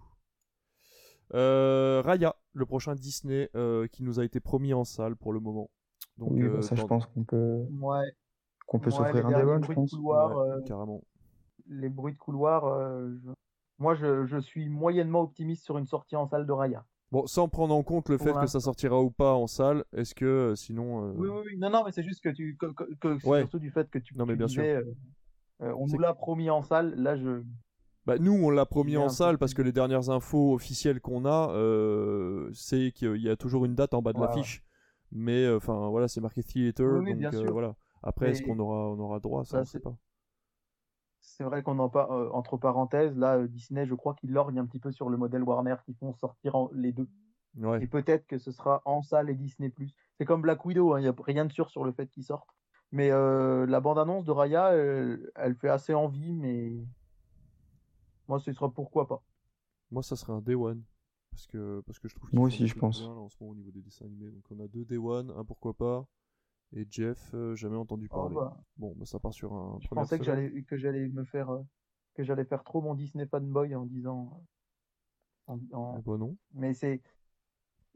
Euh, Raya, le prochain Disney euh, qui nous a été promis en salle pour le moment. Donc, oui, bah, euh, ça, je pense qu'on peut, Ouais, qu'on peut s'offrir les un débat, je bruits de pense. couloir, Ouais, euh, carrément. les bruits de couloir. euh, je- Moi, je, je suis moyennement optimiste sur une sortie en salle de Raya. Bon, sans prendre en compte le fait que ça sortira ou pas en salle, est-ce que sinon. euh, Oui, oui, oui. Non, non, mais c'est juste que tu, que, que- que c'est Ouais. surtout du fait que tu, Non, mais tu bien sûr. disais, on C'est nous l'a promis en salle. Là, je, Bah, nous, on l'a promis en salle parce que les dernières infos officielles qu'on a, euh, c'est qu'il y a toujours une date en bas de l'affiche. Mais euh, enfin, voilà, c'est marqué theater, Oui, donc euh, voilà. Après, est-ce qu'on aura, on aura droit à ça? Ça, On c'est- pas. c'est vrai qu'on en parle euh, entre parenthèses. Là, euh, Disney, je crois qu'il lorgne un petit peu sur le modèle Warner qui font sortir en- les deux. Ouais. Et peut-être que ce sera en salle et Disney+. C'est comme Black Widow, hein, il n'y a rien de sûr sur le fait qu'il sorte. Mais euh, la bande-annonce de Raya, elle, elle fait assez envie, mais moi, ce sera pourquoi pas. Moi, ça serait un Day One. Parce que, parce que je trouve Moi aussi, je pense. bien, là, en ce moment au niveau des dessins animés. Donc on a deux Day One, un pourquoi pas. Et Jeff, euh, jamais entendu Oh, parler. bah, Bon, bah, ça part sur un. je pensais que j'allais que j'allais me faire euh, que j'allais faire trop mon Disney fanboy en disant. en- en- Ah bah non. Mais c'est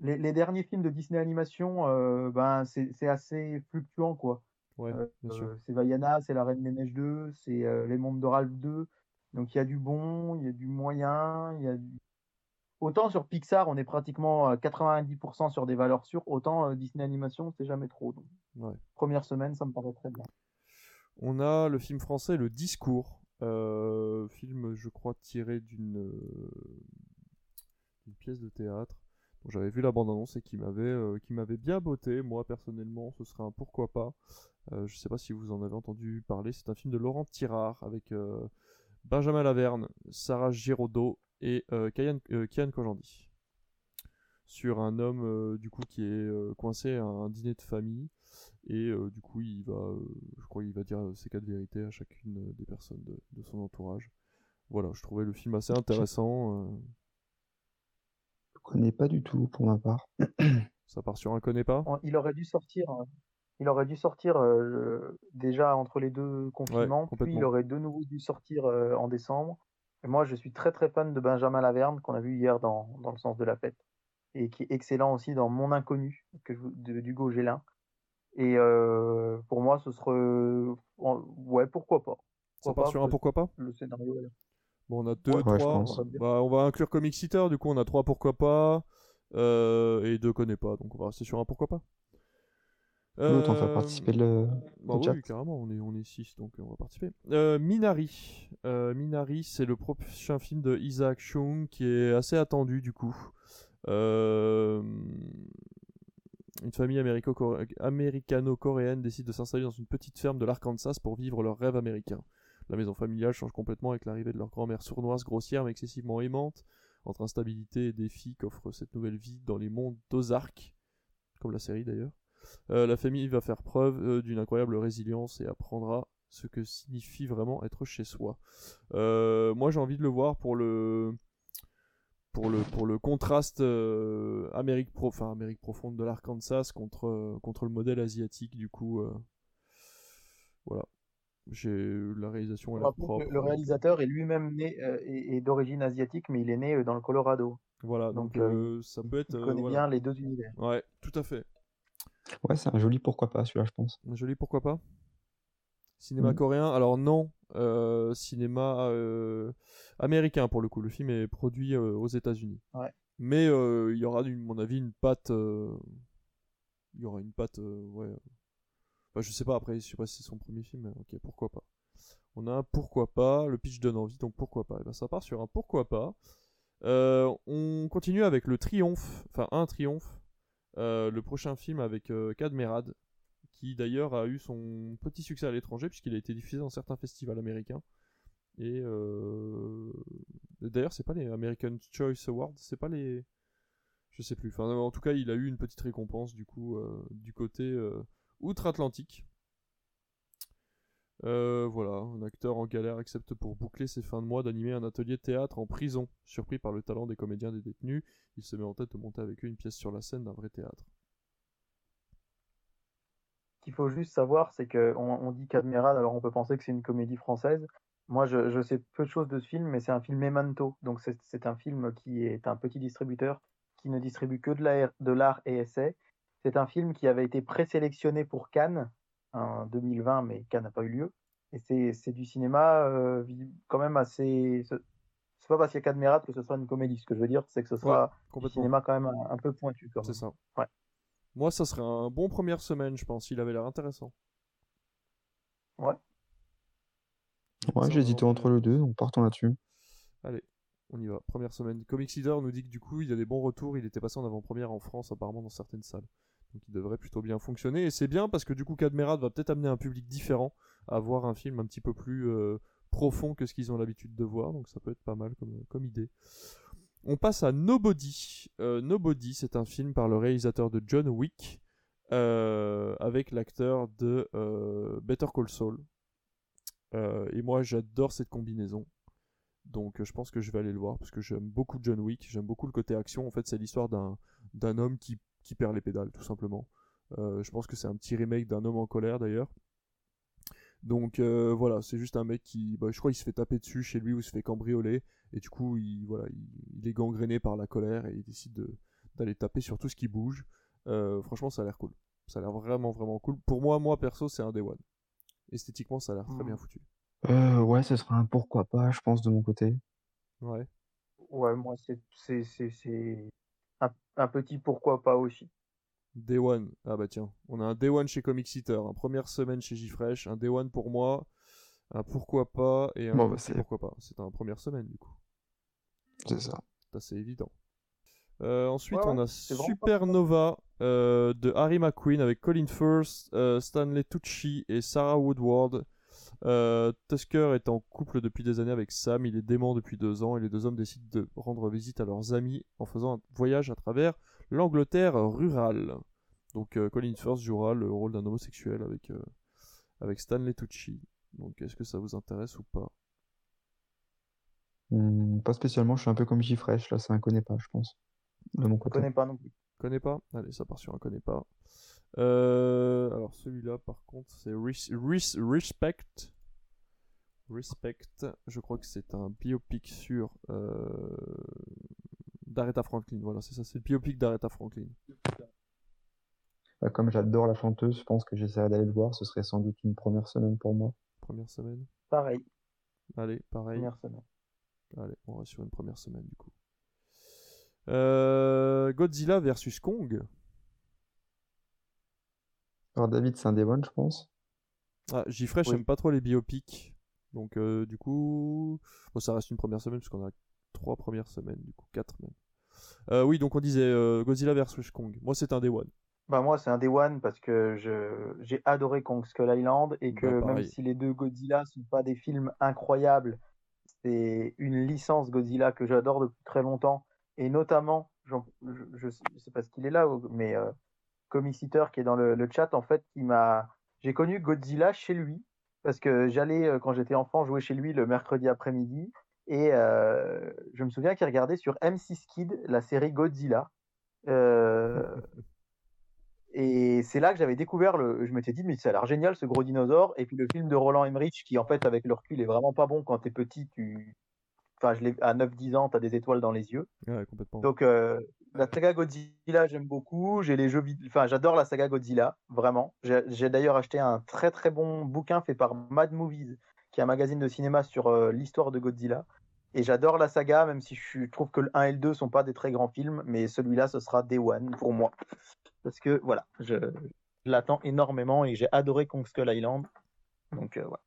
les, les derniers films de Disney Animation, euh, ben c'est c'est assez fluctuant quoi. Ouais, Euh, euh, c'est Vaiana, c'est La Reine des Neiges 2, c'est euh, Les Mondes de Ralph 2. Donc il y a du bon, il y a du moyen, il y a du... Autant sur Pixar, on est pratiquement à 90% sur des valeurs sûres, autant euh, Disney Animation, c'est jamais trop. Donc, Ouais. première semaine, ça me paraît très bien. On a le film français Le Discours, euh, film je crois tiré d'une euh, pièce de théâtre j'avais vu la bande-annonce et qui m'avait euh, qui m'avait bien botté. Moi personnellement, ce serait un pourquoi pas. Euh, je sais pas si vous en avez entendu parler. C'est un film de Laurent Tirard avec euh, Benjamin Laverne, Sarah Giraudot et euh, Kian, euh, Kian Kojandi sur un homme euh, du coup qui est euh, coincé à un dîner de famille et euh, du coup il va euh, je crois il va dire ses quatre vérités à chacune des personnes de, de son entourage voilà je trouvais le film assez intéressant euh, Je connais pas du tout pour ma part. ça part sur un connaît pas? Il aurait dû sortir, euh, il aurait dû sortir euh, déjà entre les deux confinements, puis il aurait de nouveau dû sortir euh, en décembre. Et moi, je suis très très fan de Benjamin Laverne qu'on a vu hier dans, dans Le sens de la fête et qui est excellent aussi dans Mon inconnu que je, de d'Hugo Gélin. Et euh, pour moi, ce serait ouais, pourquoi pas. ça Pourquoi part pas, sur un pourquoi pas? Le scénario. est- bon on a deux Ouais, trois bah, on va inclure comic Eater du coup on a trois pourquoi pas euh, et deux connaît pas donc on va rester sur un pourquoi pas Autant faire Euh, participer le, Bah le oui, chat. carrément, on est, on est 6, donc on va participer. Euh, Minari. Euh, Minari, c'est le prochain film de Isaac Chung qui est assez attendu du coup. Une famille américano-coréenne décide de s'installer dans une petite ferme de l'Arkansas pour vivre leur rêve américain. La maison familiale change complètement avec l'arrivée de leur grand-mère sournoise, grossière mais excessivement aimante. Entre instabilité et défi qu'offre cette nouvelle vie dans les mondes d'Ozark, comme la série d'ailleurs. Euh, la famille va faire preuve euh, d'une incroyable résilience et apprendra ce que signifie vraiment être chez soi. Euh, moi, j'ai envie de le voir pour le pour le pour le contraste Amérique pro enfin Amérique profonde de l'Arkansas contre contre le modèle asiatique du coup voilà j'ai la réalisation On elle propre le réalisateur est lui-même né euh, est, est d'origine asiatique, mais il est né dans le Colorado. voilà donc, Donc, euh, ça peut être Il euh, connaît voilà. bien les deux univers. ouais tout à fait Ouais, c'est un joli pourquoi pas celui-là, je pense. Joli, pourquoi pas Cinéma Mm. coréen Alors non, euh, cinéma euh, américain pour le coup. Le film est produit euh, aux États-Unis. Ouais. Mais euh, il y aura, à mon avis, une patte. euh, Il y aura une patte, euh, ouais. Enfin, je sais pas. Après, je sais pas si c'est son premier film. Mais ok, pourquoi pas. On a un pourquoi pas. Le pitch donne envie, donc pourquoi pas. Et ben, ça part sur un pourquoi pas. Euh, on continue avec le triomphe, enfin un triomphe, euh, le prochain film avec euh, Cadmerad, qui d'ailleurs a eu son petit succès à l'étranger puisqu'il a été diffusé dans certains festivals américains. Et euh... d'ailleurs, c'est pas les American Choice Awards, c'est pas les, je sais plus. En tout cas, il a eu une petite récompense du coup euh, du côté euh, outre-Atlantique. Euh, voilà, un acteur en galère accepte pour boucler ses fins de mois d'animer un atelier de théâtre en prison. Surpris par le talent des comédiens des détenus, il se met en tête de monter avec eux une pièce sur la scène d'un vrai théâtre. Ce qu'il faut juste savoir, c'est que on, dit Cadmerade, alors on peut penser que c'est une comédie française. Moi, je, sais peu de choses de ce film, mais c'est un film Memento. Donc, c'est un film qui est un petit distributeur qui ne distribue que de l'art et essai. C'est un film qui avait été présélectionné pour Cannes en 2020, mais Cannes n'a pas eu lieu. Et c'est du cinéma euh, quand même assez. C'est pas parce qu'il y a Cadmerade que ce sera une comédie. Ce que je veux dire, c'est que ce sera du Complètement. cinéma quand même un, un peu pointu. C'est ça. Ouais. Moi, ça serait un bon première semaine, je pense. Il avait l'air intéressant. Ouais. Ouais, j'hésitais entre les deux, donc partons là-dessus. Allez, on y va. Première semaine. Comic Leader nous dit que du coup, il a des bons retours. Il était passé en avant-première en France, apparemment, dans certaines salles. Donc, il devrait plutôt bien fonctionner. Et c'est bien parce que du coup, Cadmerade va peut-être amener un public différent à voir un film un petit peu plus euh, profond que ce qu'ils ont l'habitude de voir. Donc, ça peut être pas mal comme, comme idée. On passe à Nobody. Euh, Nobody, c'est un film par le réalisateur de John Wick euh, avec l'acteur de euh, Better Call Saul. Euh, et moi, j'adore cette combinaison. Donc, euh, je pense que je vais aller le voir parce que j'aime beaucoup John Wick. J'aime beaucoup le côté action. En fait, c'est l'histoire d'un homme qui, qui perd les pédales, tout simplement. Euh, je pense que c'est un petit remake d'un homme en colère d'ailleurs. Donc euh, voilà, c'est juste un mec qui, bah, je crois, il se fait taper dessus chez lui ou se fait cambrioler et du coup, il, voilà, il, il est gangréné par la colère et il décide de- d'aller taper sur tout ce qui bouge. Euh, franchement, ça a l'air cool. Ça a l'air vraiment vraiment cool. Pour moi, moi perso, c'est un Day One. Esthétiquement, ça a l'air très bien foutu. Euh, ouais, ce sera un pourquoi pas, je pense, de mon côté. Ouais. Ouais, moi, c'est c'est- c'est- c'est un, petit pourquoi pas aussi. Day One. Ah bah tiens, on a un Day One chez Comic Eater, un première semaine chez Gfresh, un Day One pour moi, un pourquoi pas et un Bon, bah, pourquoi pas. C'est un première semaine du coup. C'est ça. C'est assez évident. Euh, ensuite, Ouais, on a Supernova euh, de Harry McQueen avec Colin Firth, euh, Stanley Tucci et Sarah Woodward. Euh, Tusker est en couple depuis des années avec Sam, il est dément depuis deux ans et les deux hommes décident de rendre visite à leurs amis en faisant un voyage à travers l'Angleterre rurale. Donc euh, Colin Firth jouera le rôle d'un homosexuel avec, euh, avec Stanley Tucci. Donc est-ce que ça vous intéresse ou pas? Hmm, pas spécialement, je suis un peu comme J-Fresh, là, ça un connaît pas, je pense. De mon Je côté. connais pas non plus. Connais pas? Allez, ça part sur un connais pas. Euh, alors celui-là, par contre, c'est Res- Res- Respect. Respect. Je crois que c'est un biopic sur euh, d'Aretha Franklin. Voilà, c'est ça, c'est le biopic d'Aretha Franklin. Bah, comme j'adore la chanteuse, je pense que j'essaierai d'aller le voir, ce serait sans doute une première semaine pour moi. Première semaine. Pareil, Allez, pareil. première semaine. Allez, on va sur une première semaine du coup. Euh, Godzilla versus Kong. Alors David, c'est un des one, je pense. Ah, Oui. j'aime pas trop les biopics. Donc, euh, du coup, bon, ça reste une première semaine, puisqu'on a trois premières semaines, du coup, quatre même. Euh, oui, donc on disait euh, Godzilla vs Kong. Moi, c'est un Day One. Bah moi c'est un Day One parce que je j'ai adoré Kong Skull Island et que Bah, même pareil. si les deux Godzilla sont pas des films incroyables, c'est une licence Godzilla que j'adore depuis très longtemps et notamment je, je, je sais pas ce qu'il est là mais Comic Seater qui est dans le, le chat en fait qui m'a j'ai connu Godzilla chez lui parce que j'allais euh, quand j'étais enfant jouer chez lui le mercredi après-midi et euh, je me souviens qu'il regardait sur M6 Kid la série Godzilla Euh, et c'est là que j'avais découvert le. Je m'étais dit, mais ça a l'air génial ce gros dinosaure. Et puis le film de Roland Emmerich, qui en fait, avec le recul, est vraiment pas bon quand t'es petit. Tu... Enfin, je à 9-10 ans, t'as des étoiles dans les yeux. Ouais, complètement. Donc, euh, la saga Godzilla, j'aime beaucoup. J'ai les jeux vid- Enfin, j'adore la saga Godzilla, vraiment. J'ai d'ailleurs acheté un très très bon bouquin fait par Mad Movies, qui est un magazine de cinéma sur euh, l'histoire de Godzilla. Et j'adore la saga, même si je trouve que le 1 et le 2 sont pas des très grands films, mais celui-là, ce sera Day One pour moi. Parce que voilà, je, je l'attends énormément et j'ai adoré Kong Skull Island. Donc euh, voilà.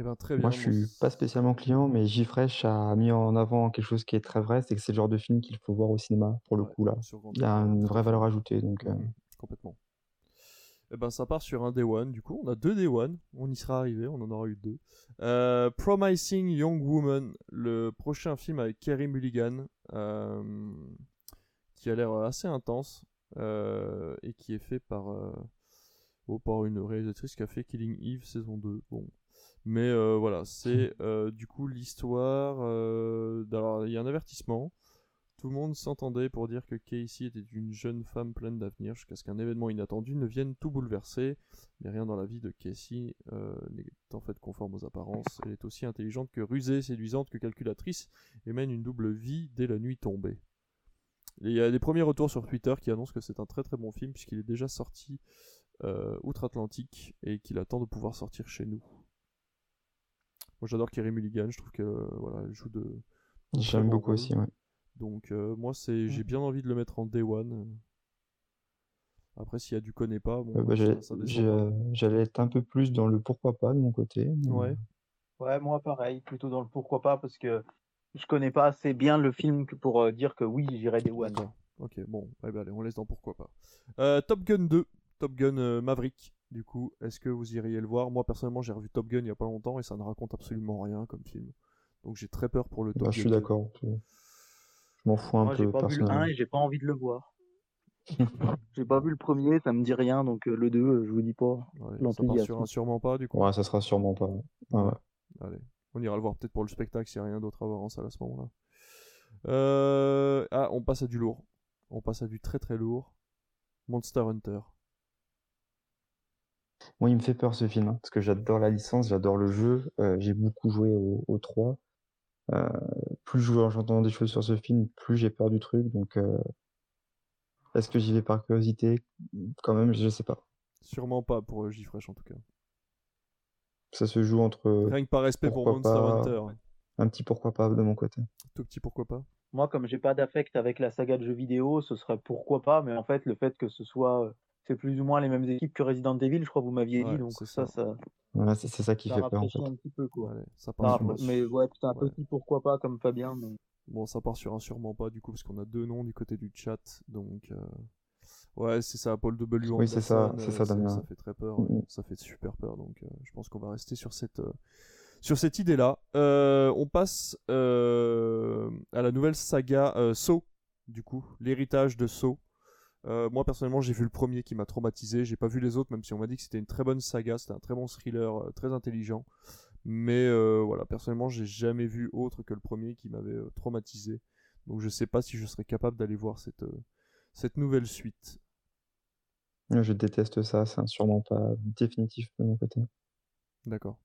Eh ben, très bien. Moi, je suis pas spécialement client, mais J-Fresh a mis en avant quelque chose qui est très vrai, c'est que c'est le genre de film qu'il faut voir au cinéma, pour le Ouais, coup, là. Il y a une vraie valeur ajoutée, donc... euh, Mhm, Complètement. Eh ben, ça part sur un Day One, du coup. On a deux Day One. On y sera arrivé, on en aura eu deux. Euh, Promising Young Woman, le prochain film avec Kerry Mulligan, euh, qui a l'air assez intense et qui est fait par, oh, par une réalisatrice qui a fait Killing Eve saison 2. Bon. Mais euh, voilà, c'est euh, du coup l'histoire. euh, alors, il y a un avertissement. Tout le monde s'entendait pour dire que Casey était une jeune femme pleine d'avenir jusqu'à ce qu'un événement inattendu ne vienne tout bouleverser. Mais rien dans la vie de Casey n'est en fait conforme aux apparences. Elle est aussi intelligente que rusée, séduisante que calculatrice et mène une double vie dès la nuit tombée. Il y a des premiers retours sur Twitter qui annoncent que c'est un très très bon film puisqu'il est déjà sorti outre-Atlantique et qu'il attend de pouvoir sortir chez nous. Moi j'adore Kerry Mulligan, je trouve que euh, voilà, elle joue de, J'aime beaucoup aussi, ouais. donc euh, moi c'est j'ai bien envie de le mettre en day one. Après s'il y a du connaît pas, bon Euh, bah, j'allais euh, j'allais être un peu plus dans le pourquoi pas de mon côté. mais, Ouais. Ouais, moi pareil, plutôt dans le pourquoi pas parce que je connais pas assez bien le film que pour euh, dire que oui, j'irai Day One. Ok, bon, eh ben, allez, on laisse dans pourquoi pas. Euh, Top Gun 2, Top Gun euh, Maverick. Du coup, est-ce que vous iriez le voir? Moi personnellement, j'ai revu Top Gun il y a pas longtemps et ça ne raconte absolument rien comme film. Donc j'ai très peur pour le Top bah, Gun. je suis 2. d'accord. Je m'en fous un Moi, j'ai peu, pas vu le 1 personnellement. et j'ai pas envie de le voir. (laughs) J'ai pas vu le premier, ça me dit rien, donc euh, le 2, euh, je vous dis pas. Ouais, ça part sur un sûrement pas du coup. Ouais, ça sera sûrement pas. ouais. Allez, on ira le voir peut-être pour le spectacle s'il n'y a rien d'autre à voir en salle à ce moment-là. Euh, Ah, on passe à du lourd. On passe à du très très lourd. Monster Hunter. Moi, il me fait peur ce film, hein, parce que j'adore la licence, j'adore le jeu. euh, j'ai beaucoup joué au, au 3. Euh, plus je- j'entends des choses sur ce film, plus j'ai peur du truc. Donc, euh, est-ce que j'y vais par curiosité? Quand même, je sais pas. Sûrement pas pour euh, J-Fresh en tout cas. Ça se joue entre Rien que par respect pour Monster pas. Hunter. un petit pourquoi pas de mon côté. Tout petit pourquoi pas. Moi, comme j'ai pas d'affect avec la saga de jeux vidéo, ce serait pourquoi pas, mais en fait, le fait que ce soit. C'est plus ou moins les mêmes équipes que Resident Evil, je crois que vous m'aviez Ouais, dit, donc c'est ça, ça. ça, Ouais, c'est ça qui ça fait peur en fait. un petit peu, quoi. Ça part sur Mais ouais, c'est un Ouais. petit pourquoi pas comme Fabien. Mais... Bon, ça part sur un sûrement pas du coup, parce qu'on a deux noms du côté du chat. Donc, euh, ouais, c'est ça, Paul W. Oui, c'est ça, c'est euh, ça, Damien. ça fait très peur, ouais. ça fait super peur. Donc, euh, je pense qu'on va rester sur cette, euh, sur cette idée-là. Euh, on passe euh, à la nouvelle saga euh, Saw, du coup, l'héritage de Saw. Euh, moi personnellement, j'ai vu le premier qui m'a traumatisé. J'ai pas vu les autres, même si on m'a dit que c'était une très bonne saga, c'était un très bon thriller, euh, très intelligent. Mais euh, voilà, personnellement, j'ai jamais vu autre que le premier qui m'avait euh, traumatisé. Donc je sais pas si je serais capable d'aller voir cette, euh, cette nouvelle suite. Je déteste ça, c'est un sûrement pas définitif de mon côté. D'accord.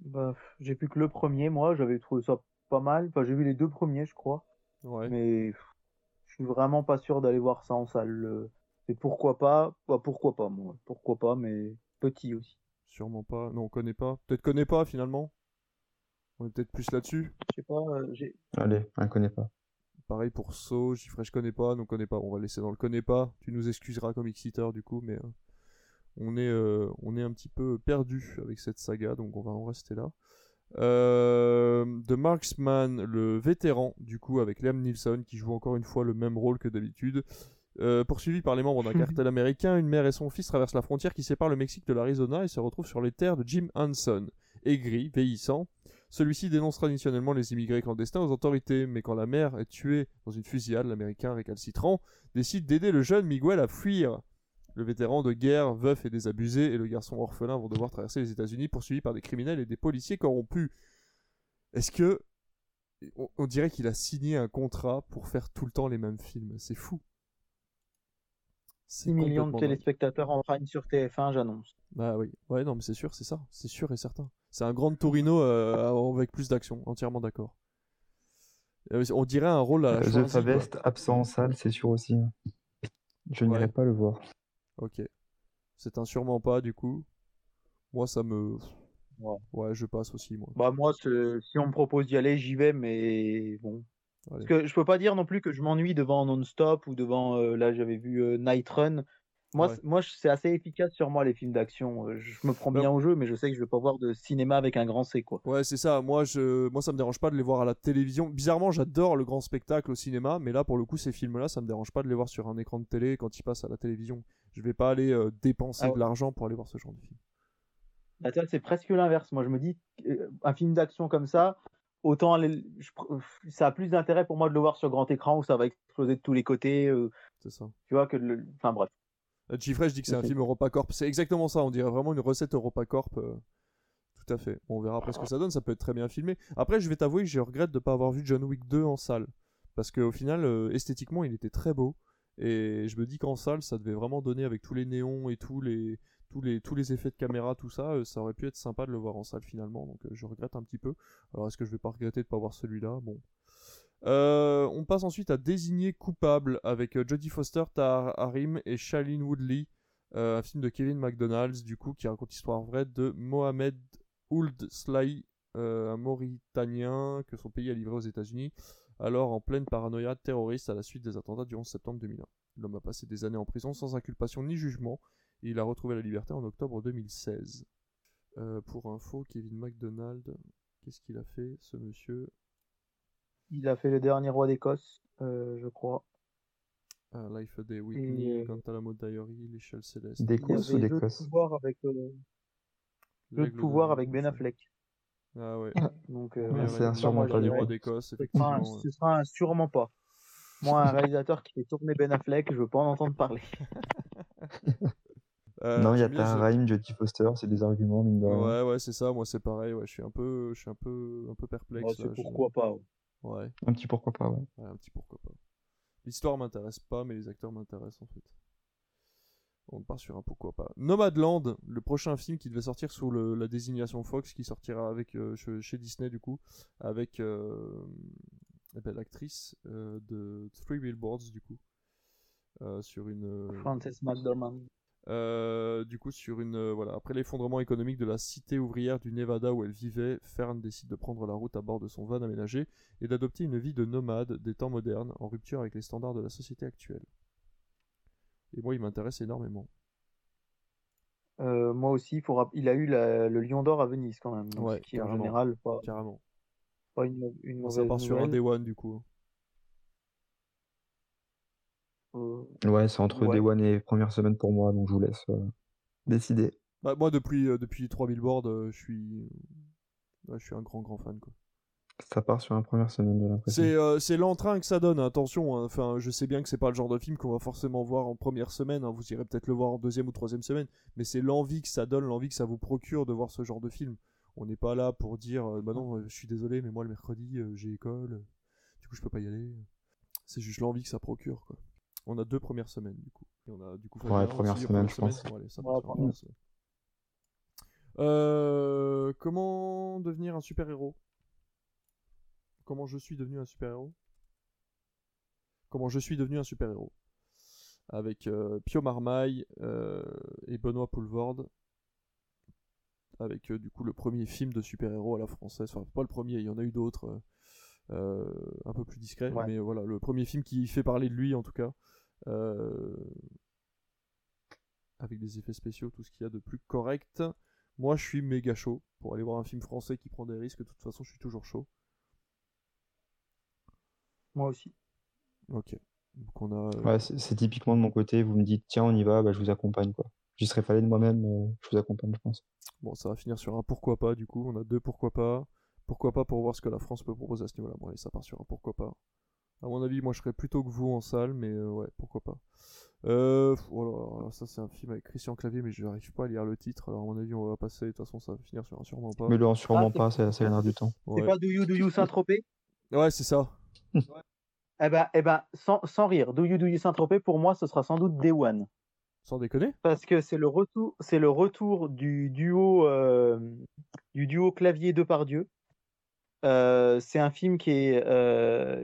Bah, j'ai plus que le premier, moi, j'avais trouvé ça pas mal. Enfin, j'ai vu les deux premiers, je crois. Ouais. Mais suis vraiment pas sûr d'aller voir ça en salle. Et pourquoi pas? Bah, pourquoi pas, moi. Pourquoi pas, mais petit aussi. Sûrement pas. Non, on connaît pas. Peut-être connaît pas finalement. On est peut-être plus là-dessus. Je sais pas, euh, j'ai. Allez, on ne connaît pas. Pareil pour So, Gifre, je connais pas, non connais pas. On va laisser dans le connais pas. Tu nous excuseras comme Xiter du coup, mais euh, on est euh, on est un petit peu perdu avec cette saga, donc on va en rester là. Euh, The Marksman, le vétéran, du coup, avec Liam Neeson, qui joue encore une fois le même rôle que d'habitude. Euh, poursuivi par les membres d'un (laughs) cartel américain, une mère et son fils traversent la frontière qui sépare le Mexique de l'Arizona et se retrouvent sur les terres de Jim Hanson. Aigri, vieillissant, celui-ci dénonce traditionnellement les immigrés clandestins aux autorités, mais quand la mère est tuée dans une fusillade, l'américain récalcitrant décide d'aider le jeune Miguel à fuir. Le vétéran de guerre, veuf et désabusé, et le garçon orphelin vont devoir traverser les États-Unis poursuivis par des criminels et des policiers corrompus. Est-ce que. On, on dirait qu'il a signé un contrat pour faire tout le temps les mêmes films. C'est fou. 6 millions de téléspectateurs en prime sur TF1, j'annonce. Bah oui, ouais, non, mais c'est sûr, c'est ça, c'est sûr et certain. C'est un grand Torino euh, avec plus d'action, entièrement d'accord. Euh, on dirait un rôle à la The. Favest, absent en salle, c'est sûr aussi. Je n'irai pas le voir. Ok. C'est un sûrement pas, du coup. Moi, ça me. Ouais. Ouais, je passe aussi, moi. Bah, moi, si on me propose d'y aller, j'y vais, mais bon. Allez. Parce que je peux pas dire non plus que je m'ennuie devant Non-Stop ou devant, euh, là, j'avais vu euh, Night Run. Moi, Ouais. c'est assez efficace sur moi, les films d'action. Je me prends Bah- bien au jeu, mais je sais que je vais pas voir de cinéma avec un grand C, quoi. Ouais, c'est ça. Moi, je, moi, ça me dérange pas de les voir à la télévision. Bizarrement, j'adore le grand spectacle au cinéma, mais là, pour le coup, ces films-là, ça me dérange pas de les voir sur un écran de télé quand ils passent à la télévision. Je vais pas aller euh, dépenser Ah de l'argent pour aller voir ce genre de film. Bah, c'est presque l'inverse. Moi, je me dis, un film d'action comme ça, autant aller, je ça a plus d'intérêt pour moi de le voir sur grand écran où ça va exploser de tous les côtés, euh, C'est ça. tu vois, que le... Enfin, bref. Euh, Chiffre, je dis que c'est un film EuropaCorp. C'est exactement ça. On dirait vraiment une recette EuropaCorp. euh, Tout à fait. Bon, on verra après ce que ça donne. Ça peut être très bien filmé. Après, je vais t'avouer que je regrette de ne pas avoir vu John Wick 2 en salle. Parce qu'au final, euh, esthétiquement, il était très beau. Et je me dis qu'en salle, ça devait vraiment donner avec tous les néons et tous les, tous les, tous les effets de caméra, tout ça. euh, ça aurait pu être sympa de le voir en salle finalement. Donc euh, je regrette un petit peu. Alors est-ce que je vais pas regretter de pas voir celui-là? Bon. Euh, on passe ensuite à désigner coupable avec euh, Jodie Foster, Tahar Harim et Shailene Woodley. Euh, un film de Kevin McDonald's, du coup, qui raconte l'histoire vraie de Mohamed Ould Slahi, un Mauritanien que son pays a livré aux États-Unis, alors en pleine paranoïa terroriste à la suite des attentats du 11 septembre 2001. L'homme a passé des années en prison sans inculpation ni jugement, et il a retrouvé la liberté en octobre 2016. Euh, pour info, Kevin McDonald, qu'est-ce qu'il a fait, ce monsieur? Il a fait le dernier roi d'Écosse, euh, je crois. Ah, Life Day Whitney, euh, Guantanamo Diary, L'échelle céleste. D'Écosse ou avait Jeu de d'Écosse pouvoir avec, euh, Jeu de pouvoir avec Ben Affleck. Ah ouais. Donc, (laughs) euh, Ouais, c'est ouais, un sûrement moi, pas le du roi d'Écosse, ce sera, un, effectivement. ce sera un sûrement pas. Moi, un réalisateur qui fait tourner Ben Affleck, je veux pas en entendre parler. (laughs) Euh, non, il y a Tahar Rahim, Jodie Foster, c'est des arguments, mine de rien. Ouais, ouais, c'est ça. Moi, c'est pareil. Ouais, je suis un peu, je suis un peu, un peu perplexe. Je- pourquoi pas. ouais. Ouais, Un petit pourquoi pas, ouais. ouais, un petit pourquoi pas. L'histoire m'intéresse pas, mais les acteurs m'intéressent en fait. On part sur un pourquoi pas. Nomadland, le prochain film qui devait sortir sous le- la désignation Fox, qui sortira avec euh, che- chez Disney du coup, avec euh, l'actrice euh, de Three Billboards du coup, euh, sur une. Frances McDormand. Euh, du coup, sur une euh, voilà, après l'effondrement économique de la cité ouvrière du Nevada où elle vivait, Fern décide de prendre la route à bord de son van aménagé et d'adopter une vie de nomade des temps modernes, en rupture avec les standards de la société actuelle. Et moi, il m'intéresse énormément. Euh, moi aussi, faut rap- il a eu la- le Lion d'Or à Venise quand même. donc Ouais, ce qui est en général pas, Carrément. pas une, une Ça mauvaise part sur un. Day One du coup. Euh, Ouais, c'est entre Ouais. Day One et première semaine pour moi, donc je vous laisse euh, décider. Bah, moi, depuis, euh, depuis 3 billboards, euh, je suis. ouais, je suis un grand, grand fan. Quoi. Ça part sur la première semaine, j'ai l'impression. C'est euh, l'entrain que ça donne, hein, attention. hein. Enfin, je sais bien que c'est pas le genre de film qu'on va forcément voir en première semaine. hein. Vous irez peut-être le voir en deuxième ou troisième semaine. Mais c'est l'envie que ça donne, l'envie que ça vous procure de voir ce genre de film. On n'est pas là pour dire euh, Bah non, euh, je suis désolé, mais moi le mercredi, euh, j'ai école. euh, Du coup, je peux pas y aller. C'est juste l'envie que ça procure. Quoi. On a deux premières semaines, du coup. Et on a du coup Ouais, première aussi, semaine, première je pense. Ça Ouais. Euh, comment devenir un super-héros? Comment je suis devenu un super-héros? Comment je suis devenu un super-héros? Avec euh, Pio Marmaille euh, et Benoît Poulvorde. Avec du coup le premier film de super-héros à la française. Enfin, pas le premier, il y en a eu d'autres euh, un peu plus discrets. Ouais. Mais voilà, le premier film qui fait parler de lui en tout cas. Euh, avec des effets spéciaux, tout ce qu'il y a de plus correct. Moi, je suis méga chaud pour aller voir un film français qui prend des risques. De toute façon, je suis toujours chaud. Moi aussi. Ok. Donc on a. euh, Ouais, c'est typiquement de mon côté, vous me dites tiens on y va, bah, je vous accompagne quoi. J'y serais fallait de moi-même, je vous accompagne je pense. Bon, ça va finir sur un pourquoi pas. Du coup, on a deux pourquoi pas. Pourquoi pas pour voir ce que la France peut proposer à ce niveau-là. Bon, allez, ça part sur un pourquoi pas. À mon avis, moi, je serais plutôt que vous en salle, mais euh, ouais, pourquoi pas. Euh, oh là ça c'est un film avec Christian Clavier, mais je n'arrive pas à lire le titre. Alors à mon avis, on va passer. De toute façon, ça va finir sur un sûrement pas. Mais le sûrement Ah, c'est- pas, ça, ça gagnera du temps. Ouais, C'est pas Do You Do You Saint-Tropez? Ouais, c'est ça. Eh ben, eh ben sans, sans rire, Do You Do You Saint-Tropez, pour moi, ce sera sans doute Day One. Sans déconner. Parce que c'est le retour, c'est le retour du duo, euh, du duo clavier Depardieu. C'est un film qui est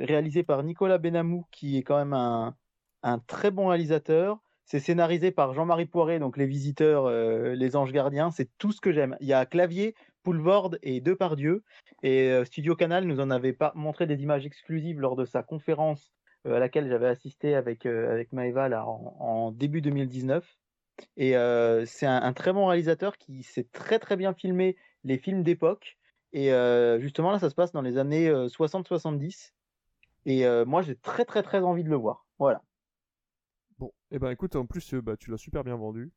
réalisé par Nicolas Benamou, qui est quand même un, très bon réalisateur. C'est scénarisé par Jean-Marie Poiré, donc Les Visiteurs, Les Anges Gardiens. C'est tout ce que j'aime. Il y a Clavier, Poulvorde et Depardieu. Et Studio Canal nous en avait montré des images exclusives lors de sa conférence à laquelle j'avais assisté avec, avec Maëva en, début 2019. Et c'est un très bon réalisateur qui sait très très bien filmer les films d'époque. Et euh, justement là, ça se passe dans les années euh, 60-70. Et euh, moi, j'ai très très très envie de le voir. Voilà. Bon, et ben écoute, en plus, euh, bah, tu l'as super bien vendu.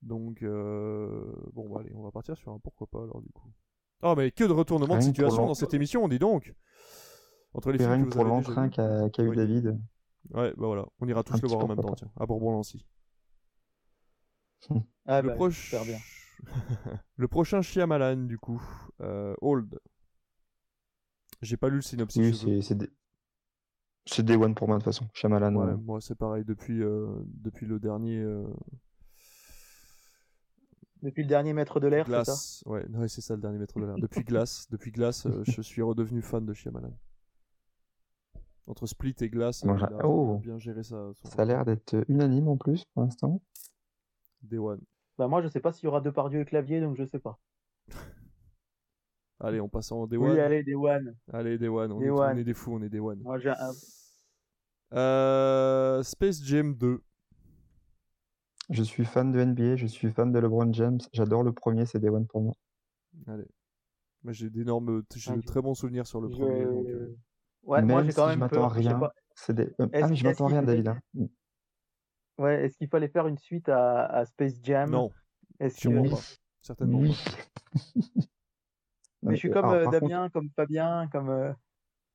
Donc, euh, bon, bah, allez, on va partir sur un pourquoi pas alors du coup. Oh, mais que de retournement de situation dans cette émission, dis donc Entre les films que vous pour avez déjà l'entrain qu'a qu'a eu Oui. David. Ouais, bah voilà, on ira tous Un le voir en même temps, pas. tiens, à Bourbon-Lancy. Ah, le, bah, proche... super bien. (laughs) le prochain Shyamalan, du coup, euh, Old. J'ai pas lu le synopsis. Oui, c'est c'est des- Day One pour moi de toute façon. Shyamalan. Ouais, euh, moi c'est pareil depuis, euh, depuis le dernier euh, Depuis le dernier maître de l'air, c'est ça? Glace. Ouais, ouais, c'est ça le dernier maître de l'air. (laughs) Depuis Glace, depuis Glace, euh, je suis redevenu fan de Shyamalan. Entre Split et Glace, il a, oh. bien géré ça. Ça a l'air d'être unanime en plus pour l'instant. Day One. Bah, moi, je sais pas s'il y aura Depardieu et Clavier, donc je sais pas. Allez, on passe en Day Oui, One. allez, Day One. Allez, Day One. On, Day est, One. on est des fous, on est Day One. Moi, j'ai un... Euh, Space Jam 2. Je suis fan de NBA, je suis fan de LeBron James. J'adore le premier, c'est Day One pour moi. Allez. Moi, j'ai d'énormes, j'ai de très bons souvenirs sur le je- premier. donc, euh, Ouais, moi, j'ai si quand je même je rien. pas. C'est des... euh, Ah, mais je m'attends rien, David. hein. Ouais, est-ce qu'il fallait faire une suite à, à Space Jam? Non, Est-ce sûrement que... pas. Certainement Oui. pas. Mais je suis Euh, comme alors, euh, contre- Damien, comme Fabien, comme. euh,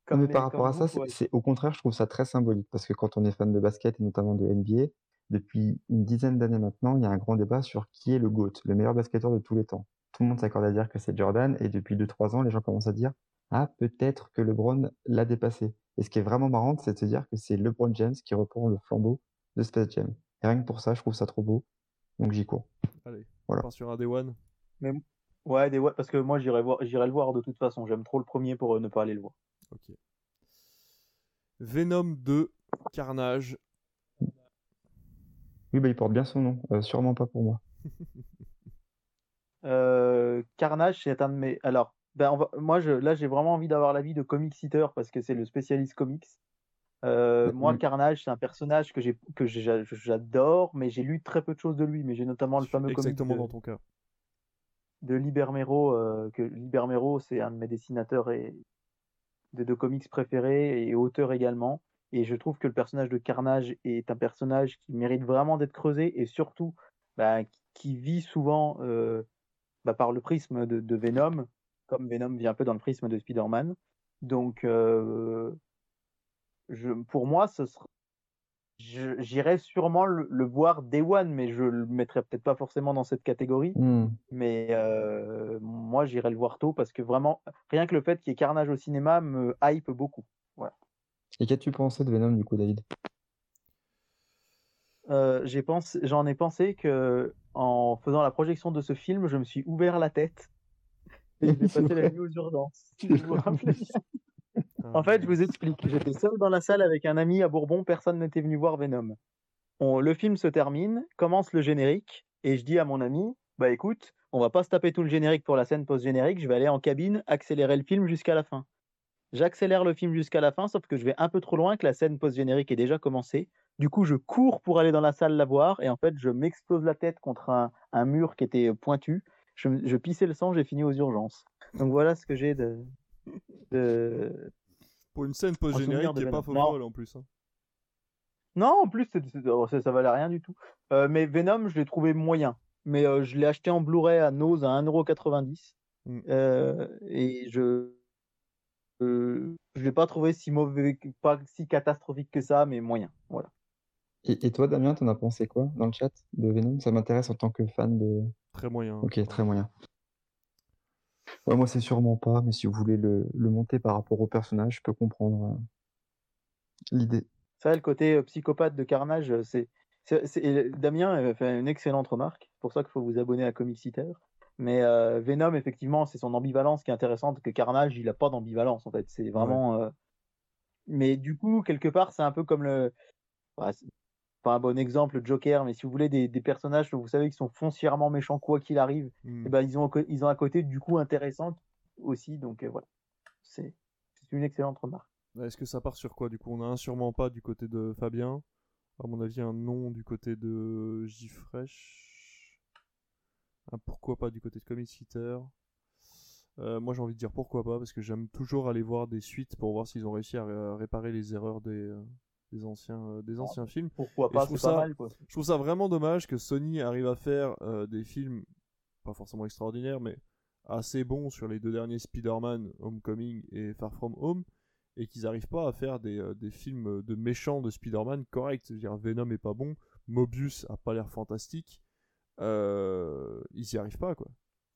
comme mais les- par rapport à comme ça, vous, c'est- au contraire, je trouve ça très symbolique parce que quand on est fan de basket et notamment de NBA, depuis une dizaine d'années maintenant, il y a un grand débat sur qui est le GOAT, le meilleur basketteur de tous les temps. Tout le monde s'accorde à dire que c'est Jordan et depuis 2-3 ans, les gens commencent à dire Ah, peut-être que LeBron l'a dépassé. Et ce qui est vraiment marrant, c'est de se dire que c'est LeBron James qui reprend le flambeau de Space Jam. Et rien que pour ça, je trouve ça trop beau. Donc j'y cours. Allez, Voilà. on part sur un Day One. Ouais, ouais, parce que moi, j'irai voir... j'irai le voir de toute façon. J'aime trop le premier pour euh, ne pas aller le voir. Ok. Venom 2, Carnage. Oui, bah, il porte bien son nom. Euh, sûrement pas pour moi. (laughs) Euh, Carnage, c'est un de mes. Alors, ben, on va... moi, je... là, j'ai vraiment envie d'avoir l'avis de Comic Eater parce que c'est le spécialiste comics. Euh, moi. Carnage, c'est un personnage que j'ai que j'ai- j'adore, mais j'ai lu très peu de choses de lui. Mais j'ai notamment le fameux comic Exactement de, dans ton cas. de Libermero, euh, que Libermero, c'est un de mes dessinateurs et de, comics préférés et auteur également. Et je trouve que le personnage de Carnage est un personnage qui mérite vraiment d'être creusé et surtout bah, qui vit souvent euh, bah, par le prisme de, Venom, comme Venom vient un peu dans le prisme de Spider-Man. Donc, euh, je, pour moi, ce sera, j'irais sûrement le, voir Day One, mais je le mettrais peut-être pas forcément dans cette catégorie. Hmm. Mais euh, moi, j'irais le voir tôt parce que vraiment, rien que le fait qu'il y ait Carnage au cinéma me hype beaucoup. Voilà. Et qu'as-tu pensé de Venom du coup, David? Euh, j'en ai pensé que en faisant la projection de ce film, je me suis ouvert la tête et j'ai (laughs) passé la nuit aux urgences. (laughs) vous (laughs) en fait, je vous explique. J'étais seul dans la salle avec un ami à Bourbon. Personne n'était venu voir Venom. le film se termine, commence le générique, et je dis à mon ami, bah écoute, on va pas se taper tout le générique pour la scène post-générique. Je vais aller en cabine, accélérer le film jusqu'à la fin. J'accélère le film jusqu'à la fin, sauf que je vais un peu trop loin, que la scène post-générique est déjà commencée. Du coup, je cours pour aller dans la salle la voir, et en fait, je m'explose la tête contre un, mur qui était pointu. Je, je pissais le sang, j'ai fini aux urgences. Donc voilà ce que j'ai de, de, pour une scène post-générique qui est pas favorable en plus. Hein. Non, en plus, oh, ça, valait rien du tout. Euh, mais Venom, je l'ai trouvé moyen. Mais euh, je l'ai acheté en Blu-ray à Nose à 1,90€. Mm. Euh, et je. je l'ai pas trouvé si mauvais, pas si catastrophique que ça, mais moyen. Voilà. Et, et toi, Damien, t'en as pensé quoi dans le chat de Venom? Ça m'intéresse en tant que fan de. Très moyen. Ok, très moyen. Ouais, moi, c'est sûrement pas, mais si vous voulez le, monter par rapport au personnage, je peux comprendre euh, l'idée. Ça, le côté euh, psychopathe de Carnage, euh, c'est. Damien fait une excellente remarque. C'est pour ça qu'il faut vous abonner à Comic Mais Venom, effectivement, c'est son ambivalence qui est intéressante. Que Carnage, il n'a pas d'ambivalence, en fait. C'est vraiment. Mais du coup, quelque part, c'est un peu comme le. Bah, pas un bon exemple, Joker, mais si vous voulez des, personnages que vous savez qui sont foncièrement méchants quoi qu'il arrive, hmm. et eh ben ils ont ils ont un côté du coup intéressant aussi, donc euh, voilà, c'est une excellente remarque. Est-ce que ça part sur quoi du coup? On a un sûrement pas du côté de Fabien, à mon avis un non du côté de J-Fresh, un pourquoi pas du côté de Comic euh, moi j'ai envie de dire pourquoi pas parce que j'aime toujours aller voir des suites pour voir s'ils ont réussi à, réparer les erreurs des, euh, des anciens, euh, des anciens films. Pourquoi pas, je trouve, ça, je trouve ça vraiment dommage que Sony arrive à faire euh, des films, pas forcément extraordinaires, mais assez bons sur les deux derniers Spider-Man, Homecoming et Far From Home, et qu'ils n'arrivent pas à faire des, euh, des, films de méchants de Spider-Man corrects. dire, Venom est pas bon, Mobius a pas l'air fantastique, ils y arrivent pas, quoi.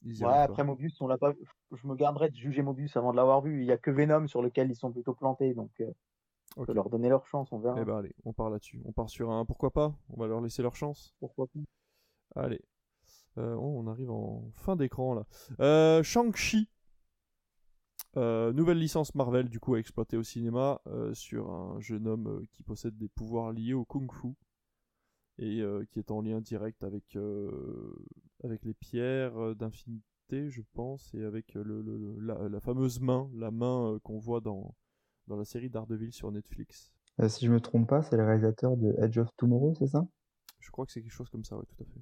ouais, après Mobius, on l'a pas. Je me garderais de juger Mobius avant de l'avoir vu. Il y a que Venom sur lequel ils sont plutôt plantés, donc. On peut leur donner leur chance, on verra. Eh ben allez, on part là-dessus. On part sur un pourquoi pas? On va leur laisser leur chance. Pourquoi pas? Allez. Euh, oh, on arrive en fin d'écran là. Euh, Shang-Chi. Euh, nouvelle licence Marvel du coup à exploiter au cinéma sur un jeune homme qui possède des pouvoirs liés au kung-fu et qui est en lien direct avec, avec les pierres d'infinité je pense et avec le, la, fameuse main, la main qu'on voit dans, dans la série Daredevil sur Netflix. Euh, si je me trompe pas, c'est le réalisateur de Edge of Tomorrow, c'est ça? Je crois que c'est quelque chose comme ça, oui, tout à fait.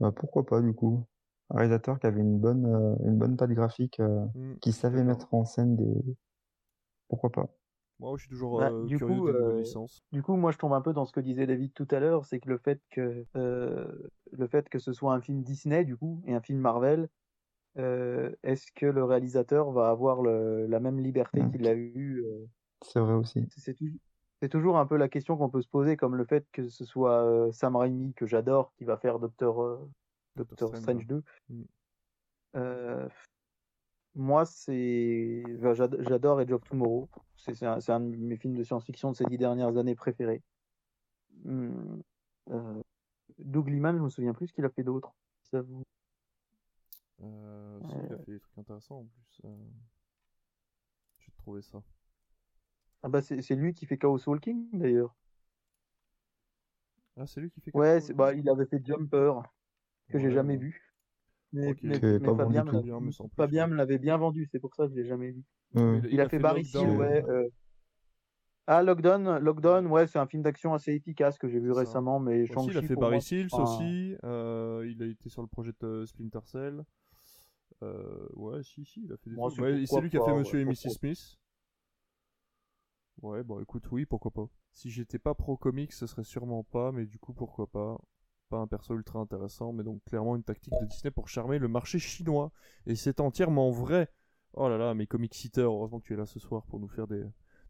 Bah, pourquoi pas, du coup Un réalisateur qui avait une bonne, euh, une bonne patte graphique, euh, hmm, qui savait mettre en scène des. Pourquoi pas moi, je suis toujours bah, du curieux coup, de licence. Du coup, moi, je tombe un peu dans ce que disait David tout à l'heure, c'est que le fait que le fait que ce soit un film Disney, du coup, et un film Marvel, euh, est-ce que le réalisateur va avoir la même liberté mmh. qu'il a eu euh, C'est vrai aussi. C'est toujours un peu la question qu'on peut se poser, comme le fait que ce soit euh, Sam Raimi, que j'adore, qui va faire Doctor, Doctor, Strange 2. Mmh. moi, c'est j'adore Edge of Tomorrow. C'est un, un, de mes films de science-fiction de ces dix dernières années préférés. Mmh. Doug Liman, je me souviens plus ce qu'il a fait d'autre. Ça vous euh, il a fait des trucs intéressants en plus. Euh... J'ai trouvé ça. Ah bah c'est lui qui fait Chaos Walking d'ailleurs. Ah c'est lui qui fait Chaos Ouais, bah, il avait fait Jumper, que j'ai jamais vu. Mais, mais, Fabien, me l'avait bien vendu, c'est pour ça que je l'ai jamais vu. Il, a, fait, Barry ouais. Euh... Ah, Lockdown, Lockdown, ouais, c'est un film d'action assez efficace que j'ai vu récemment, mais aussi, Il a fait Barry Seals aussi, euh, il a été sur le projet de Splinter Cell. Euh, ouais, si, si, il a fait des Moi, trucs. c'est Ouais, pourquoi c'est lui qui a fait Monsieur ouais, et Mrs. Smith. Ouais, bon, écoute, oui, pourquoi pas. Si j'étais pas pro comics, ce serait sûrement pas, mais du coup, pourquoi pas. Pas un perso ultra intéressant, mais donc clairement une tactique de Disney pour charmer le marché chinois. Et c'est entièrement vrai. Oh là là, mes comic sitters, heureusement que tu es là ce soir pour nous faire des,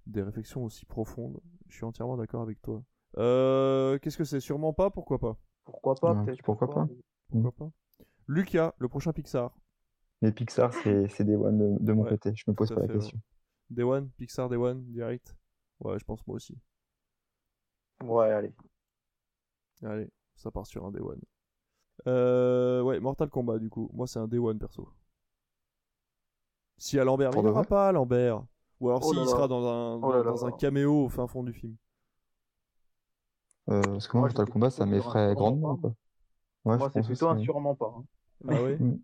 des réflexions aussi profondes. Je suis entièrement d'accord avec toi. Euh, qu'est-ce que c'est? Sûrement pas, pourquoi pas? Pourquoi pas, Ouais, peut-être. pourquoi pas. Pourquoi pas? Lucas, le prochain Pixar. Mais Pixar, c'est c'est des one de, de mon Ouais, côté. Je me pose pas la fait, ouais. question. Day One Pixar Day One, direct Ouais, je pense moi aussi. Ouais, allez. Allez, ça part sur un Day One. Euh, ouais, Mortal Kombat, du coup. Moi, c'est un Day One, perso. Si à Lambert, il aura pas à Lambert. Ou alors Oh là. sera dans un, Oh là dans là. un caméo au fin fond du film. Euh, parce que moi, Moi, Mortal Kombat, ça m'effraie grandement. pas. Quoi. Ouais, Moi, c'est plutôt un ouais. sûrement pas. hein. Ah ouais? Mm.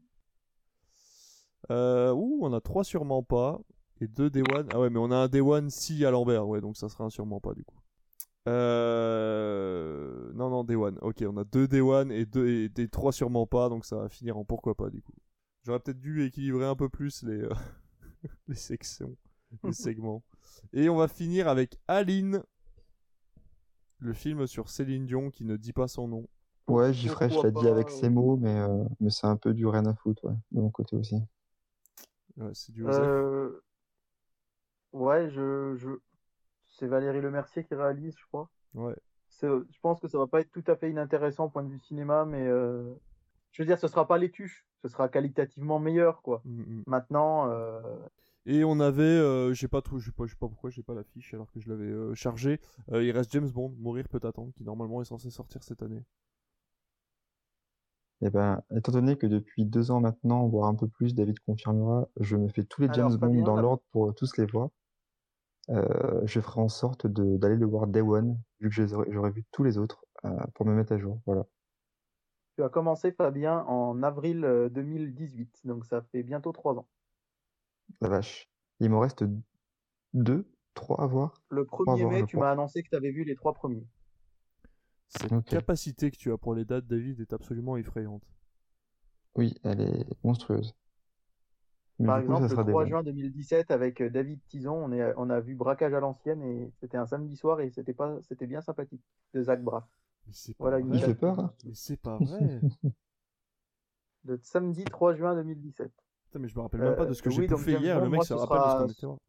Euh, ouh, on a trois sûrement pas. Et deux Day One. Ah ouais, mais on a un Day One si à Lambert. Ouais, donc ça sera un sûrement pas, du coup. Euh... Non, non, Day One. Ok, on a deux Day One et, deux, et des trois sûrement pas. Donc ça va finir en pourquoi pas, du coup. J'aurais peut-être dû équilibrer un peu plus les, euh, (laughs) les sections, les (laughs) segments. Et on va finir avec Aline. Le film sur Céline Dion qui ne dit pas son nom. Ouais, j'y ferais, je l'ai dit avec ces mots, mais, euh, mais c'est un peu du rien à foutre, ouais, de mon côté aussi. Ouais, c'est du. Euh... Ouais, je, je... c'est Valérie Lemercier qui réalise, je crois. Ouais. C'est- Je pense que ça va pas être tout à fait inintéressant au point de vue cinéma, mais euh, je veux dire, ce sera pas les tuches, ce sera qualitativement meilleur, quoi. Mm, mm. Maintenant, euh, Et on avait, euh, j'ai pas trop, je sais pas, pas pourquoi j'ai pas la fiche alors que je l'avais euh, chargé. Euh, il reste James Bond, Mourir peut attendre, qui normalement est censé sortir cette année. Et ben, étant donné que depuis deux ans maintenant, voire un peu plus, David confirmera, je me fais tous les Alors, James Bond Fabien, dans l'ordre pour tous les voir. Euh, je ferai en sorte de- d'aller le voir Day One, vu que je les aurais- j'aurais vu tous les autres, euh, pour me mettre à jour. Voilà. tu as commencé, Fabien, en avril euh, 2018, donc ça fait bientôt trois ans. La vache. Il m'en reste deux, trois à voir. Le Au 1er revoir, mai, je tu crois. m'as annoncé que tu avais vu les trois premiers. Cette capacité que tu as pour les dates, David, est absolument effrayante. Oui, elle est monstrueuse. Mais Par coup, exemple, sera le Day 3 One. juin 2017, avec euh, David Tison, on, est, on a vu Braquage à l'ancienne et c'était un samedi soir et c'était pas, c'était bien sympathique de Zach Braff. Mais c'est pas Voilà vrai. Il fait peur, hein Mais c'est pas (laughs) vrai. Le samedi 3 juin 2017. Putain, mais je me rappelle même pas de ce que Euh, j'ai oui, bouffé hier. Bond, le mec moi, se rappelle de ce sera- qu'on était.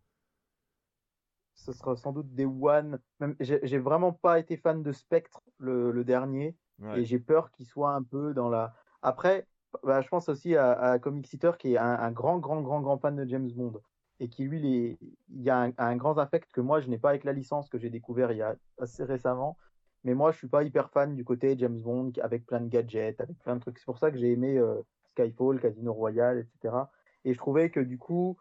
Ce sera sans doute des One. Même, j'ai vraiment pas été fan de Spectre, le, le dernier, Ouais. et j'ai peur qu'il soit un peu dans la. Après, bah, je pense aussi à, à Comic Sitter qui est un, un grand, grand, grand, grand fan de James Bond et qui lui, les... il y a un, un grand affect que moi je n'ai pas avec la licence que j'ai découvert il y a assez récemment. Mais moi, je suis pas hyper fan du côté James Bond avec plein de gadgets, avec plein de trucs. C'est pour ça que j'ai aimé euh, Skyfall, Casino Royale, etc. Et je trouvais que du coup,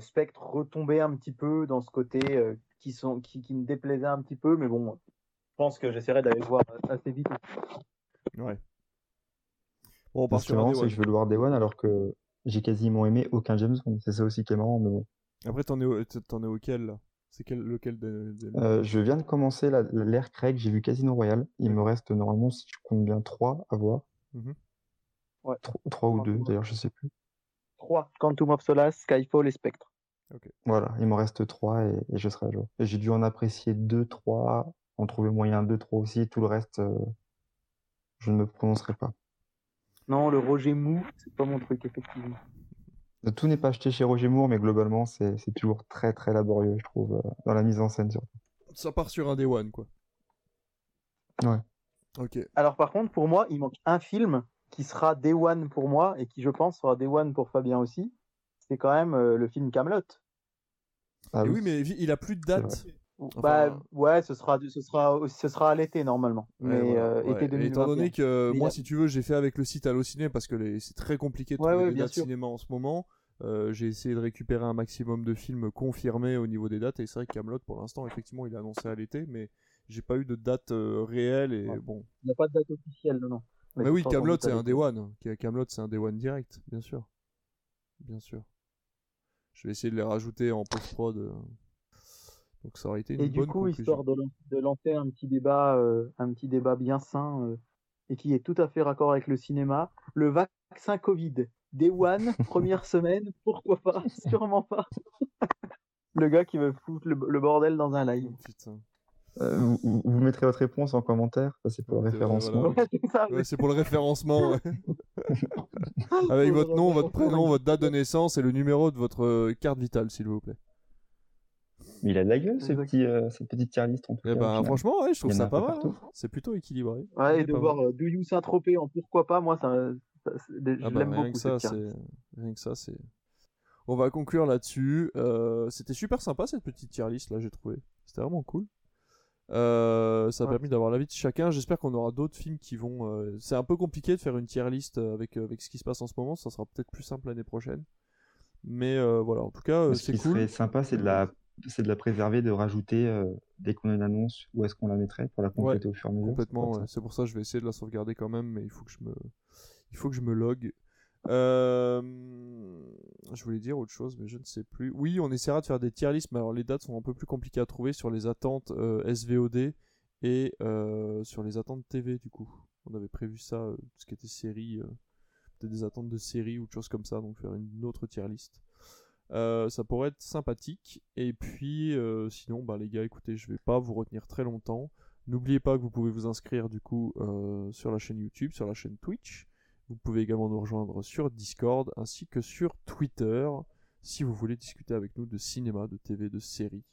Spectre retombait un petit peu dans ce côté euh, qui, sont, qui, qui me déplaisait un petit peu. Mais bon, je pense que j'essaierai d'aller le voir assez vite. Ouais. Bon, on part Ce qui sur est un marrant, Day c'est que je veux le voir Day One alors que j'ai quasiment aimé aucun James Bond. C'est ça aussi qui est marrant, mais bon. Après, t'en es, au- t'en es auquel là? C'est quel, lequel de, de- Euh, je viens de commencer la- l'ère Craig, j'ai vu Casino Royale. Il me reste normalement, si je compte bien, trois à voir. Ouais. Tro- Trois ou deux, d'ailleurs, je sais plus. 3. Quantum of Solace, Skyfall et Spectre. Voilà, il m'en reste trois et, et je serai à jour. J'ai dû en apprécier deux, trois, en trouver moyen deux, trois aussi. Tout le reste, euh, je ne me prononcerai pas. Non, le Roger Mou, c'est pas mon truc, effectivement. Tout n'est pas acheté chez Roger Moore, mais globalement, c'est c'est toujours très, très laborieux, je trouve, euh, dans la mise en scène. surtout. Ça part sur un Day One, quoi. Ouais. Ok. Alors, par contre, pour moi, il manque un film qui sera Day One pour moi et qui, je pense, sera Day One pour Fabien aussi. C'est quand même euh, le film Camelot. Ah oui, mais il a plus de date. Enfin, bah, ouais, ce sera, ce sera, ce sera à l'été normalement. Ouais, mais euh, ouais. été Et 2021. Étant donné que Mais moi, a- si tu veux, j'ai fait avec le site Allociné parce que les- c'est très compliqué de trouver ouais, des bien dates sûr. cinéma en ce moment. Euh, j'ai essayé de récupérer un maximum de films confirmés au niveau des dates et c'est vrai que Camelot pour l'instant effectivement il est annoncé à l'été mais j'ai pas eu de date euh, réelle et Ouais. bon Il n'y a pas de date officielle, non, non. Mais oui Camelot c'est un. Day One Camelot c'est un Day One direct bien sûr bien sûr je vais essayer de les rajouter en post prod donc ça aurait été une Et du coup, conclusion. histoire de, lan- de lancer un petit débat, euh, un petit débat bien sain euh, et qui est tout à fait raccord avec le cinéma, le vaccin Covid, Day One, (laughs) première semaine, pourquoi pas? (laughs) Sûrement pas. (laughs) le gars qui veut foutre le, le bordel dans un live. Putain. Euh, vous, vous- mettrez votre réponse en commentaire, ça c'est pour le référencement. voilà. Ouais, c'est pour le référencement. ouais. (laughs) Avec votre nom, votre prénom, votre date de naissance et le numéro de votre euh, carte vitale, s'il vous plaît. Mais il a de la gueule, ce Exact. petit, euh, cette petite tier list en tout Eh cas, ben, franchement, ouais, je trouve ça pas mal. hein. C'est plutôt équilibré. Ouais, et de voir euh, Do You Saint-Tropez en pourquoi pas, moi, ça, ça- c'est- je Ah bah, l'aime rien beaucoup. que ça, cette c'est carte. rien que ça, c'est. On va conclure là-dessus. Euh, C'était super sympa cette petite tier list là, j'ai trouvé. C'était vraiment cool. Euh, ça a Ouais. permis d'avoir l'avis de chacun. J'espère qu'on aura d'autres films qui vont. euh, C'est un peu compliqué de faire une tier list euh, avec avec ce qui se passe en ce moment. Ça sera peut-être plus simple l'année prochaine. Mais euh, voilà, en tout cas, euh, Ce c'est qui cool. serait sympa, c'est de la, c'est de la préserver, de rajouter dès qu'on a une annonce où est-ce qu'on la mettrait pour la compléter au fur et à mesure. Complètement, c'est pour ouais. ça. c'est pour ça que je vais essayer de la sauvegarder quand même, mais il faut que je me, il faut que je me log. Euh, Je voulais dire autre chose, mais je ne sais plus. Oui, on essaiera de faire des tier lists, mais alors les dates sont un peu plus compliquées à trouver sur les attentes euh, SVOD et euh, sur les attentes TV du coup. On avait prévu ça, euh, ce qui était série, peut-être des attentes de série ou de choses comme ça, donc faire une autre tier list. Ça pourrait être sympathique. Et puis, sinon, bah, les gars, écoutez, je vais pas vous retenir très longtemps. N'oubliez pas que vous pouvez vous inscrire du coup sur la chaîne YouTube, sur la chaîne Twitch. Vous pouvez également nous rejoindre sur Discord ainsi que sur Twitter si vous voulez discuter avec nous de cinéma, de TV, de séries.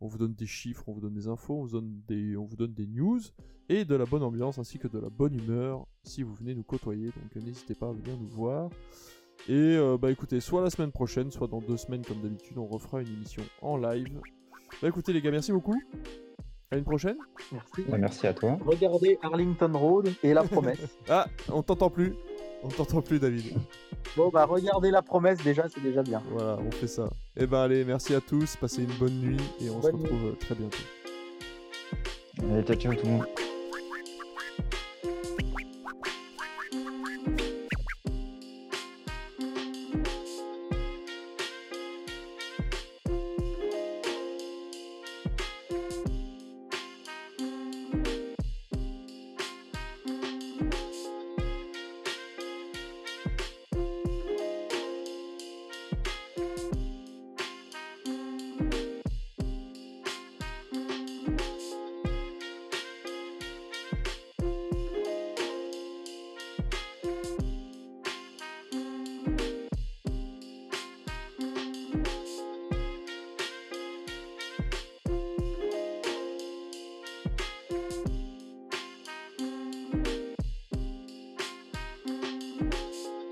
On vous donne des chiffres, on vous donne des infos, on vous donne des, on vous donne des news et de la bonne ambiance ainsi que de la bonne humeur si vous venez nous côtoyer. Donc euh, n'hésitez pas à venir nous voir. Et euh, bah écoutez, soit la semaine prochaine, soit dans deux semaines comme d'habitude, on refera une émission en live. Bah écoutez les gars, merci beaucoup. À une prochaine. Merci. Bah, merci à toi. Regardez Arlington Road et La Promesse. (laughs) Ah, on t'entend plus. On t'entend plus David. bon, bah, regardez La Promesse déjà, c'est déjà bien. Voilà, on fait ça. Et ben allez, merci à tous, passez une bonne nuit et on se Bonne retrouve très bientôt. Allez, ciao, ciao tout le monde.